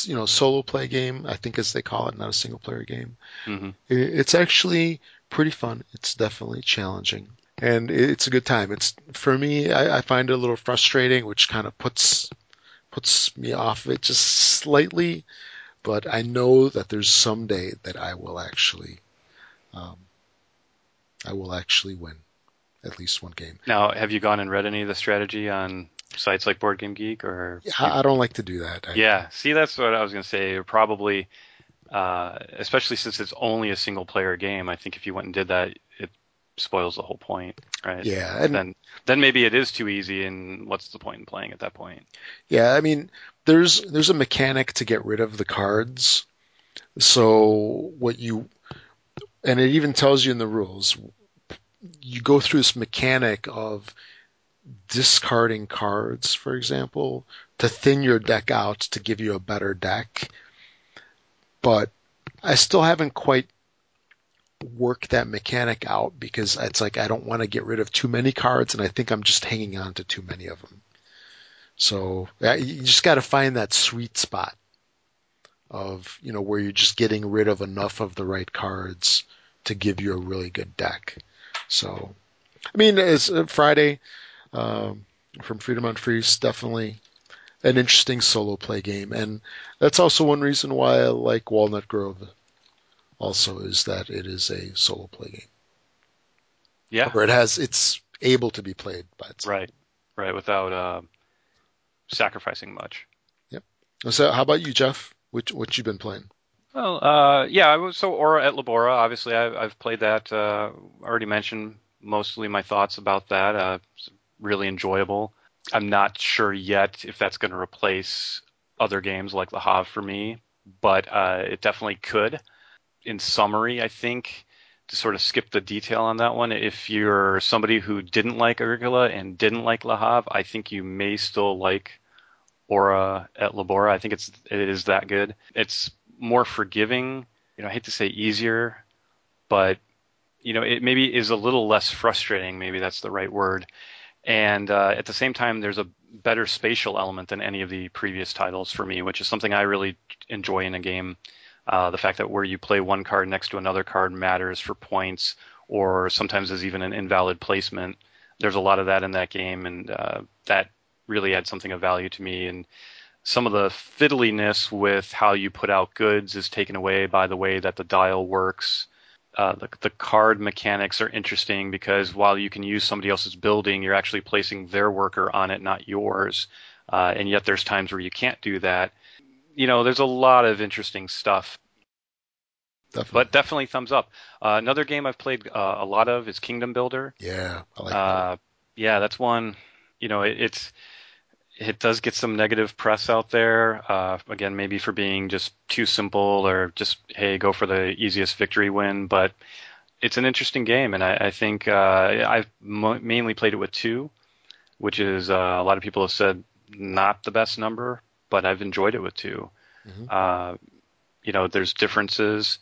you know solo play game, I think as they call it, not a single player game. hmm It's actually pretty fun. It's definitely challenging, and it's a good time. It's for me. I, I find it a little frustrating, which kind of puts puts me off of it just slightly. But I know that there's someday that I will actually, um, I will actually win at least one game. Now, have you gone and read any of the strategy on sites like Board Game Geek or? I, I don't like to do that. I, Yeah, see, that's what I was going to say. Probably, uh, especially since it's only a single player game. I think if you went and did that, it spoils the whole point, right? Yeah, and Then, then maybe it is too easy, and what's the point in playing at that point? Yeah, I mean, there's there's a mechanic to get rid of the cards. So what you and it even tells you in the rules, you go through this mechanic of discarding cards, for example, to thin your deck out to give you a better deck. But I still haven't quite worked that mechanic out because it's like I don't want to get rid of too many cards and I think I'm just hanging on to too many of them. So you just got to find that sweet spot of you know where you're just getting rid of enough of the right cards to give you a really good deck. So, I mean, it's uh, Friday um, from Friedemann Friese definitely an interesting solo play game, and that's also one reason why I like Walnut Grove. Also, is that it is a solo play game, Yeah, or it has it's able to be played by itself. right, right, without uh, sacrificing much. Yep. So, how about you, Jeff? Which what you been playing? Well, uh, yeah, I was so Ora et Labora. Obviously, I've, I've played that. Uh, already mentioned mostly my thoughts about that. Uh, it's really enjoyable. I'm not sure yet if that's going to replace other games like Le Havre for me, but uh, it definitely could. In summary, I think to sort of skip the detail on that one, if you're somebody who didn't like Agricola and didn't like Le Havre, I think you may still like Ora et Labora. I think it's it is that good. It's more forgiving. You know, I hate to say easier, but you know, it maybe is a little less frustrating. Maybe that's the right word. And uh, at the same time, there's a better spatial element than any of the previous titles for me, which is something I really enjoy in a game. Uh, the fact that where you play one card next to another card matters for points, or sometimes is even an invalid placement. There's a lot of that in that game, and uh, that really adds something of value to me. And some of the fiddliness with how you put out goods is taken away by the way that the dial works. Uh, the, the card mechanics are interesting because while you can use somebody else's building, you're actually placing their worker on it, not yours. Uh, and yet there's times where you can't do that. You know, there's a lot of interesting stuff, Definitely. but definitely thumbs up. Uh, another game I've played uh, a lot of is Kingdom Builder. yeah, I like that. Uh, yeah, that's one. You know, it, it's it does get some negative press out there. Uh, again, maybe for being just too simple or just hey, go for the easiest victory win. But it's an interesting game, and I, I think uh, I've mo- mainly played it with two, which is uh, a lot of people have said not the best number, but I've enjoyed it with 2 Mhm. Uh, you know, there's differences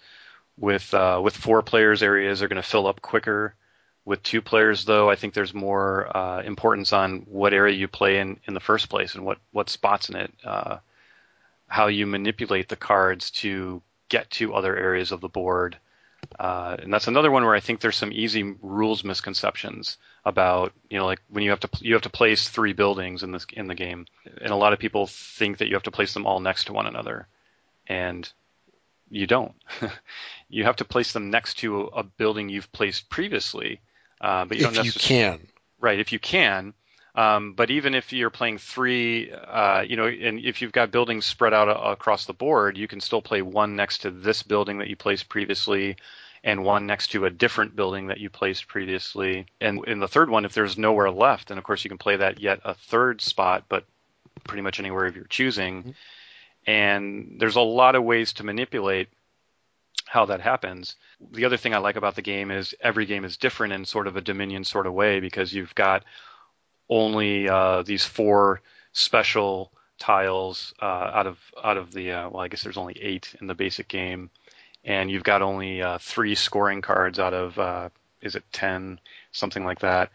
with uh, with four players. Areas are going to fill up quicker. With two players, though, I think there's more uh, importance on what area you play in in the first place and what what spots in it. Uh, how you manipulate the cards to get to other areas of the board. Uh, and that's another one where I think there's some easy rules misconceptions about, you know, like when you have to you have to place three buildings in this in the game, and a lot of people think that you have to place them all next to one another, and you don't. you have to place them next to a building you've placed previously, uh, but you if don't you can. Right, if you can. Um, but even if you're playing three, uh, you know, and if you've got buildings spread out a- across the board, you can still play one next to this building that you placed previously, and one next to a different building that you placed previously. And in the third one, if there's nowhere left, then of course you can play that yet a third spot, but pretty much anywhere of your choosing. And there's a lot of ways to manipulate how that happens. The other thing I like about the game is every game is different in sort of a Dominion sort of way because you've got only uh, these four special tiles uh, out of out of the uh, well, I guess there's only eight in the basic game, and you've got only uh, three scoring cards out of uh, is it ten something like that.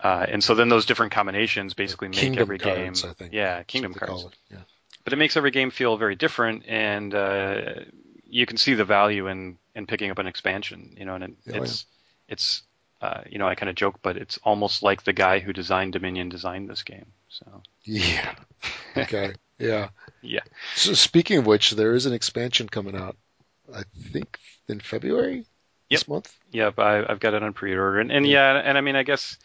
Uh, and so then those different combinations basically make every cards, game. I think. Yeah, kingdom cards it, Yeah. but it makes every game feel very different, and uh, you can see the value in in picking up an expansion. You know, and it, Oh, it's it's uh, you know I kind of joke, but it's almost like the guy who designed Dominion designed this game. So Yeah. Okay. yeah. yeah, So speaking of which, there is an expansion coming out. I think in February this month. yep, I, I've got it on pre-order, and, and yeah, and I mean I guess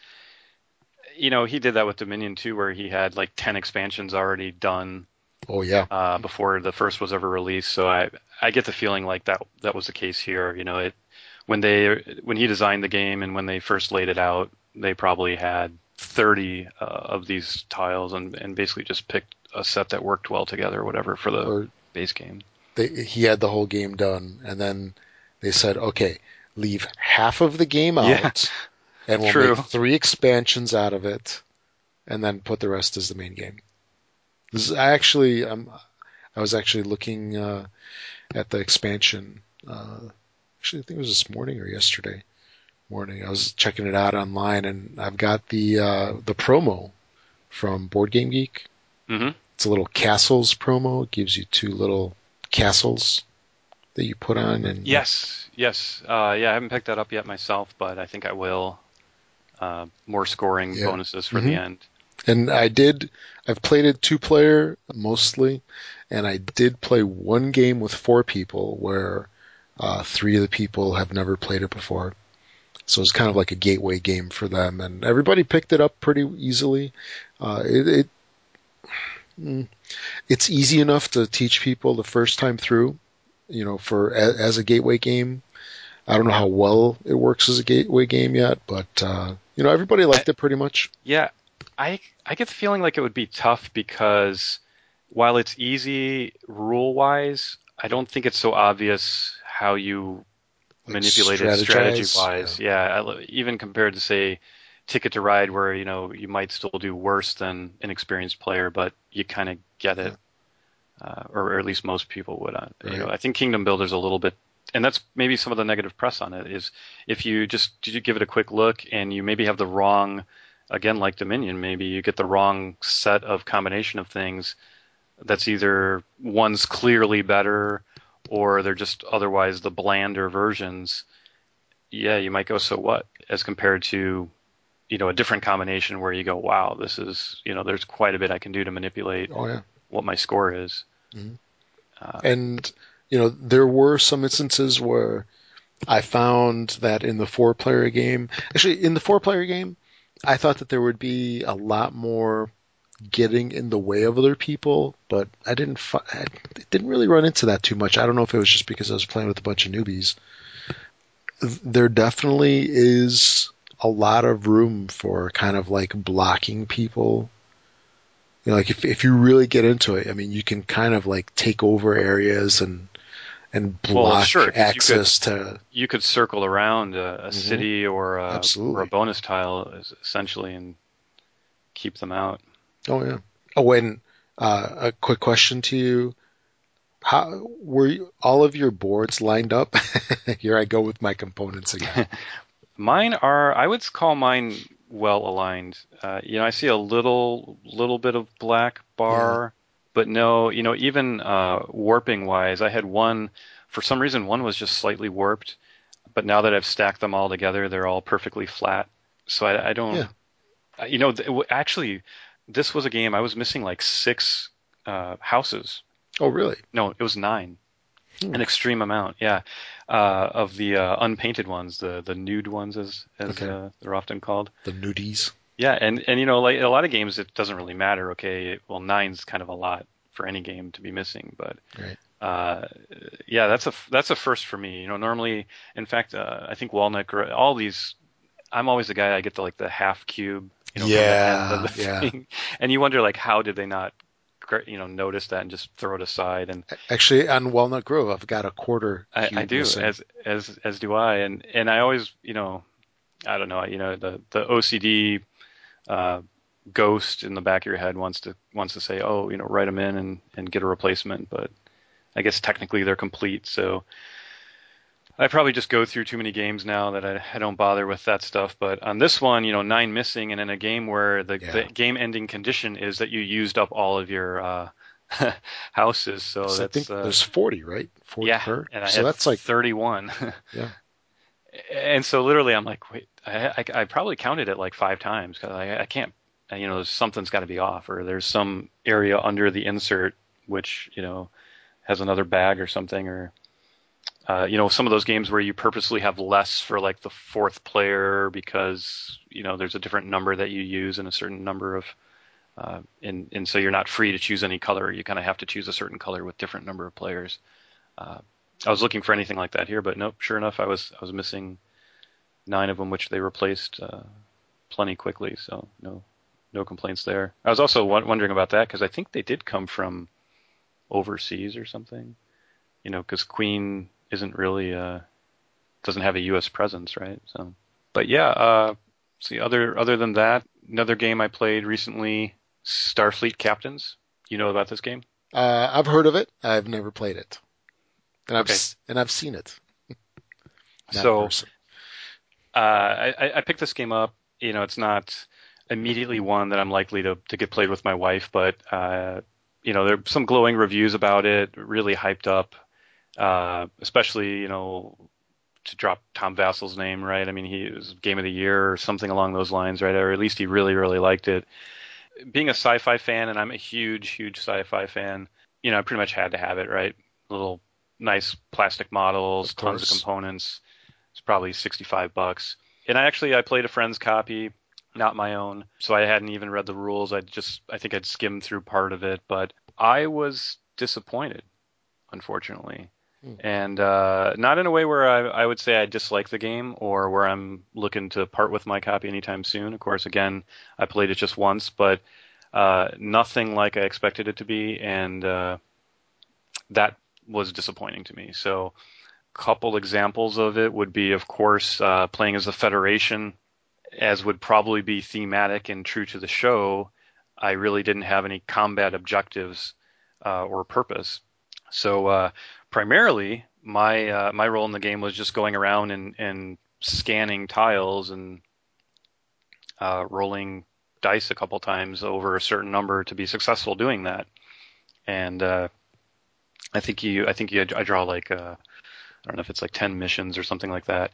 you know he did that with Dominion too, where he had like ten expansions already done Oh yeah. uh, before the first was ever released. So I I get the feeling like that that was the case here. You know, it when they when he designed the game and when they first laid it out, they probably had 30 uh, of these tiles and and basically just picked a set that worked well together, or whatever, for the Or base game. they, he had the whole game done, and then they said, okay, leave half of the game out, Yeah. and we'll True. make three expansions out of it, and then put the rest as the main game. This is, I actually, um, I was actually looking uh, at the expansion. Uh, actually, I think it was this morning or yesterday morning. I was checking it out online, and I've got the uh, the promo from Board Game Geek. hmm It's a little castles promo. It gives you two little castles that you put on, and Yes, yes, uh, yeah. I haven't picked that up yet myself, but I think I will. Uh, more scoring Yeah. bonuses for Mhm. the end. And I did. I've played it two player mostly, and I did play one game with four people where uh, three of the people have never played it before. So it's kind of like a gateway game for them, and everybody picked it up pretty easily. Uh, it, it mm, it's easy enough to teach people the first time through, you know, for as, as a gateway game. I don't know how well it works as a gateway game yet, but uh, you know, everybody liked it pretty much. Yeah, I I get the feeling like it would be tough because while it's easy rule wise, I don't think it's so obvious how you Like manipulate it strategy wise. Yeah, I even compared to say Ticket to Ride, where you know you might still do worse than an experienced player, but you kind of get it, uh, or, or at least most people would. Uh, You know, I think Kingdom Builder's a little bit. And that's maybe some of the negative press on it is if you just you give it a quick look and you maybe have the wrong again like Dominion, maybe you get the wrong set of combination of things that's either one's clearly better or they're just otherwise the blander versions. Yeah, you might go so what as compared to you know a different combination where you go wow this is you know there's quite a bit I can do to manipulate Oh yeah. what my score is. Mhm. Uh, And you know, there were some instances where I found that in the four player game, actually in the four player game, I thought that there would be a lot more getting in the way of other people, but I didn't fi- I didn't really run into that too much. I don't know if it was just because I was playing with a bunch of newbies. There definitely is a lot of room for kind of like blocking people you know, like if if you really get into it, I mean, you can kind of like take over areas and and Well, block sure, 'cause you access to. you could circle around a, a Mhm. city or a, or a bonus tile es- essentially and keep them out. Oh yeah. Oh, and uh, a quick question to you: How were you, all of your boards lined up? Here I go with my components again. Mine are I would call mine well aligned. Uh, you know, I see a little little bit of black bar, but no, you know, even uh, warping wise, I had one for some reason one was just slightly warped, but now that I've stacked them all together, they're all perfectly flat. So I, I don't, Yeah. you know, th- actually, this was a game I was missing like six uh, houses. Oh, really? No, it was nine. Hmm. An extreme amount, yeah, uh, of the uh, unpainted ones, the the nude ones, as as Okay. uh, they're often called. The nudies. Yeah, and and you know, like a lot of games, it doesn't really matter. Okay, well, nine's kind of a lot for any game to be missing, but Right. uh, yeah, that's a that's a first for me. You know, normally, in fact, uh, I think Walnut, all these, I'm always the guy I get the like the half cube. You know, Yeah, yeah. and you wonder like how did they not, you know, notice that and just throw it aside and Actually, on Walnut Grove, I've got a quarter. I, I do missing. as as as do I, and and I always you know, I don't know, you know the the OCD uh, ghost in the back of your head wants to wants to say, oh, you know, write them in and and get a replacement, but I guess technically they're complete, so. I probably just go through too many games now that I, I don't bother with that stuff. But on this one, you know, nine missing, and in a game where the, Yeah. the game-ending condition is that you used up all of your uh, houses, so So I that's think uh, there's 40, right? 40 yeah, per. and I so that's like 31. Yeah. And so literally, I'm like, wait, I, I, I probably counted it like five times because I, I can't, you know, something's got to be off, or there's some area under the insert which you know has another bag or something, or uh, you know, some of those games where you purposely have less for like the fourth player because you know there's a different number that you use and a certain number of uh, and and so you're not free to choose any color. You kind of have to choose a certain color with different number of players. Uh, I was looking for anything like that here, but nope. Sure enough, I was I was missing nine of them, which they replaced uh, plenty quickly. So no no complaints there. I was also w- wondering about that because I think they did come from overseas or something. You know, because Queen isn't really uh, doesn't have a U.S. presence, right? So, but yeah. Uh, see, other other than that, another game I played recently, Starfleet Captains. You know about this game? uh, I've heard of it. I've never played it, and I've Okay. s- and I've seen it. So uh, I, I picked this game up. You know, it's not immediately one that I'm likely to, to get played with my wife, but uh, you know, there are some glowing reviews about it, really hyped up, uh, especially you know to drop Tom Vasel's name, right? I mean, he was game of the year or something along those lines, right? Or at least he really, really liked it. Being a sci-fi fan, and I'm a huge, huge sci-fi fan, you know, I pretty much had to have it, right? Little nice plastic models, Of tons of components. It's probably 65 bucks. And I actually I played a friend's copy, not my own, so I hadn't even read the rules. I just I think I'd skimmed through part of it, but I was disappointed, unfortunately. And uh, not in a way where I, I would say I dislike the game or where I'm looking to part with my copy anytime soon. Of course, again, I played it just once, but uh, nothing like I expected it to be, and uh, that was disappointing to me. So, a couple examples of it would be, of course, uh, playing as the Federation, as would probably be thematic and true to the show. I really didn't have any combat objectives uh, or purpose. So uh, primarily, my uh, my role in the game was just going around and, and scanning tiles and uh, rolling dice a couple times over a certain number to be successful doing that. And uh, I think you I think you I draw like uh, I don't know if it's like ten missions or something like that.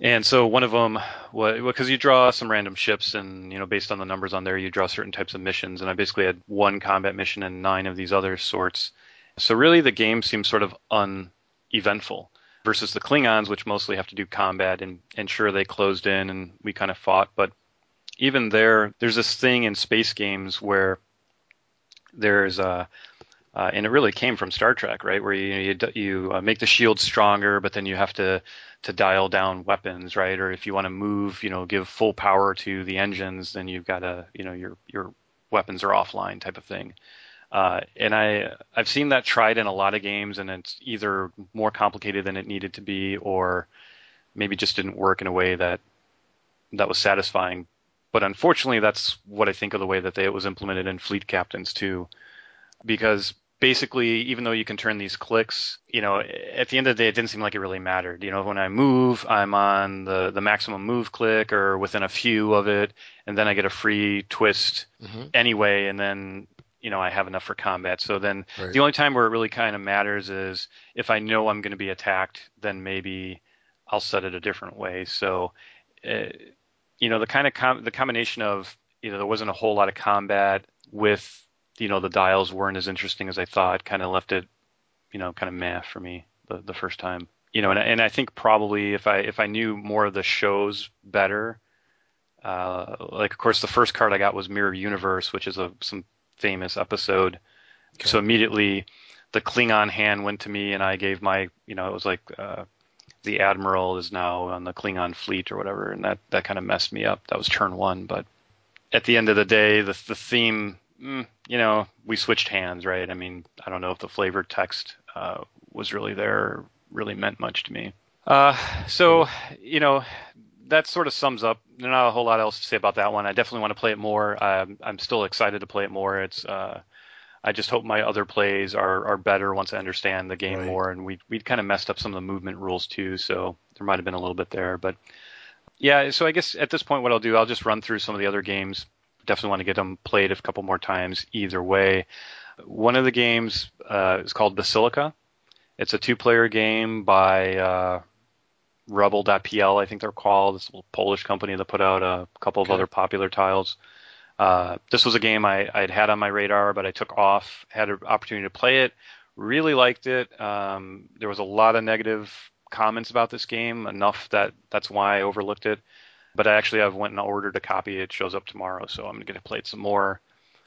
And so one of them, because you draw some random ships, and you know, based on the numbers on there, you draw certain types of missions. And I basically had one combat mission and nine of these other sorts. So really, the game seems sort of uneventful versus the Klingons, which mostly have to do combat. And, and sure, they closed in and we kind of fought, but even there, there's this thing in space games where there's a uh, and it really came from Star Trek, right? Where you you, you uh, make the shield stronger, but then you have to to dial down weapons, right? Or if you want to move, you know, give full power to the engines, then you've got to, you know, your your weapons are offline, type of thing. Uh, and I I've seen that tried in a lot of games, and it's either more complicated than it needed to be, or maybe just didn't work in a way that that was satisfying. But unfortunately, that's what I think of the way that they, it was implemented in Fleet Captains too, because basically, even though you can turn these clicks, you know, at the end of the day, it didn't seem like it really mattered. You know, when I move, I'm on the, the maximum move click or within a few of it, and then I get a free twist hmm anyway, and then, you know, I have enough for combat. So then Right. the only time where it really kind of matters is if I know I'm going to be attacked, then maybe I'll set it a different way. So, uh, you know, the kind of com- the combination of you know there wasn't a whole lot of combat with you know the dials weren't as interesting as I thought. Kind of left it, you know, kind of meh for me the the first time. You know, and and I think probably if I if I knew more of the shows better, uh, like of course the first card I got was Mirror Universe, which is a some famous episode. Okay. So immediately the Klingon hand went to me, and I gave my you know it was like. Uh, the admiral is now on the Klingon fleet or whatever, and that that kind of messed me up. That was turn one, but at the end of the day, the the theme mm, you know, we switched hands, right? I mean, I don't know if the flavored text uh, was really there, really meant much to me. Uh, so, you know, that sort of sums up. There's not a whole lot else to say about that one. I definitely want to play it more. I'm, I'm still excited to play it more. It's, uh, I just hope my other plays are, are better once I understand the game right. more. And we we kind of messed up some of the movement rules too, so there might have been a little bit there. But yeah, so I guess at this point, what I'll do, I'll just run through some of the other games definitely want to get them played a couple more times either way. One of the games uh, is called Basilica. It's a two-player game by uh, Rebel.pl, I think they're called. It's a Polish company that put out a couple of okay. other popular tiles. Uh, this was a game I, I'd had on my radar, but I took off, had an opportunity to play it, really liked it. Um, there was a lot of negative comments about this game, enough that that's why I overlooked it. But I actually have went and ordered a copy. It shows up tomorrow, so I'm going to play it some more.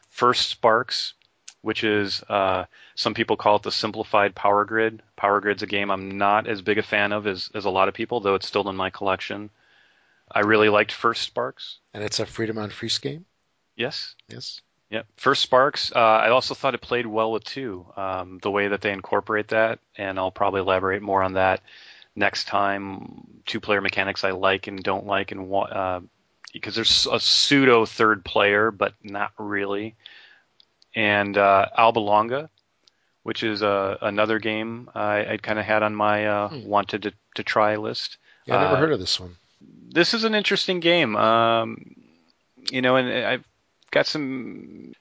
First Sparks, which is uh, some people call it the simplified Power Grid. Power Grid's a game I'm not as big a fan of as, as a lot of people, though it's still in my collection. I really liked First Sparks. And it's a Friedemann Friese game? Yes. Yes. Yeah. First Sparks, uh, I also thought it played well with two. Um, the way that they incorporate that, and I'll probably elaborate more on that next time two player mechanics I like and don't like and uh, because there's a pseudo third player but not really and uh, Alba Longa which is uh, another game I, I kind of had on my uh, hmm. wanted to, to try list. Yeah, I never uh, heard of this one. This is an interesting game. Um, you know, and I've got some.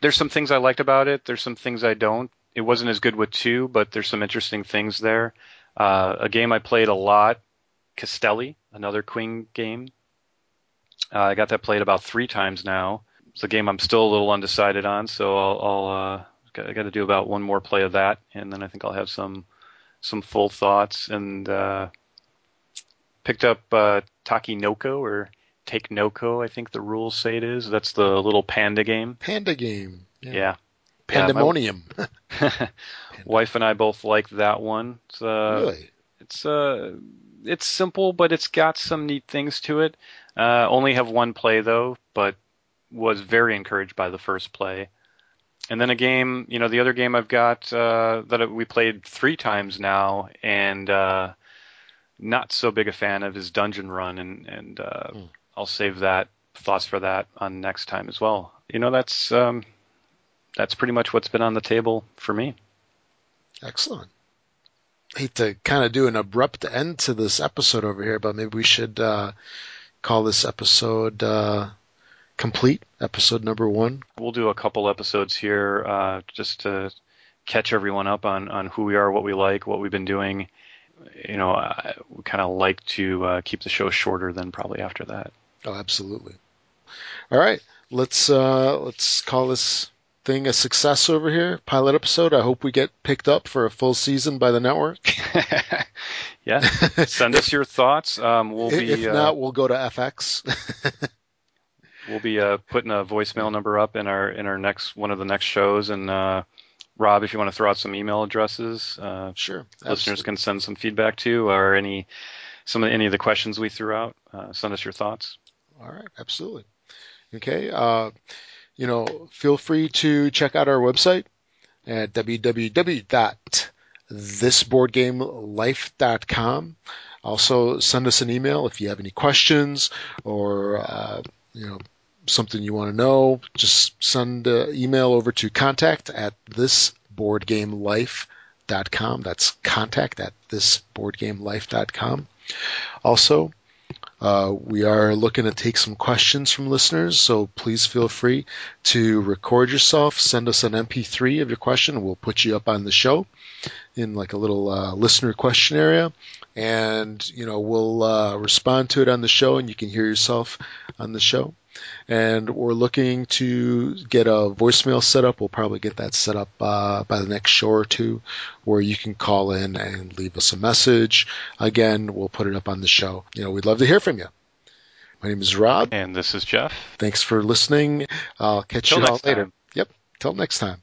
There's some things I liked about it. There's some things I don't. It wasn't as good with two, but there's some interesting things there. Uh, a game I played a lot, Castelli, another Queen game. Uh, I got that played about three times now. It's a game I'm still a little undecided on, so I'll, I'll uh, I got to do about one more play of that, and then I think I'll have some some full thoughts. And uh, picked up uh, Takenoko or Take Noko, I think the rules say it is. That's the little panda game. Panda game. Yeah. yeah. Pandemonium. Yeah, wife and I both like that one. It's, uh, really? It's uh, it's simple, but it's got some neat things to it. Uh, only have one play though, but was very encouraged by the first play. And then a game, you know, the other game I've got uh, that we played three times now, and uh, not so big a fan of is Dungeon Run, and and uh, mm. I'll save that thoughts for that on next time as well. You know, that's um, that's pretty much what's been on the table for me. Excellent. I hate to kind of do an abrupt end to this episode over here, but maybe we should uh, call this episode uh, complete, episode number one. We'll do a couple episodes here uh, just to catch everyone up on, on who we are, what we like, what we've been doing. You know, I, we kind of like to uh, keep the show shorter than probably after that. Oh, absolutely. All right, let's uh, let's call this thing a success over here, pilot episode. I hope we get picked up for a full season by the network. yeah, send us your thoughts. Um, we'll be. If not, uh, we'll go to FX. we'll be uh, putting a voicemail number up in our in our next one of the next shows, and uh, Rob, if you want to throw out some email addresses, uh, sure, listeners can send some feedback to, or any some of any of the questions we threw out. Uh, send us your thoughts. All right, absolutely. Okay. Uh, you know, feel free to check out our website at www.thisboardgamelife.com. Also, send us an email if you have any questions or, uh, you know, something you want to know. Just send an email over to contact at thisboardgamelife.com. That's contact at thisboardgamelife.com. Also, uh, we are looking to take some questions from listeners, so please feel free to record yourself, send us an MP3 of your question, and we'll put you up on the show in like a little uh, listener question area. and you know we'll uh, respond to it on the show, and you can hear yourself on the show and we're looking to get a voicemail set up. We'll probably get that set up uh, by the next show or two, where you can call in and leave us a message. Again, we'll put it up on the show. You know, we'd love to hear from you. My name is Rob, and this is Jeff. Thanks for listening. I'll catch you all later. Time. Yep. Till next time.